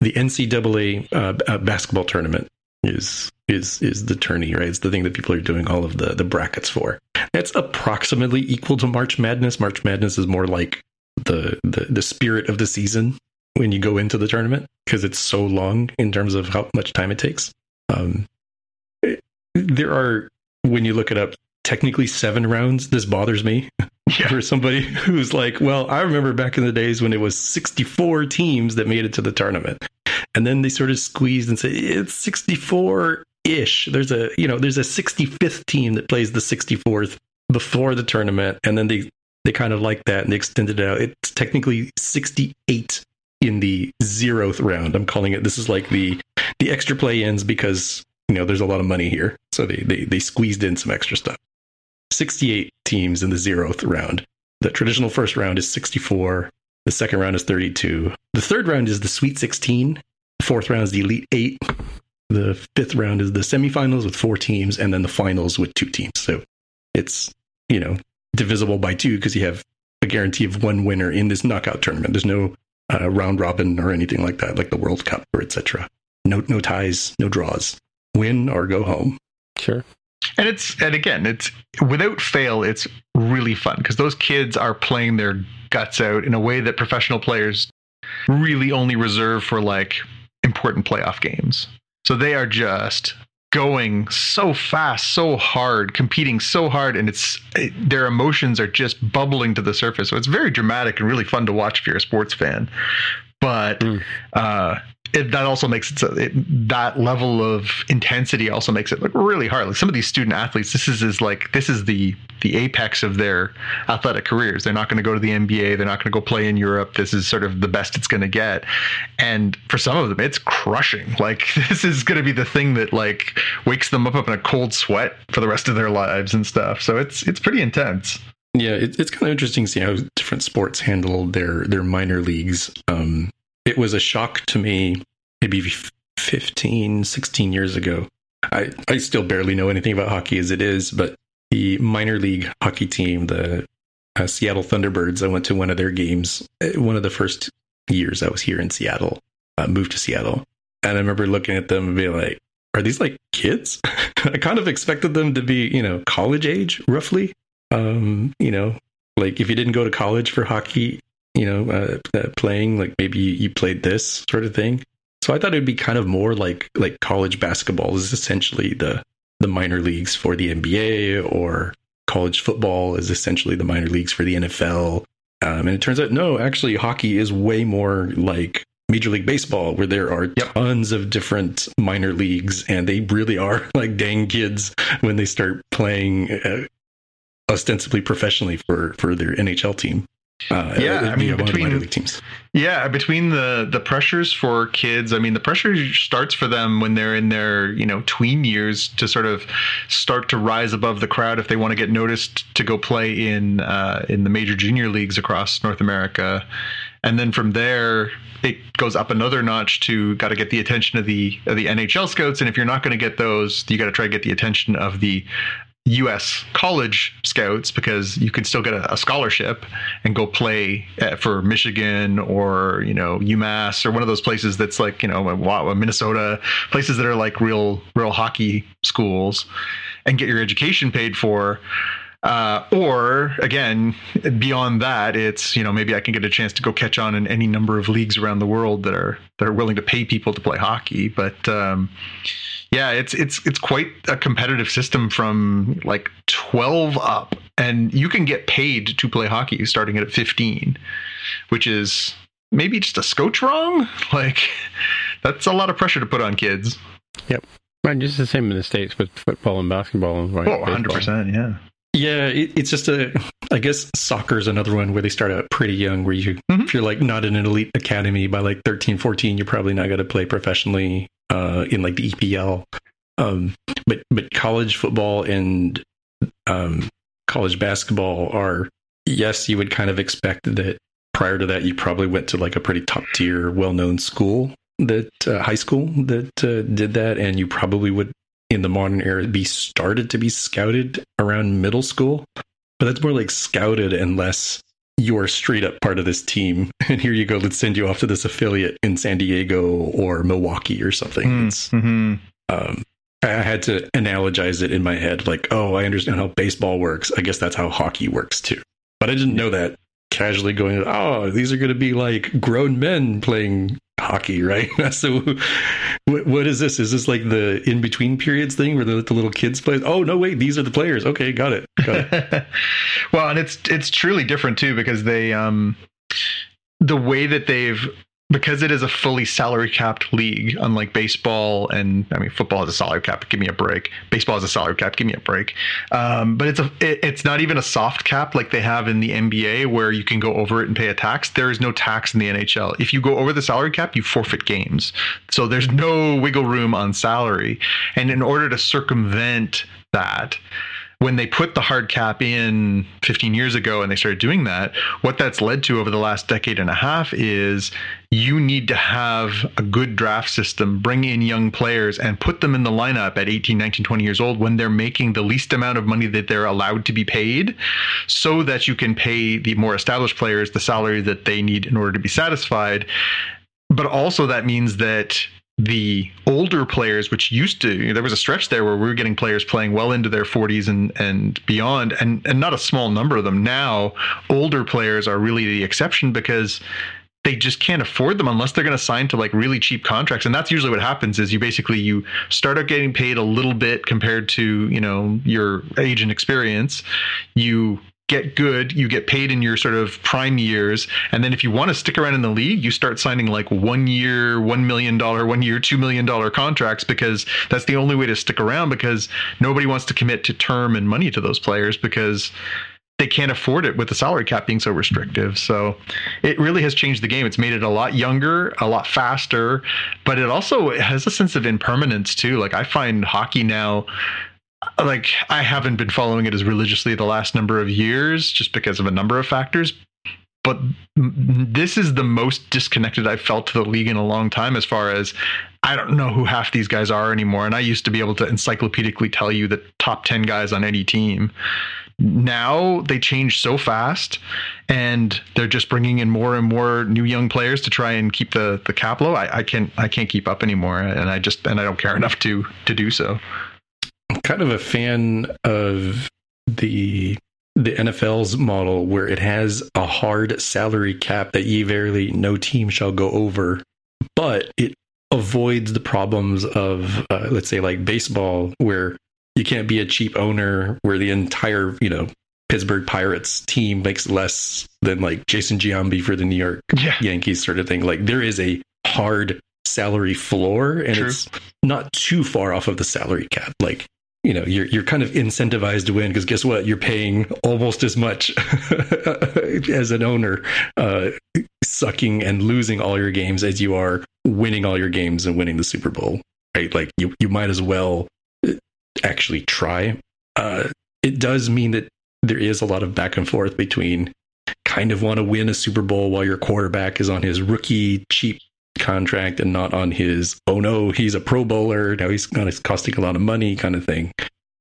the NCAA uh, uh, basketball tournament is is is the tourney, right? It's the thing that people are doing all of the the brackets for. It's approximately equal to March Madness. March Madness is more like the the, the spirit of the season when you go into the tournament because it's so long in terms of how much time it takes. Um, there are when you look it up, technically seven rounds. This bothers me Yeah. for somebody who's like, well, I remember back in the days when it was 64 teams that made it to the tournament. And then they sort of squeezed and said, it's 64 ish. There's a, you know, there's a 65th team that plays the 64th before the tournament. And then they, they kind of like that and they extended it out. It's technically 68 in the zeroth round. I'm calling it, this is like the, the extra play ins because, you know, there's a lot of money here. So they, they, they squeezed in some extra stuff. 68 teams in the zeroth round. The traditional first round is 64. The second round is 32. The third round is the Sweet 16. The fourth round is the Elite Eight. The fifth round is the semifinals with four teams, and then the finals with two teams. So it's, you know, divisible by two because you have a guarantee of one winner in this knockout tournament. There's no uh, round robin or anything like that, like the World Cup or etc. No, no ties, no draws. Win or go home. Sure. And it's and again, it's without fail, it's really fun because those kids are playing their guts out in a way that professional players really only reserve for like important playoff games. So they are just going so fast, so hard, competing so hard, and it's it, their emotions are just bubbling to the surface. So it's very dramatic and really fun to watch if you're a sports fan. But Mm. uh, it, that also makes it, so it that level of intensity also makes it look really hard. Like some of these student athletes, this is, is like this is the the apex of their athletic careers. They're not going to go to the NBA. They're not going to go play in Europe. This is sort of the best it's going to get. And for some of them, it's crushing. Like this is going to be the thing that like wakes them up up in a cold sweat for the rest of their lives and stuff. So it's it's pretty intense. Yeah, it, it's kind of interesting to see how different sports handle their their minor leagues. Um, it was a shock to me maybe f- 15, 16 years ago. I, I still barely know anything about hockey as it is, but the minor league hockey team, the uh, Seattle Thunderbirds, I went to one of their games, uh, one of the first years I was here in Seattle, uh, moved to Seattle. And I remember looking at them and being like, are these like kids? I kind of expected them to be, you know, college age roughly um, you know, like if you didn't go to college for hockey, you know, uh, uh, playing like maybe you, you played this sort of thing. So I thought it'd be kind of more like like college basketball is essentially the the minor leagues for the NBA, or college football is essentially the minor leagues for the NFL. Um, and it turns out no, actually, hockey is way more like Major League Baseball, where there are Yep. tons of different minor leagues, and they really are like dang kids when they start playing uh, ostensibly professionally for for their NHL team. Uh, Yeah, I mean, via one of the between- teams. Yeah, between the the pressures for kids, I mean, the pressure starts for them when they're in their you know tween years to sort of start to rise above the crowd if they want to get noticed to go play in uh, in the major junior leagues across North America, and then from there it goes up another notch to got to get the attention of the of the NHL scouts, and if you're not going to get those, you got to try to get the attention of the U.S. college scouts because you can still get a, a scholarship and go play uh, for Michigan or you know UMass or one of those places that's like you know Minnesota places that are like real real hockey schools and get your education paid for. Uh, or again, beyond that, it's you know maybe I can get a chance to go catch on in any number of leagues around the world that are that are willing to pay people to play hockey. But um, yeah, it's it's it's quite a competitive system from like 12 up and you can get paid to play hockey starting at 15, which is maybe just a scotch wrong. Like that's a lot of pressure to put on kids. Yep. Right, just the same in the states with football and basketball and right, Oh, 100 percent, yeah. Yeah, it, it's just a. I guess soccer is another one where they start out pretty young. Where you, Mhm. if you're like not in an elite academy by like 13, 14, you're probably not going to play professionally uh, in like the EPL. Um, but but college football and um, college basketball are yes, you would kind of expect that. Prior to that, you probably went to like a pretty top tier, well known school that uh, high school that uh, did that, and you probably would in the modern era be started to be scouted around middle school but that's more like scouted and less you're straight up part of this team. And here you go let's send you off to this affiliate in san diego or milwaukee or something. It's Mm-hmm. um I had to analogize it in my head like oh i understand how baseball works. I guess that's how hockey works too. But i didn't know that casually going oh these are going to be like grown men playing hockey right? So what, what is this? Is this like the in between periods thing where the, the little kids play? Oh no wait these are the players. Okay got it got it. Well, and it's it's truly different too because they um the way that they've because it is a fully salary capped league, unlike baseball and I mean football has a salary cap. Give me a break. Baseball has a salary cap. Give me a break. Um, but it's a it, it's not even a soft cap like they have in the NBA where you can go over it and pay a tax. There is no tax in the NHL. If you go over the salary cap, you forfeit games. So there's no wiggle room on salary. And in order to circumvent that, when they put the hard cap in 15 years ago and they started doing that, what that's led to over the last decade and a half is you need to have a good draft system, bring in young players and put them in the lineup at 18, 19, 20 years old when they're making the least amount of money that they're allowed to be paid so that you can pay the more established players the salary that they need in order to be satisfied. But also that means that the older players, which used to, there was a stretch there where we were getting players playing well into their 40s and, and beyond, and, and not a small number of them. Now, older players are really the exception because they just can't afford them unless they're going to sign to like really cheap contracts. And that's usually what happens is you basically you start out getting paid a little bit compared to you know your age and experience. You get good, you get paid in your sort of prime years, and then if you want to stick around in the league, you start signing like one year, one million dollar, one year, two million dollar contracts because that's the only way to stick around because nobody wants to commit to term and money to those players because they can't afford it with the salary cap being so restrictive. So it really has changed the game. It's made it a lot younger, a lot faster, but it also has a sense of impermanence too. Like I find hockey now like I haven't been following it as religiously the last number of years just because of a number of factors. But this is the most disconnected I've felt to the league in a long time as far as I don't know who half these guys are anymore. And I used to be able to encyclopedically tell you the top 10 guys on any team. Now they change so fast and they're just bringing in more and more new young players to try and keep the, the cap low. I, I can't, I can't keep up anymore. And I just, and I don't care enough to, to do so. I'm kind of a fan of the the NFL's model where it has a hard salary cap that ye verily no team shall go over, but it avoids the problems of uh, let's say like baseball where you can't be a cheap owner where the entire you know Pittsburgh Pirates team makes less than like Jason Giambi for the New York Yeah. Yankees sort of thing. Like there is a hard salary floor and True. it's not too far off of the salary cap. Like you know you're you're kind of incentivized to win because guess what you're paying almost as much as an owner uh, sucking and losing all your games as you are winning all your games and winning the Super Bowl right like you you might as well actually try. Uh, it does mean that there is a lot of back and forth between kind of want to win a Super Bowl while your quarterback is on his rookie cheap contract and not on his oh no he's a pro bowler now he's kind of costing a lot of money kind of thing.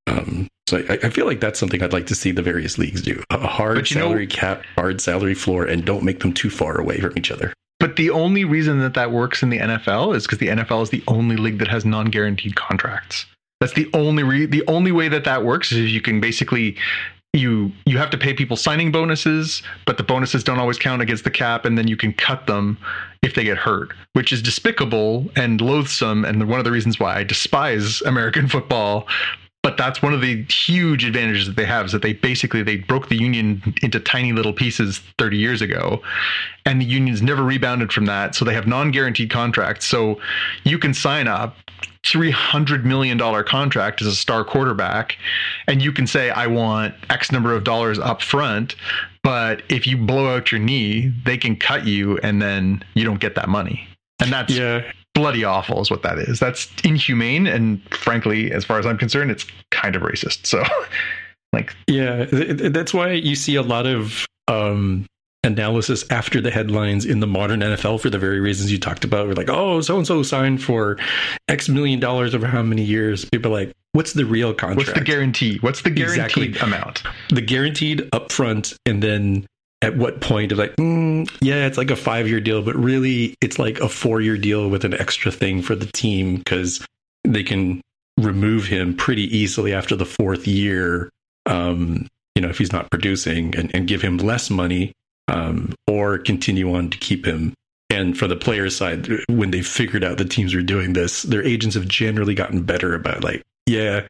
Um so I, I feel like that's something i'd like to see the various leagues do. A hard you know- salary cap hard salary floor and don't make them too far away from each other. But the only reason that that works in the NFL is because the NFL is the only league that has non-guaranteed contracts. That's the only re- the only way that that works is you can basically you you have to pay people signing bonuses, but the bonuses don't always count against the cap, and then you can cut them if they get hurt, which is despicable and loathsome, and one of the reasons why I despise American football. But that's one of the huge advantages that they have is that they basically they broke the union into tiny little pieces 30 years ago and the unions never rebounded from that so they have non-guaranteed contracts. So you can sign up 300 million dollar contract as a star quarterback and you can say i want x number of dollars up front but if you blow out your knee they can cut you and then you don't get that money. And that's Yeah, bloody awful is what that is that's inhumane and frankly as far as i'm concerned it's kind of racist so like yeah. th- th- That's why you see a lot of um, analysis after the headlines in the modern NFL for the very reasons you talked about. We're like, oh, so and so signed for X million dollars over how many years? People are like, what's the real contract? what's the guarantee what's the guaranteed Exactly. amount the guaranteed upfront and then at what point of like mm, yeah it's like a five year deal but really it's like a four year deal with an extra thing for the team because they can remove him pretty easily after the fourth year um you know if he's not producing and, and give him less money um or continue on to keep him and for the player side when they figured out the teams were doing this their agents have generally gotten better about like yeah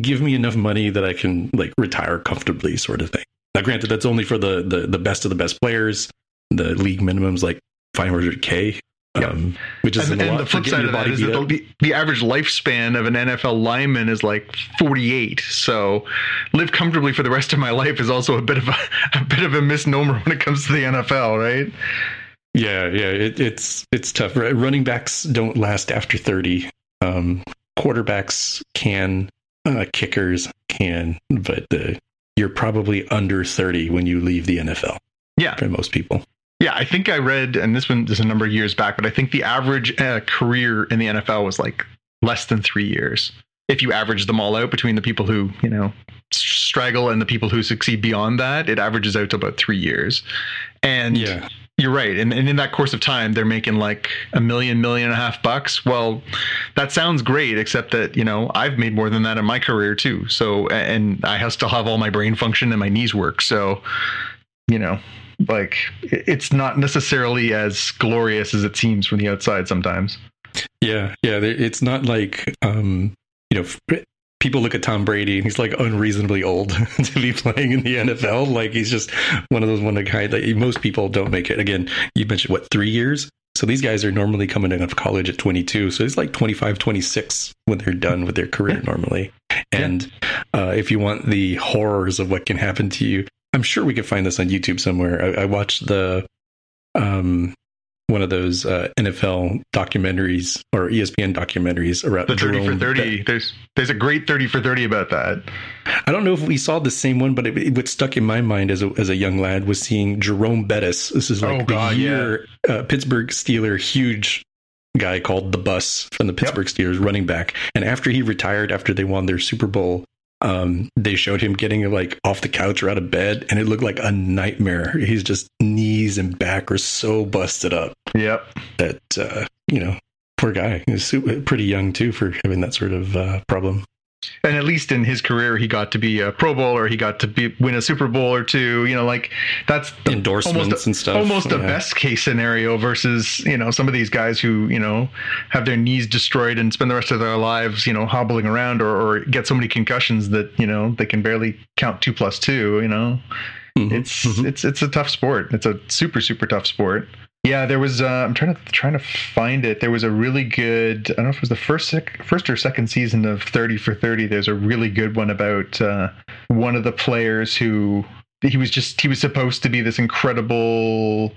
give me enough money that I can like retire comfortably, sort of thing. Now, granted, that's only for the the, the best of the best players. The league minimum's like 500k, um, which is and, a and lot the flip side your of that body that the, the average lifespan of an NFL lineman is like 48. So live comfortably for the rest of my life is also a bit of a, a bit of a misnomer when it comes to the NFL, right? Yeah, yeah, it, it's it's tough. Right? Running backs don't last after 30. Um, quarterbacks can, uh, kickers can, but uh, you're probably under 30 when you leave the NFL Yeah. for most people. Yeah, I think I read, and this one is a number of years back, but I think the average uh, career in the NFL was like less than three years. If you average them all out between the people who, you know, straggle and the people who succeed beyond that, it averages out to about three years. And Yeah, You're right. And, and in that course of time, they're making like a million, million and a half bucks. Well, that sounds great, except that, you know, I've made more than that in my career too. So, and I still have all my brain function and my knees work. So, you know, like it's not necessarily as glorious as it seems from the outside sometimes. Yeah, yeah. It's not like um, you know, people look at Tom Brady and he's like unreasonably old to be playing in the NFL. Like he's just one of those one of the kind. Like most people don't make it. Again, you mentioned what three years. So these guys are normally coming out of college at 22. So it's like 25, 26 when they're done with their career normally. And uh, if you want the horrors of what can happen to you, I'm sure we could find this on YouTube somewhere. I, I watched the um, one of those uh, NFL documentaries or ESPN documentaries about The 30 for 30, Bet- there's there's a great 30 for 30 about that. I don't know if we saw the same one, but it, it, what stuck in my mind as a, as a young lad was seeing Jerome Bettis. This is like Oh, God, the year uh, Pittsburgh Steeler huge guy called the Bus from the Pittsburgh Steelers running back. And after he retired, after they won their Super Bowl, um, they showed him getting like off the couch or out of bed, and it looked like a nightmare. He's just knees and back are so busted up Yep. that uh, you know, poor guy. He's pretty young too for having that sort of uh, problem. And at least in his career he got to be a pro bowler he got to be win a super bowl or two you know like that's the, Endorsements almost, and stuff. almost a Yeah. best case scenario versus you know some of these guys who you know have their knees destroyed and spend the rest of their lives you know hobbling around or, or get so many concussions that you know they can barely count two plus two you know Mhm. it's Mhm. it's it's a tough sport it's a super super tough sport yeah there was uh, i'm trying to trying to find it. There was a really good i don't know if it was the first first or second season of 30 for 30 there's a really good one about uh, one of the players who he was just he was supposed to be this incredible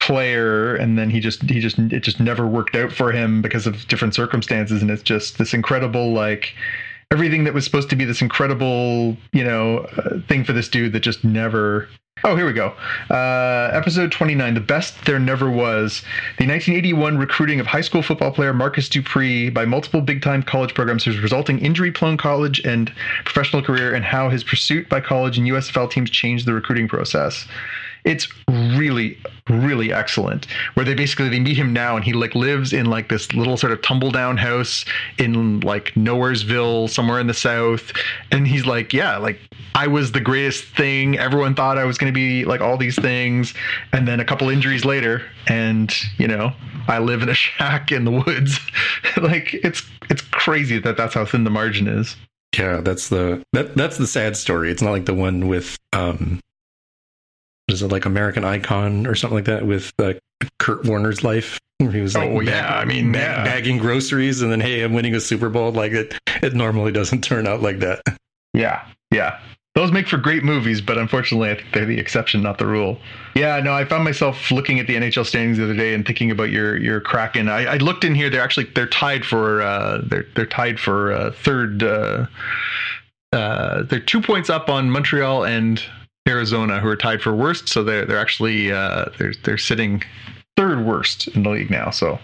player and then he just he just it just never worked out for him because of different circumstances and it's just this incredible like everything that was supposed to be this incredible you know uh, thing for this dude that just never oh here we go. Uh, episode 29 the best there never was the 1981 recruiting of high school football player marcus dupree by multiple big time college programs his resulting injury prone college and professional career and how his pursuit by college and usfl teams changed the recruiting process it's really really excellent. Where they basically they meet him now and he like lives in like this little sort of tumble down house in like nowheresville somewhere in the south. And he's like yeah like i was the greatest thing. Everyone thought i was going to be like all these things. And then a couple injuries later and you know i live in a shack in the woods. Like it's it's crazy that that's how thin the margin is. Yeah, that's the that that's the sad story. It's not like the one with um is it like American Icon or something like that with uh, Kurt Warner's life? Where he was like, Oh, yeah, I mean, bag- yeah. bagging groceries, and then hey, I'm winning a Super Bowl. Like it, it normally doesn't turn out like that. Yeah, yeah. Those make for great movies, but unfortunately, I think they're the exception, not the rule. Yeah, no, I found myself looking at the NHL standings the other day and thinking about your your Kraken. I, I looked in here; they're actually they're tied for uh, they're they're tied for uh, third. Uh, uh, they're two points up on Montreal and Arizona, who are tied for worst. So they're they're actually uh, they're they're sitting third worst in the league now. So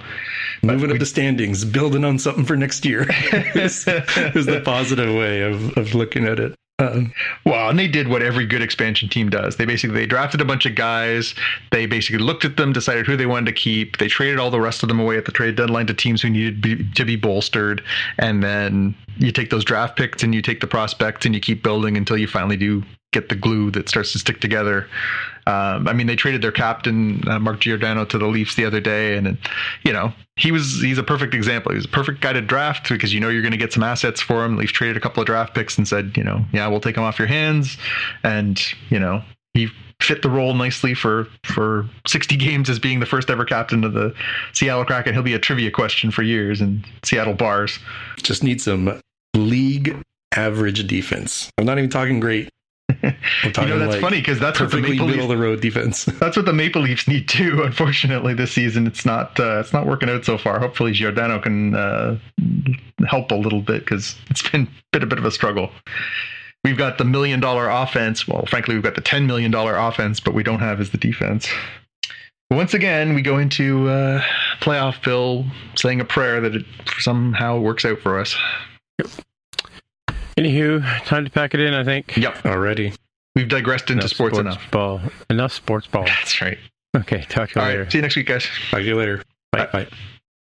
Moving we- up the standings, building on something for next year is, is the positive way of, of looking at it. Um, Well, and they did what every good expansion team does. They basically they drafted a bunch of guys. They basically looked at them, decided who they wanted to keep. They traded all the rest of them away at the trade deadline to teams who needed be, to be bolstered. And then you take those draft picks and you take the prospects and you keep building until you finally do get the glue that starts to stick together. Um, I mean, they traded their captain uh, Mark Giordano to the Leafs the other day, and you know he was he's a perfect example. He's a perfect guy to draft because you know you're going to get some assets for him. Leafs traded a couple of draft picks and said, you know, yeah, we'll take him off your hands, and you know he fit the role nicely for for 60 games as being the first ever captain of the Seattle Kraken. He'll be a trivia question for years in Seattle bars. just need some league average defense. I'm not even talking great. I'm You know that's like funny because that's what the Maple middle Leafs of the road defense. That's what the Maple Leafs need too. Unfortunately, this season it's not uh, it's not working out so far. Hopefully, Giordano can uh, help a little bit because it's been been a bit of a struggle. We've got the million dollar offense. Well, frankly, we've got the ten million dollar offense, but we don't have is the defense. Once again, we go into uh, playoff Bill saying a prayer that it somehow works out for us. Anywho, time to pack it in. I think. Yep, Already. we've digressed into sports, enough. ball. Enough sports ball. That's right. Okay, talk to you All later. right, see you next week, guys. Talk to you later. Bye. Bye.